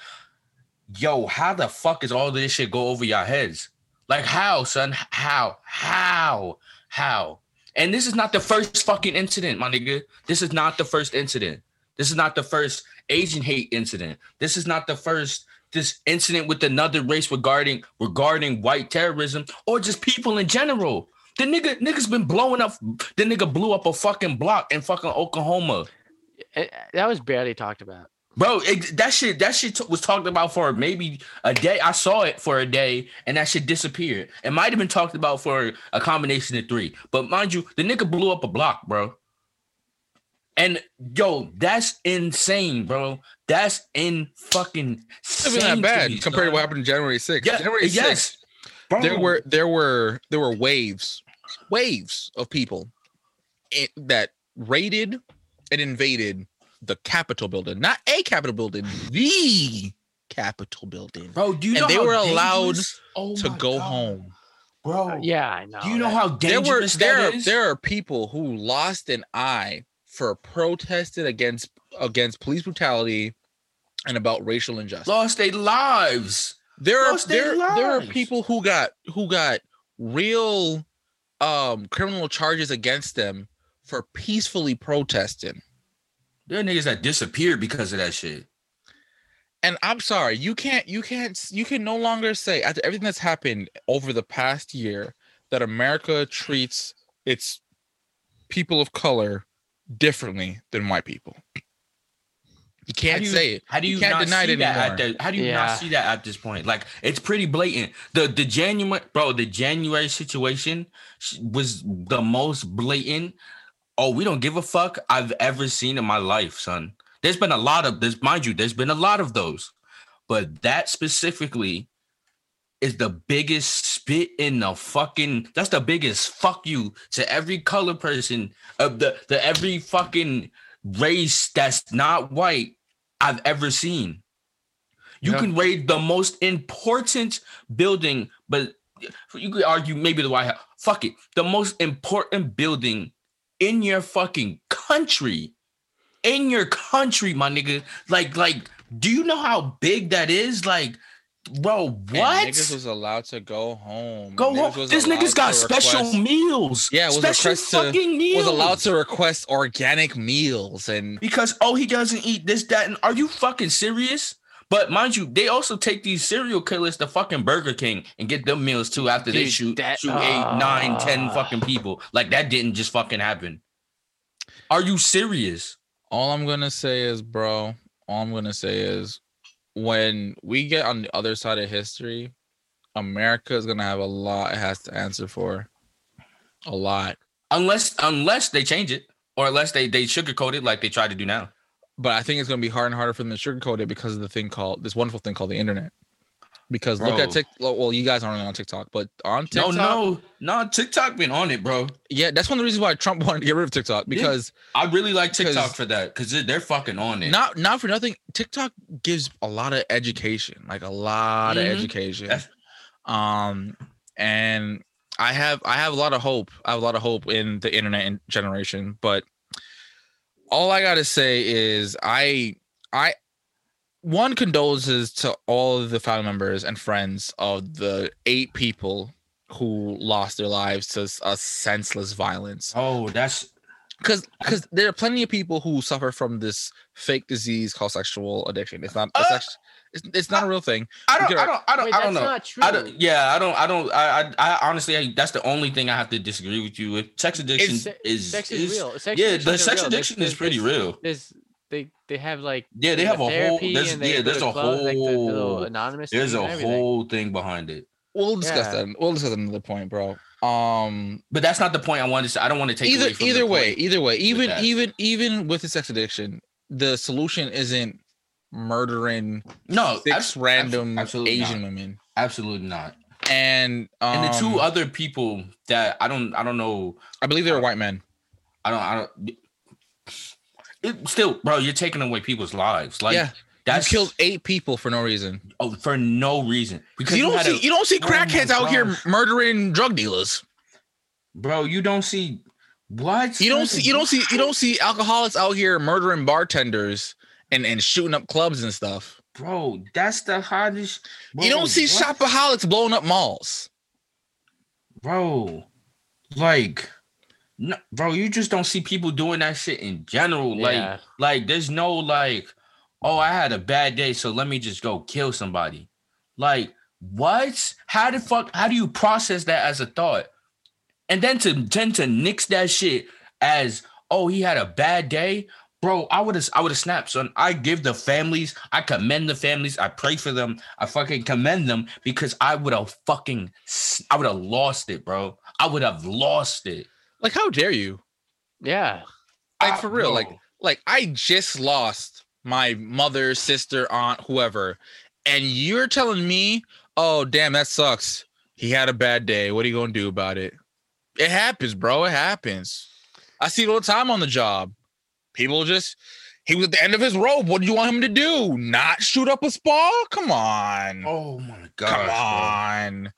yo how the fuck is all this shit go over your heads? Like how son? How? How? How? And this is not the first fucking incident my nigga. This is not the first incident. This is not the first asian hate incident. This is not the first this incident with another race regarding regarding white terrorism or just people in general the nigga niggas been blowing up the nigga blew up a fucking block in fucking oklahoma Eh, that was barely talked about. Bro, it, that shit, that shit t- was talked about for maybe a day. I saw it for a day, and that shit disappeared. It might have been talked about for a combination of three, but mind you, the nigga blew up a block, bro. And yo, that's insane, bro. That's in fucking. It's not even that bad compared to what happened in January 6th. Yeah, January 6th, yes, bro. there were there were there were waves waves of people i- that raided and invaded the capitol building not a capitol building the capitol building bro. Do you and know they how were allowed Oh to go God, home bro? Uh, yeah, I know. Do you know that- how there were there that are, is? there are people who lost an eye for protesting against against police brutality and about racial injustice lost their lives. there are lost their there, there are people who got who got real um criminal charges against them for peacefully protesting There are niggas that disappeared because of that shit. and i'm sorry you can't you can't you can no longer say after everything that's happened over the past year that america treats its people of color differently than white people you can't you- say it How do You you, can't not deny it that at anymore. the, How do you Yeah. not see that at this point? Like it's pretty blatant. The the January bro, the January situation was the most blatant. Oh, we don't give a fuck I've ever seen in my life, son. There's been a lot of this, mind you. There's been a lot of those, but that specifically is the biggest spit in the fucking. That's the biggest fuck you to every color person of the the every fucking race that's not white I've ever seen. You Yeah. can raid the most important building, but you could argue maybe the White House. Fuck it, the most important building in your fucking country, in your country, my nigga. Like, like, do you know how big that is? Like, bro, And what? niggas was allowed to go home. Go Niggas home. This nigga's got special request- meals. Yeah, was special request to- fucking meals. was allowed to request organic meals and because oh he doesn't eat this that and are you fucking serious but mind you they also take these serial killers to fucking burger king and get them meals too after they shoot that- shoot eight uh, nine ten fucking people like that didn't just fucking happen are you serious all I'm gonna say is, bro, all I'm gonna say is when we get on the other side of history, America is gonna have a lot it has to answer for. A lot. unless unless they change it or unless they they sugarcoat it like they try to do now But I think it's gonna be harder and harder for them to sugarcoat it because of the thing called this wonderful thing called the internet. Because look at Bro. TikTok. Well, you guys aren't on TikTok, but on TikTok, no no no, tiktok been on it bro yeah, that's one of the reasons why Trump wanted to get rid of TikTok Yeah. because i really like tiktok for that because they're, fucking on it not not for nothing, TikTok gives a lot of education, like a lot Mhm. of education. That's- Um, and I have I have a lot of hope. I have a lot of hope in the internet generation, but all I gotta say is I I one condolences to all of the family members and friends of the eight people who lost their lives to s- a senseless violence oh that's because because there are plenty of people who suffer from this fake disease called sexual addiction. It's not it's Uh, actually it's, it's not a real thing. i don't Okay, i don't i don't, Wait, I don't know not true. I don't, yeah, I don't, I don't, I, I, I honestly, I, that's the only thing I have to disagree with you with. Sex addiction Se- is, sex is, real. Sex yeah, the sex real. addiction There's- is pretty there's- real. There's they they have like Yeah, they have a whole, therapy there's, yeah, there's to a clubs, like the little whole, anonymous there's a whole thing behind it. We'll discuss Yeah. that. We'll discuss another point, bro. Um, But that's not the point I wanted to say. I don't want to take either away from either way, either way, even even even with the sex addiction, the solution isn't murdering No, six abs- random absolutely Asian not. women. absolutely not. And um, And the two other people that I don't, I don't know, I believe they were white men. I don't, I don't. It, still, bro, you're taking away people's lives. Like yeah, that's you killed eight people for no reason. oh, for no reason. Because you don't had see a- you don't see Oh crackheads out here murdering drug dealers. bro. You don't see what You don't see you don't see you don't see alcoholics out here murdering bartenders and and shooting up clubs and stuff. bro. That's the hottest. you don't see what? shopaholics blowing up malls. bro. Like, no, bro. You just don't see people doing that shit in general. Like, Yeah. like there's no like, oh, I had a bad day, so let me just go kill somebody. Like, what? How the fuck? How do you process that as a thought? And then to tend to nix that shit as, oh, he had a bad day. Bro, I would have I would have snapped, son. I give the families, I commend the families, I pray for them, I fucking commend them because I would have fucking I would have lost it, bro. I would have lost it. Like how dare you? Yeah. Like Ah, for real, bro. like like I just lost my mother, sister, aunt, whoever, and you're telling me, "Oh, damn, that sucks. He had a bad day. What are you gonna do about it?" It happens, bro. It happens. I see it all the time on the job. People just he was at the end of his rope. What do you want him to do? Not shoot up a spa? Come on. Oh my god. Come on.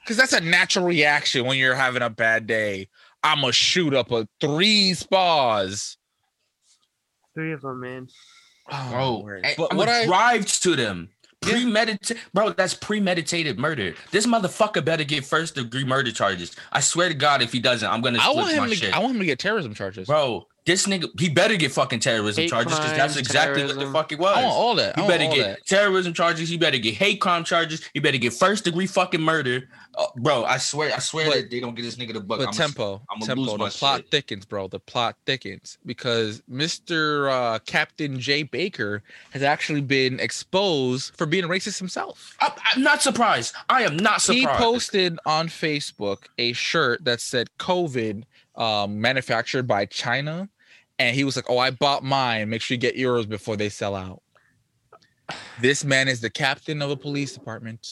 Because that's a natural reaction when you're having a bad day. I'm going to shoot up a three spas. Three of them, man. Oh, bro, word. and but I'm what gonna I drive to them. Premeditated, bro. That's premeditated murder. This motherfucker better get first degree murder charges. I swear to God, if he doesn't, I'm gonna I flip want my him to shit. I want him to get terrorism charges. bro, this nigga, he better get fucking terrorism Hate charges because that's exactly what the fuck it was. I want all that. He better get that. terrorism charges. He better get hate crime charges. He better get first degree fucking murder. Uh, bro, I swear, I swear But- that they don't get this nigga the buck. But I'm tempo, I'ma tempo, lose the my plot shit. thickens, bro. The plot thickens because Mr. Uh, Captain Jay Baker has actually been exposed for being racist himself. I, I'm not surprised. I am not surprised. He posted on Facebook a shirt that said COVID um, manufactured by China. And he was like, Oh, I bought mine. Make sure you get yours before they sell out. This man is the captain of a police department.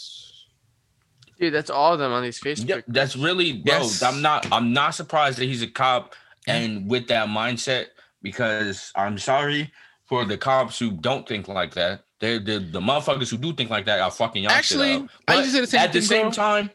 Dude, that's all of them on these Facebook. Yep, that's really bro. Yes. I'm not. I'm not surprised that he's a cop and with that mindset because I'm sorry for the cops who don't think like that. They're the the motherfuckers who do think like that are fucking y'all. shit Actually, up. I But used the same at the same bro. time,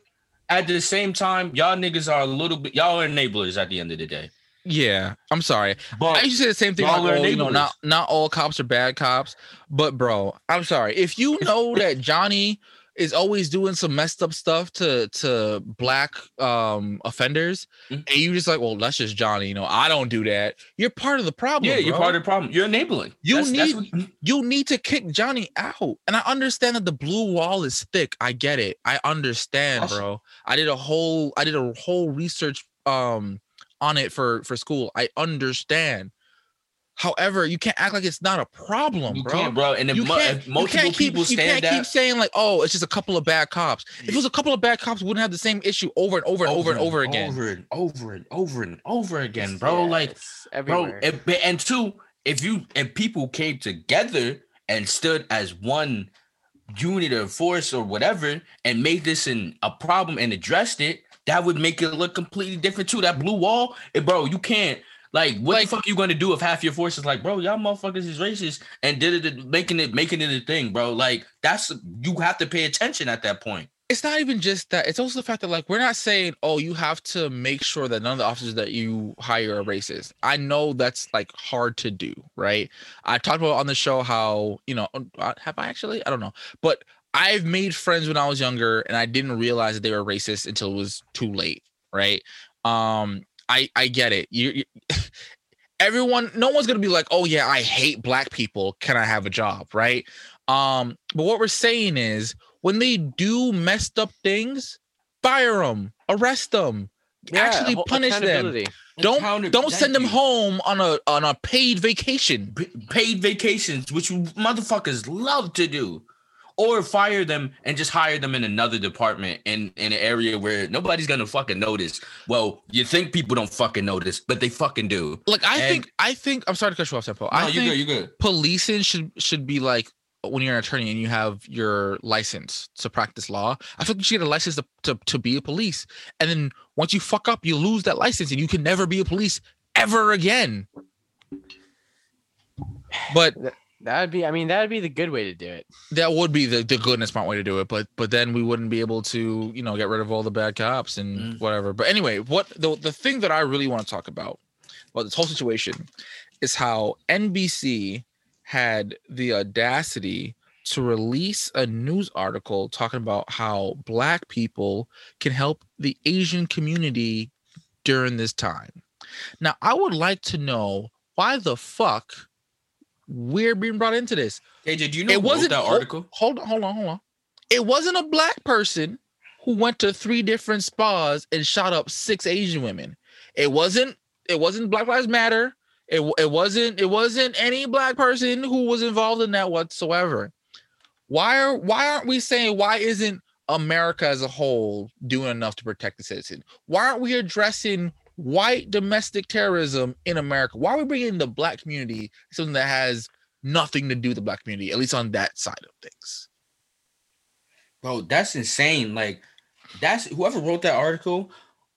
at the same time, y'all niggas are a little bit. Y'all are enablers at the end of the day. Yeah, I'm sorry. But I used to say the same thing. Like, oh, you know, not not all cops are bad cops, but bro, I'm sorry. If you know that Johnny is always doing some messed up stuff to to black um offenders, Mhm. and you just like, well, that's just Johnny. You know, I don't do that. You're part of the problem. yeah, you're part of the problem. You're enabling. You That's- that's need- what- you need to kick Johnny out. And I understand that the blue wall is thick. I get it. I understand, bro. I did a whole I did a whole research um on it for for school. I understand. However, you can't act like it's not a problem, you bro. can't, bro. And if, You mu- can't, if you multiple can't keep, people you stand can't keep saying like, oh, it's just a couple of bad cops. If it was a couple of bad cops, we wouldn't have the same issue over and over and over and over again. over and over and over and over again, bro. Yeah, like bro everywhere. if, and two if you and people came together and stood as one unit or force or whatever and made this an a problem and addressed it that would make it look completely different too that blue wall eh, bro you can't like what Like- the fuck you gonna do if half your force is like bro y'all motherfuckers is racist and did it making it making it a thing bro like that's you have to pay attention at that point it's not even just that. It's also the fact that like we're not saying, oh, you have to make sure that none of the officers that you hire are racist. I know that's like hard to do, right? I talked about on the show how you know uh, have I actually? I don't know, but I've made friends when I was younger, and I didn't realize that they were racist until it was too late, right? Um, I I get it. You. you Everyone, no one's gonna be like, "Oh yeah, I hate black people. Can I have a job?" Right? Um, but what we're saying is, when they do messed up things, fire them, arrest them, Yeah, actually punish them. Don't don't send them home on a on a paid vacation. P- paid vacations, which motherfuckers love to do, or fire them and just hire them in another department in in an area where nobody's gonna fucking notice. Well, you think people don't fucking notice, but they fucking do. Like I And- think I think I'm sorry to cut you off, Tempo. No, I you think good. You good. policing should should be like when you're an attorney and you have your license to practice law. I think you should get a license to, to, to be a police. And then once you fuck up, you lose that license and you can never be a police ever again. But That would be. I mean, that would be the good way to do it. that would be the, the good and smart way to do it but but then we wouldn't be able to you know get rid of all the bad cops and Mm. whatever but anyway what the, the thing that i really want to talk about about this whole situation is how nbc had the audacity to release a news article talking about how black people can help the asian community during this time now i would like to know why the fuck we're being brought into this AJ, do you know it wasn't that article? Hold on, hold on, hold on. It wasn't a black person who went to three different spas and shot up six Asian women. It wasn't. It wasn't Black Lives Matter. It it wasn't. It wasn't any black person who was involved in that whatsoever. Why are Why aren't we saying why isn't America as a whole doing enough to protect the citizen? Why aren't we addressing white domestic terrorism in America? Why are we bringing the black community something that has nothing to do with the black community, at least on that side of things? Bro, that's insane. Like, that's whoever wrote that article.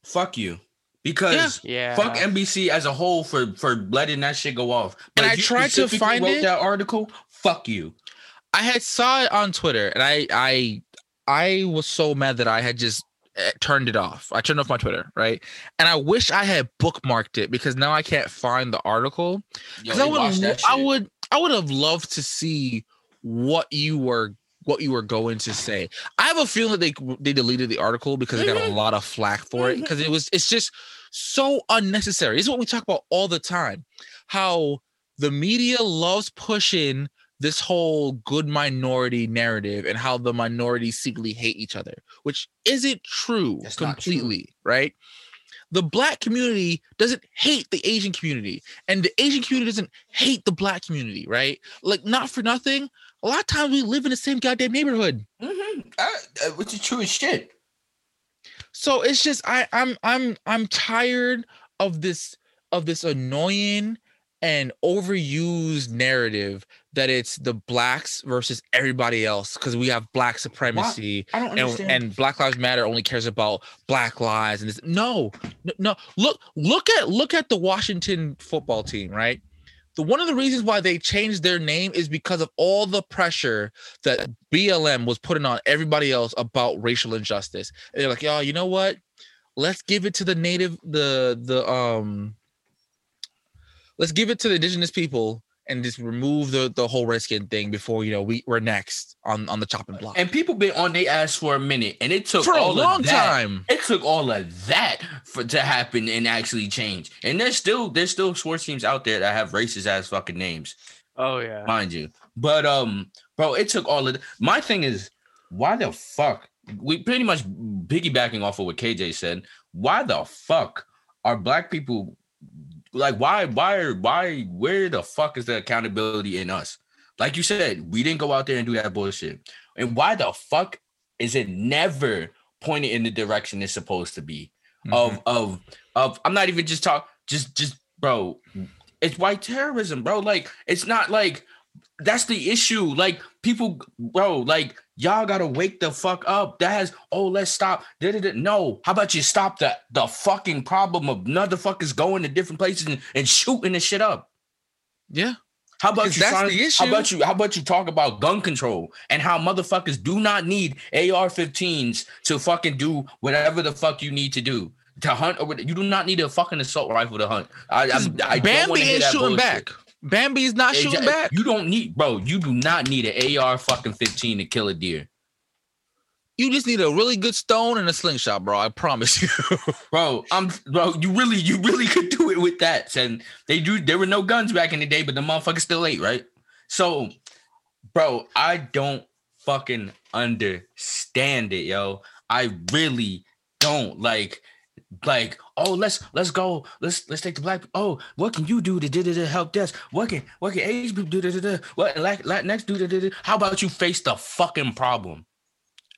Fuck you, because Yeah. fuck NBC as a whole for for letting that shit go off. And I tried to find wrote it. that article. Fuck you. I had saw it on Twitter, and I I I was so mad that I had just turned it off. I turned off my Twitter, right? And I wish I had bookmarked it because now I can't find the article. Because I would I would I would have loved to see what you were what you were going to say. I have a feeling that they they deleted the article because they got a Mhm. lot of flack for it because it was it's just so unnecessary. This is what we talk about all the time. How the media loves pushing this whole good minority narrative and how the minorities secretly hate each other, which isn't true That's not true. completely, right? The black community doesn't hate the Asian community, and the Asian community doesn't hate the black community, right? Like, not for nothing. A lot of times we live in the same goddamn neighborhood. Mhm. Uh, uh, which is true as shit. So it's just I I'm I'm I'm tired of this of this annoying an overused narrative that it's the blacks versus everybody else because we have black supremacy and, and Black Lives Matter only cares about black lives and this. No, no. Look, look at look at the Washington football team, right? The one of the reasons why they changed their name is because of all the pressure that BLM was putting on everybody else about racial injustice. And they're like, yo, you know what? Let's give it to the native, the the um, let's give it to the indigenous people and just remove the the whole redskin thing before you know we we're next on on the chopping block and people been on their ass for a minute, and it took for a all long of that. time. It took all of that for to happen and actually change. And there's still there's still sports teams out there that have racist ass fucking names, Oh yeah. mind you. But um, bro, it took all of. My thing is, why the fuck? We pretty much piggybacking off of what KJ said. Why the fuck are black people like? Why why why where the fuck is the accountability in us? Like you said, we didn't go out there and do that bullshit. And why the fuck is it never pointed in the direction it's supposed to be? Mm-hmm. Of of of I'm not even just talk just just bro. It's white terrorism, bro. Like it's not like that's the issue. Like people, bro, like y'all gotta wake the fuck up. That has oh, let's stop. Da-da-da. No, how about you stop the the fucking problem of motherfuckers going to different places and, and shooting the shit up? yeah. How about you? that's sign- the How about you? How about you talk about gun control and how motherfuckers do not need AR-15s to fucking do whatever the fuck you need to do to hunt. Or what- you do not need a fucking assault rifle to hunt. I, I'm, I don't Bambi wanna hear ain't that shooting back. Bambi's not shooting back. You don't need, bro. You do not need an AR fucking 15 to kill a deer, You just need a really good stone and a slingshot, bro. I promise you. bro. I'm, bro. You really, you really could do it with that. And they do. There were no guns back in the day, but the motherfuckers still ate, right? So, bro, I don't fucking understand it, yo. I really don't like. Like, oh, let's let's go. Let's let's take the black. Oh, what can you do to da, da, help desk? What can what can Asian people do? Da, da, da? What Latinx do? Da, da, da? How about you face the fucking problem?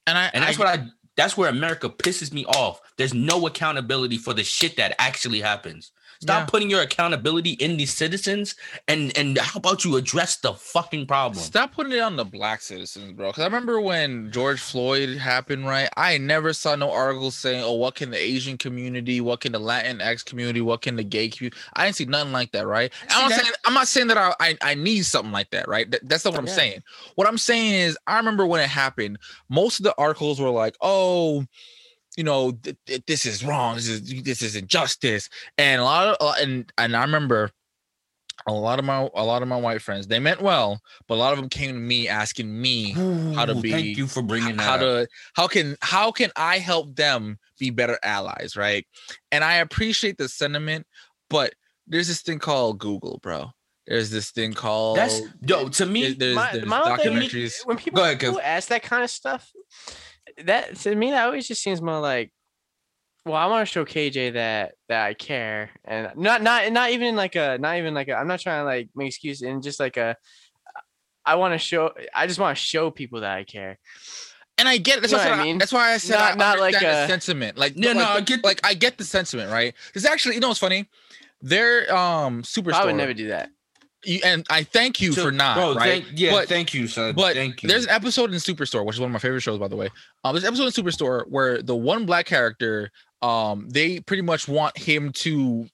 and I And that's I, what I that's where America pisses me off. There's no accountability for the shit that actually happens. Stop Yeah. putting your accountability in these citizens and and how about you address the fucking problem? Stop putting it on the black citizens, bro. Because I remember when George Floyd happened, right? I never saw no articles saying, "Oh, what can the Asian community? What can the Latin X community? What can the gay community?" I didn't see nothing like that, right? I'm not saying I'm not saying that I I, I need something like that, right? That- that's not what I'm Yeah. saying. What I'm saying is, I remember when it happened. Most of the articles were like, "Oh." You know, th- th- this is wrong. This is this is injustice, and a lot of uh, and and I remember a lot of my a lot of my white friends. They meant well, but a lot of them came to me asking me how to be- Thank you for bringing that how to how can how can I help them be better allies, right? And I appreciate the sentiment, but there's this thing called Google, bro. There's this thing called That's yo to me. there's, My- there's my whole thing- documentaries. when people, Go ahead, people ask that kind of stuff, that to me that always just seems more like, well, I want to show KJ that that I care, and not not not even like a not even like a. I'm not trying to like make excuses, and just like a. I want to show. I just want to show people that I care. And I get that's, You know what I I mean? That's why I said Not- I not like a- sentiment. Like no, like, no, I get- like I get the sentiment, right? Because actually, you know what's funny? Their um superstore. I would never do that. You, and I thank you So, for not, bro, right? thank, yeah, But- thank you, son. But thank you. there's an episode in Superstore, which is one of my favorite shows, by the way. Um, there's an episode in Superstore where the one black character, um, they pretty much want him to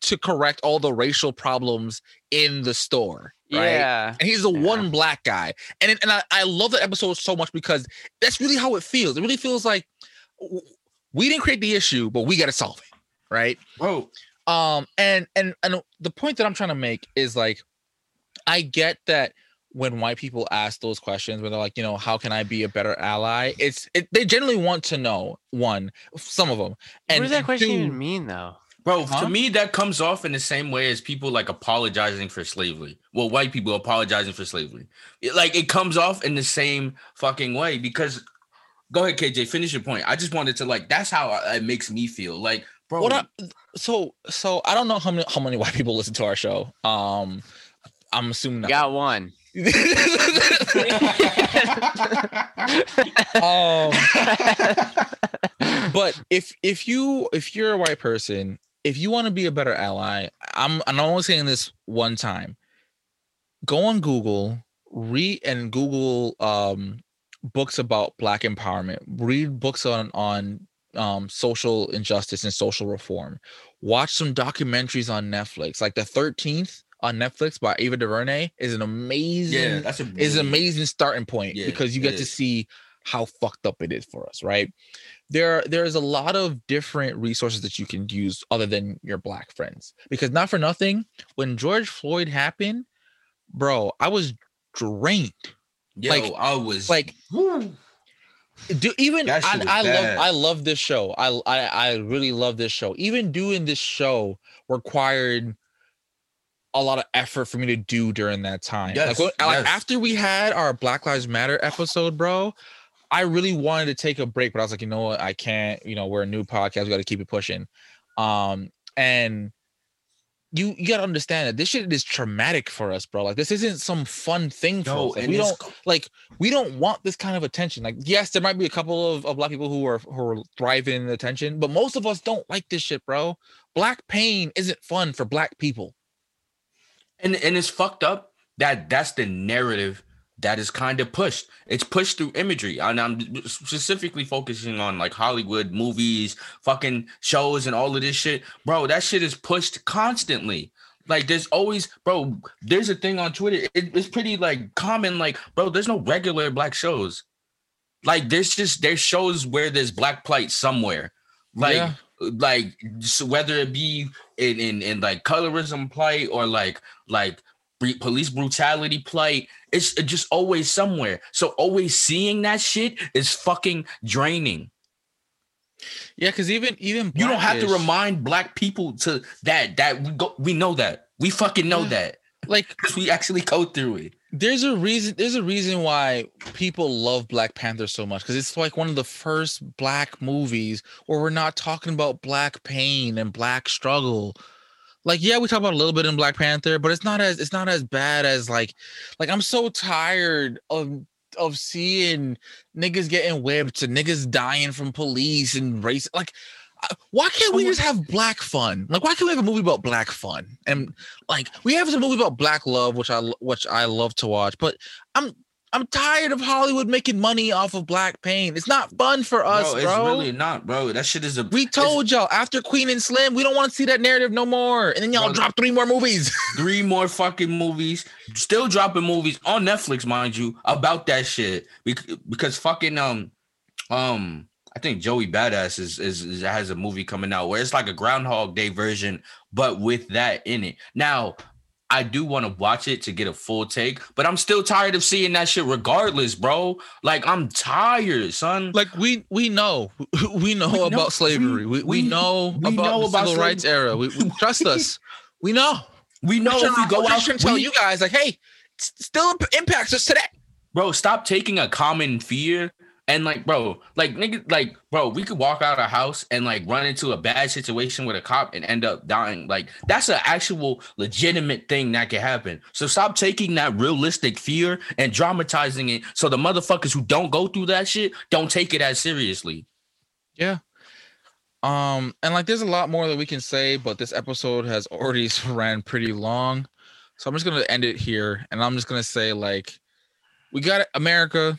to correct all the racial problems in the store, right? Yeah. And he's the Yeah. one black guy, and it, and I, I love that episode so much because that's really how it feels. It really feels like we didn't create the issue, but we got to solve it, right? bro. Um and and and the point that i'm trying to make is like i get that when white people ask those questions where they're like you know how can i be a better ally it's it, they generally want to know one some of them and what does that question two- even mean, though? Bro, Huh? to me, that comes off in the same way as people like apologizing for slavery. Well, white people apologizing for slavery. It- like it comes off in the same fucking way because. Go ahead, KJ. Finish your point. I just wanted to like. That's how it makes me feel. Like, bro. what I, so so i don't know how many how many white people listen to our show um i'm assuming not. Got one. um but if if you if you're a white person if you want to be a better ally, I'm I'm only saying this one time. Go on Google, read and Google um books about black empowerment. Read books on on um social injustice and social reform. Watch some documentaries on Netflix. Like the 13th on Netflix by Ava DuVernay is an amazing Yeah, that's a is an amazing starting point Yeah, because you get to see how fucked up it is for us, right? There, there's a lot of different resources that you can use other than your black friends. Because not for nothing, when George Floyd happened, bro, I was drained. Yo, like- I was Like, Woo. Do even I, I love. I love this show. I, I I really love this show. Even doing this show required a lot of effort for me to do during that time. Yes, like, when- like yes. after we had our Black Lives Matter episode, bro, I really wanted to take a break, but I was like, you know what, I can't. You know, we're a new podcast. We got to keep it pushing. Um, and you you gotta understand that this shit is traumatic for us, bro. Like this isn't some fun thing for Yo, us. Like, we don't like we don't want this kind of attention. Like, yes, there might be a couple of, of black people who are who are thriving in attention, but most of us don't like this shit, bro. Black pain isn't fun for black people. and and it's fucked up that that's the narrative that is kind of pushed. It's pushed through imagery, and I'm specifically focusing on like Hollywood movies, fucking shows, and all of this shit, bro. That shit is pushed constantly. Like there's always, bro. There's a thing on Twitter. It, it's pretty like common. Like, bro, there's no regular black shows. Like there's just there's shows where there's black plight somewhere. Like Yeah. like s- whether it be in in, in like colorism plight or like like police brutality plight it's just always somewhere. So always seeing that shit is fucking draining. Yeah, because even even you don't have to remind black people to that that we go we know that. We fucking know Yeah. that. Like we actually go through it. there's a reason there's a reason why people love black panther so much because it's like one of the first black movies where we're not talking about black pain and black struggle like yeah we talk about a little bit in black panther but it's not as it's not as bad as like like i'm so tired of of seeing niggas getting whipped and niggas dying from police and race like uh, why can't we just have black fun? Like, why can't we have a movie about black fun? And like, we have a movie about black love, which I which I love to watch. But I'm I'm tired of Hollywood making money off of black pain. It's not fun for us, bro, bro. it's really not bro that shit is a we told y'all after Queen and Slim, we don't want to see that narrative no more. And then y'all Bro, drop three more movies. three more fucking movies, still dropping movies on Netflix, mind you, about that shit. Bec- Because fucking um um I think Joey Badass is, is is has a movie coming out where it's like a Groundhog Day version, but with that in it. Now, I do want to watch it to get a full take, but I'm still tired of seeing that shit regardless, bro. Like I'm tired, son. like we we know we know We know- about slavery. We, we, we- know we about know the about civil rights era. We, trust us. We know. we know if we go out, and tell you guys like, hey, it still impacts us today. bro stop taking a common fear and like bro like nigga like bro we could walk out of a house and like run into a bad situation with a cop and end up dying like that's an actual legitimate thing that could happen so stop taking that realistic fear and dramatizing it so the motherfuckers who don't go through that shit don't take it as seriously Yeah. Um, and like there's a lot more that we can say, but this episode has already ran pretty long. So I'm just gonna end it here and I'm just gonna say like we got America,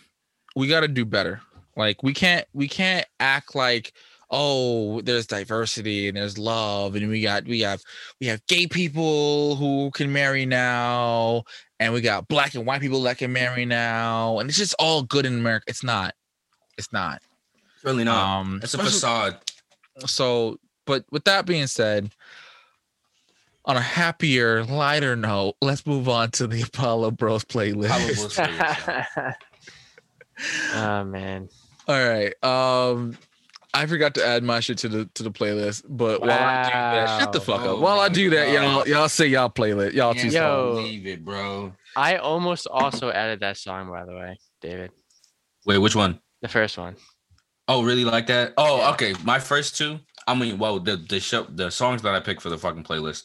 we gotta do better. Like we can't we can't act like oh there's diversity and there's love and we got we have we have gay people who can marry now and we got black and white people that can marry now and it's just all good in America. It's not. It's not. really not Um it's a facade so but with that being said on a happier lighter note let's move on to the apollo bros playlist Apollo Bros oh man. all right um i forgot to add my shit to the to the playlist but while i do that shut the Wow. fuck up Oh while i do that y'all y'all say y'all playlist y'all too Can't Yo. believe it bro I almost also added that song by the way, David. wait which one The first one. Oh, really like that? Oh, Yeah. okay. My first two, I mean, well, the the show, the songs that I picked for the fucking playlist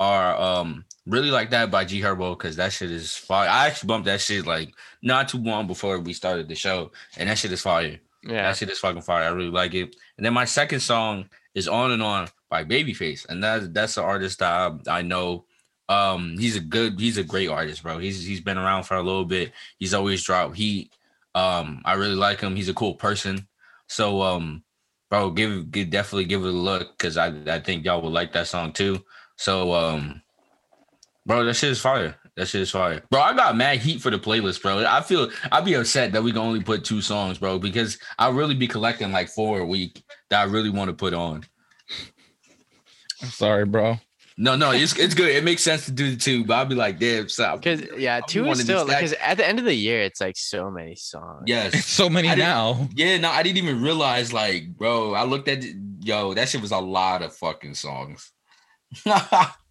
are um really like that by G Herbo because that shit is fire. I actually bumped that shit like not too long before we started the show, and that shit is fire. Yeah. That shit is fucking fire. I really like it. And then my second song is On and On by Babyface, and that that's the artist that I, I know. Um, he's a good, he's a great artist, bro. He's he's been around for a little bit. He's always dropped heat. Um, I really like him. He's a cool person. So um, bro, give, give definitely give it a look because I I think y'all would like that song too. So um, bro, that shit is fire. That shit is fire, bro. I got mad heat for the playlist, bro. I feel I'd be upset that we can only put two songs, bro, because I really be collecting like four a week that I really want to put on. I'm sorry, bro. No, no, it's it's good. It makes sense to do the two, but I'll be like, damn, stop. Because yeah, two is still stack- because at the end of the year, it's like so many songs. It's Yes. so many I now. Yeah, no, I didn't even realize, like, bro, I looked at yo, that shit was a lot of fucking songs.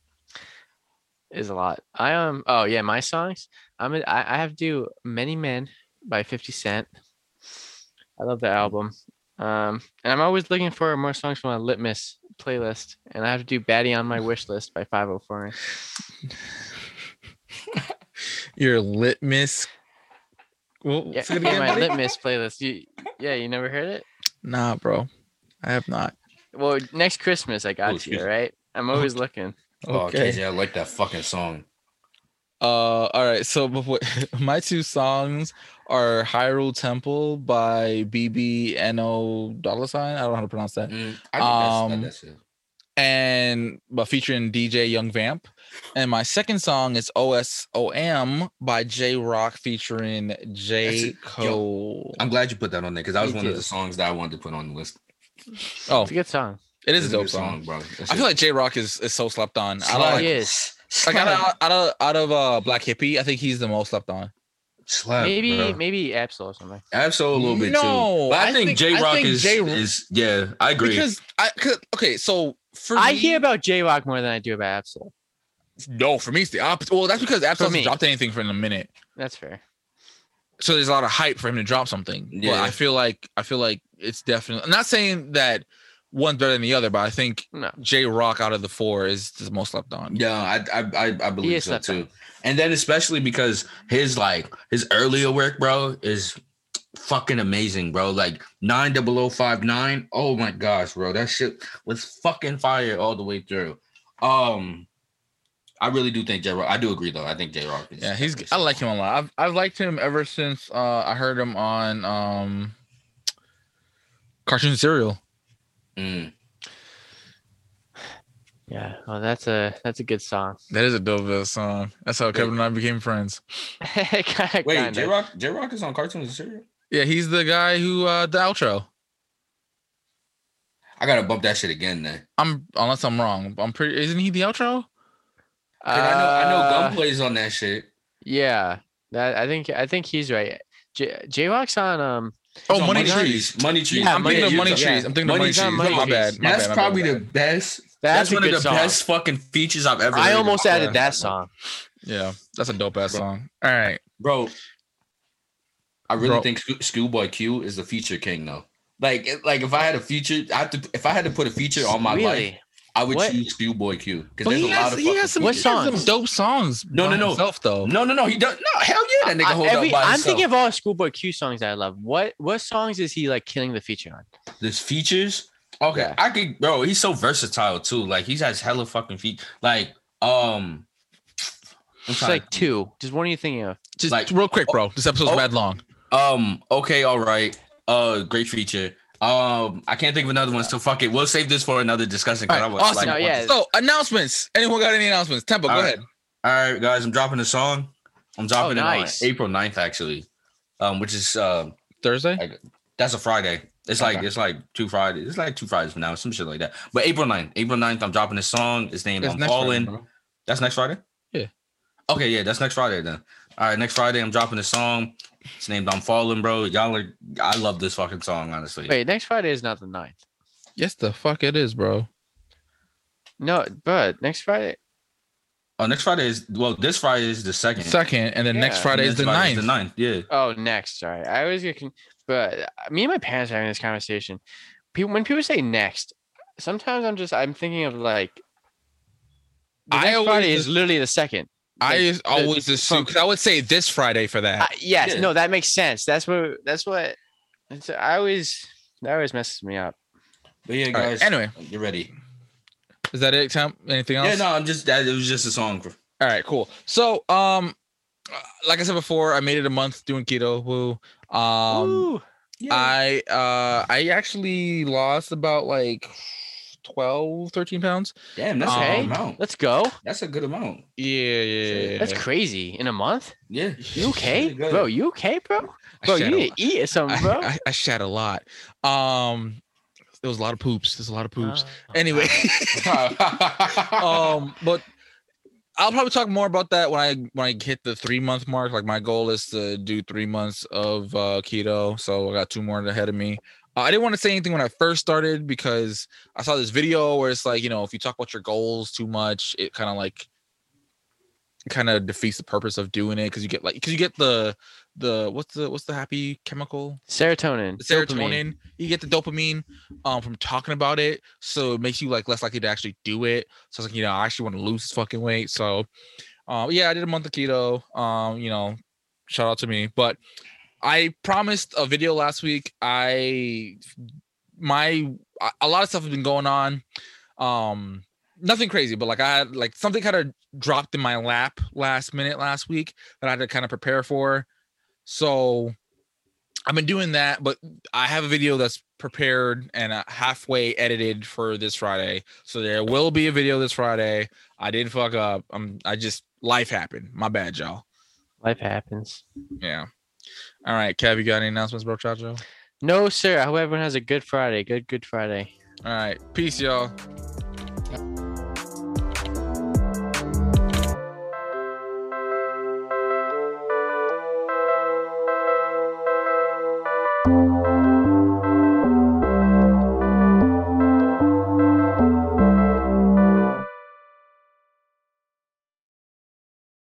is a lot. I um oh yeah, my songs. I'm a, I, I have to do Many Men by 50 Cent. I love the album. Um and I'm always looking for more songs from my Litmus playlist. And I have to do "Batty on my wish list by 504. Your litmus. Well, Yeah, say it yeah, again, my buddy? Litmus playlist. You yeah, you never heard it? Nah, bro. I have not. Well, next Christmas I got Oh, you, right? I'm always looking. Oh, Okay. KJ, I like that fucking song. Uh, all right. So before my two songs are Hyrule Temple by BBNO dollar sign. I don't know how to pronounce that. Mm, I think that's, Um, that, that's it. And but featuring DJ Young Vamp. And my second song is OSOM by Jay Rock featuring J That's it. Yo, Cole. I'm glad you put that on there because that was Me one of the songs that I wanted to put on the list. oh. It's a good song. It is It's a dope good song. bro. I feel like Jay Rock is, is so slept on. I Slap. like He is. like out of out of out of uh Black Hippy, I think he's the most slept on. Slap, Maybe bro. maybe Ab-Soul or something. Ab-Soul a little bit No, too. But I, I think, think- J I Rock is, J- is yeah, I agree. Because I could okay, so for I me- hear about Jay Rock more than I do about Ab-Soul. no for me it's the opposite. Well, that's because Ab-Soul For hasn't dropped anything for in a minute. That's fair. so there's a lot of hype for him to drop something. Yeah. Yeah. I feel like I feel like it's definitely I'm not saying that one's better than the other, but I think No. Jay Rock out of the four is the most slept on. Yeah, I I I, I believe so too. on. And then especially because his like his earlier work, bro, is fucking amazing, bro. Like nine double o five nine. Oh my gosh, bro, that shit was fucking fire all the way through. Um, I really do think Jay Rock. I do agree though. I think Jay Rock is. Yeah, he's I like him a lot. I've I've liked him ever since uh I heard him on um Cartoon Cereal. Mm. Yeah. Oh, that's a that's a good song. That is a dope ass song. That's how Kevin and I became friends. Kinda- Wait. Jay Rock. Jay Rock is on Cartoons and Cereal. Yeah, he's the guy who uh the outro. I gotta bump that shit again then. I'm unless I'm wrong. I'm pretty isn't he the outro? 'Cause I know I know Uh, Gunplay's on that shit. Yeah. That I think I think he's right. J Jay Rock's on um Oh, He's on Money Trees. Trees. Money Trees. Yeah, I'm thinking of Money Money Trees, Trees. yeah. I'm thinking Money of Money Trees. Trees. Money My bad. My That's bad, probably bad, the best. That's That's, one of the song. best fucking features I've ever. I heard almost added life, that song. Yeah, that's a dope ass Bro. song. All right. bro. I really Bro. think Schoolboy Q is the feature king, though. Like, like if I had a feature, I have to. If I had to put a feature on my life, Really? I would What? choose Schoolboy Q because there's he a lot of. he fucking has some, What he has some dope songs. No, no, no. Himself though. No, no, no. He does. No, hell yeah, that nigga I, hold every, up by I'm himself. thinking of all Schoolboy Q songs that I love. What what songs is he like killing the feature on? There's features. Okay, Yeah. I could, bro. He's so versatile too. Like he has hella fucking feet. Like, um, It's like two. Just what are you thinking of? Just like- real quick, bro. This episode's oh. bad long. Um. Okay. All right. Uh. Great feature. Um. I can't think of another one. So fuck it. We'll save this for another discussion. All I right, was awesome. like, No, yeah. So announcements. Anyone got any announcements? Tempo, go All right. ahead. All right, guys. I'm dropping a song. I'm dropping nice. it on April 9th, actually. Um. Which is uh. Thursday. That's a Friday. It's like it's like two Fridays. It's like two Fridays from now, some shit like that. But April 9th. April 9th, I'm dropping a song. It's named It's I'm next Friday, Falling. That's next Friday? Yeah. Okay, yeah, that's next Friday then. All right, next Friday I'm dropping a song. It's named I'm Falling, bro. Y'all are I love this fucking song, honestly. Wait, next Friday is not the 9th. Yes, the fuck it is, bro. No, but next Friday. Oh, next Friday is well, this Friday is the second. Second, and then next Yeah. Friday is the Friday ninth. The ninth, yeah. Oh, next. Sorry, I always get. Con- but uh, me and my parents are having this conversation. People, when people say next, sometimes I'm just I'm thinking of like. The I next always Friday is just- literally the second. I Like, just always assume because I would say this Friday for that. Uh, yes, Yeah. no, that makes sense. That's what. That's what. It's, I always. That always messes me up. But yeah, All right, guys. anyway. get ready. Is that it, Temp? Anything else? Yeah, no, I'm just that. It was just a song. For, All right, cool. So, um, uh, like I said before, I made it a month doing keto. Woo. Um, Ooh. I uh, I actually lost about like 12, 13 pounds. damn, that's a Okay. good amount. Let's go. That's a good amount. Yeah, yeah, yeah. That's crazy. In a month? Yeah, You okay, Really bro? You okay, bro? I Bro, you a need to eat or something, I, bro. I, I shat a lot. Um, there was a lot of poops. There's a lot of poops. Uh, Anyway, um, but I'll probably talk more about that when I when I hit the three month mark. Like my goal is to do three months of uh, keto, so I got two more ahead of me. Uh, I didn't want to say anything when I first started because I saw this video where it's like you know if you talk about your goals too much, it kind of like kind of defeats the purpose of doing it because you get like because you get the the what's the what's the happy chemical serotonin. the dopamine. serotonin you get the dopamine um from talking about it so it makes you like less likely to actually do it so it's like you know i actually want to lose this fucking weight so um yeah i did a month of keto um you know shout out to me but i promised a video last week i my a- lot of stuff has been going on um nothing crazy but like i had like something kind of dropped in my lap last minute last week that i had to kind of prepare for so I've been doing that, but I have a video that's prepared and uh, halfway edited for this Friday. So there will be a video this Friday. I didn't fuck up. I'm I just life happened. My bad, y'all. Life happens. Yeah. All right, Kev, you got any announcements, bro, Chacho? No, sir. I hope everyone has a good Friday. Good, good Friday. All right, peace, y'all.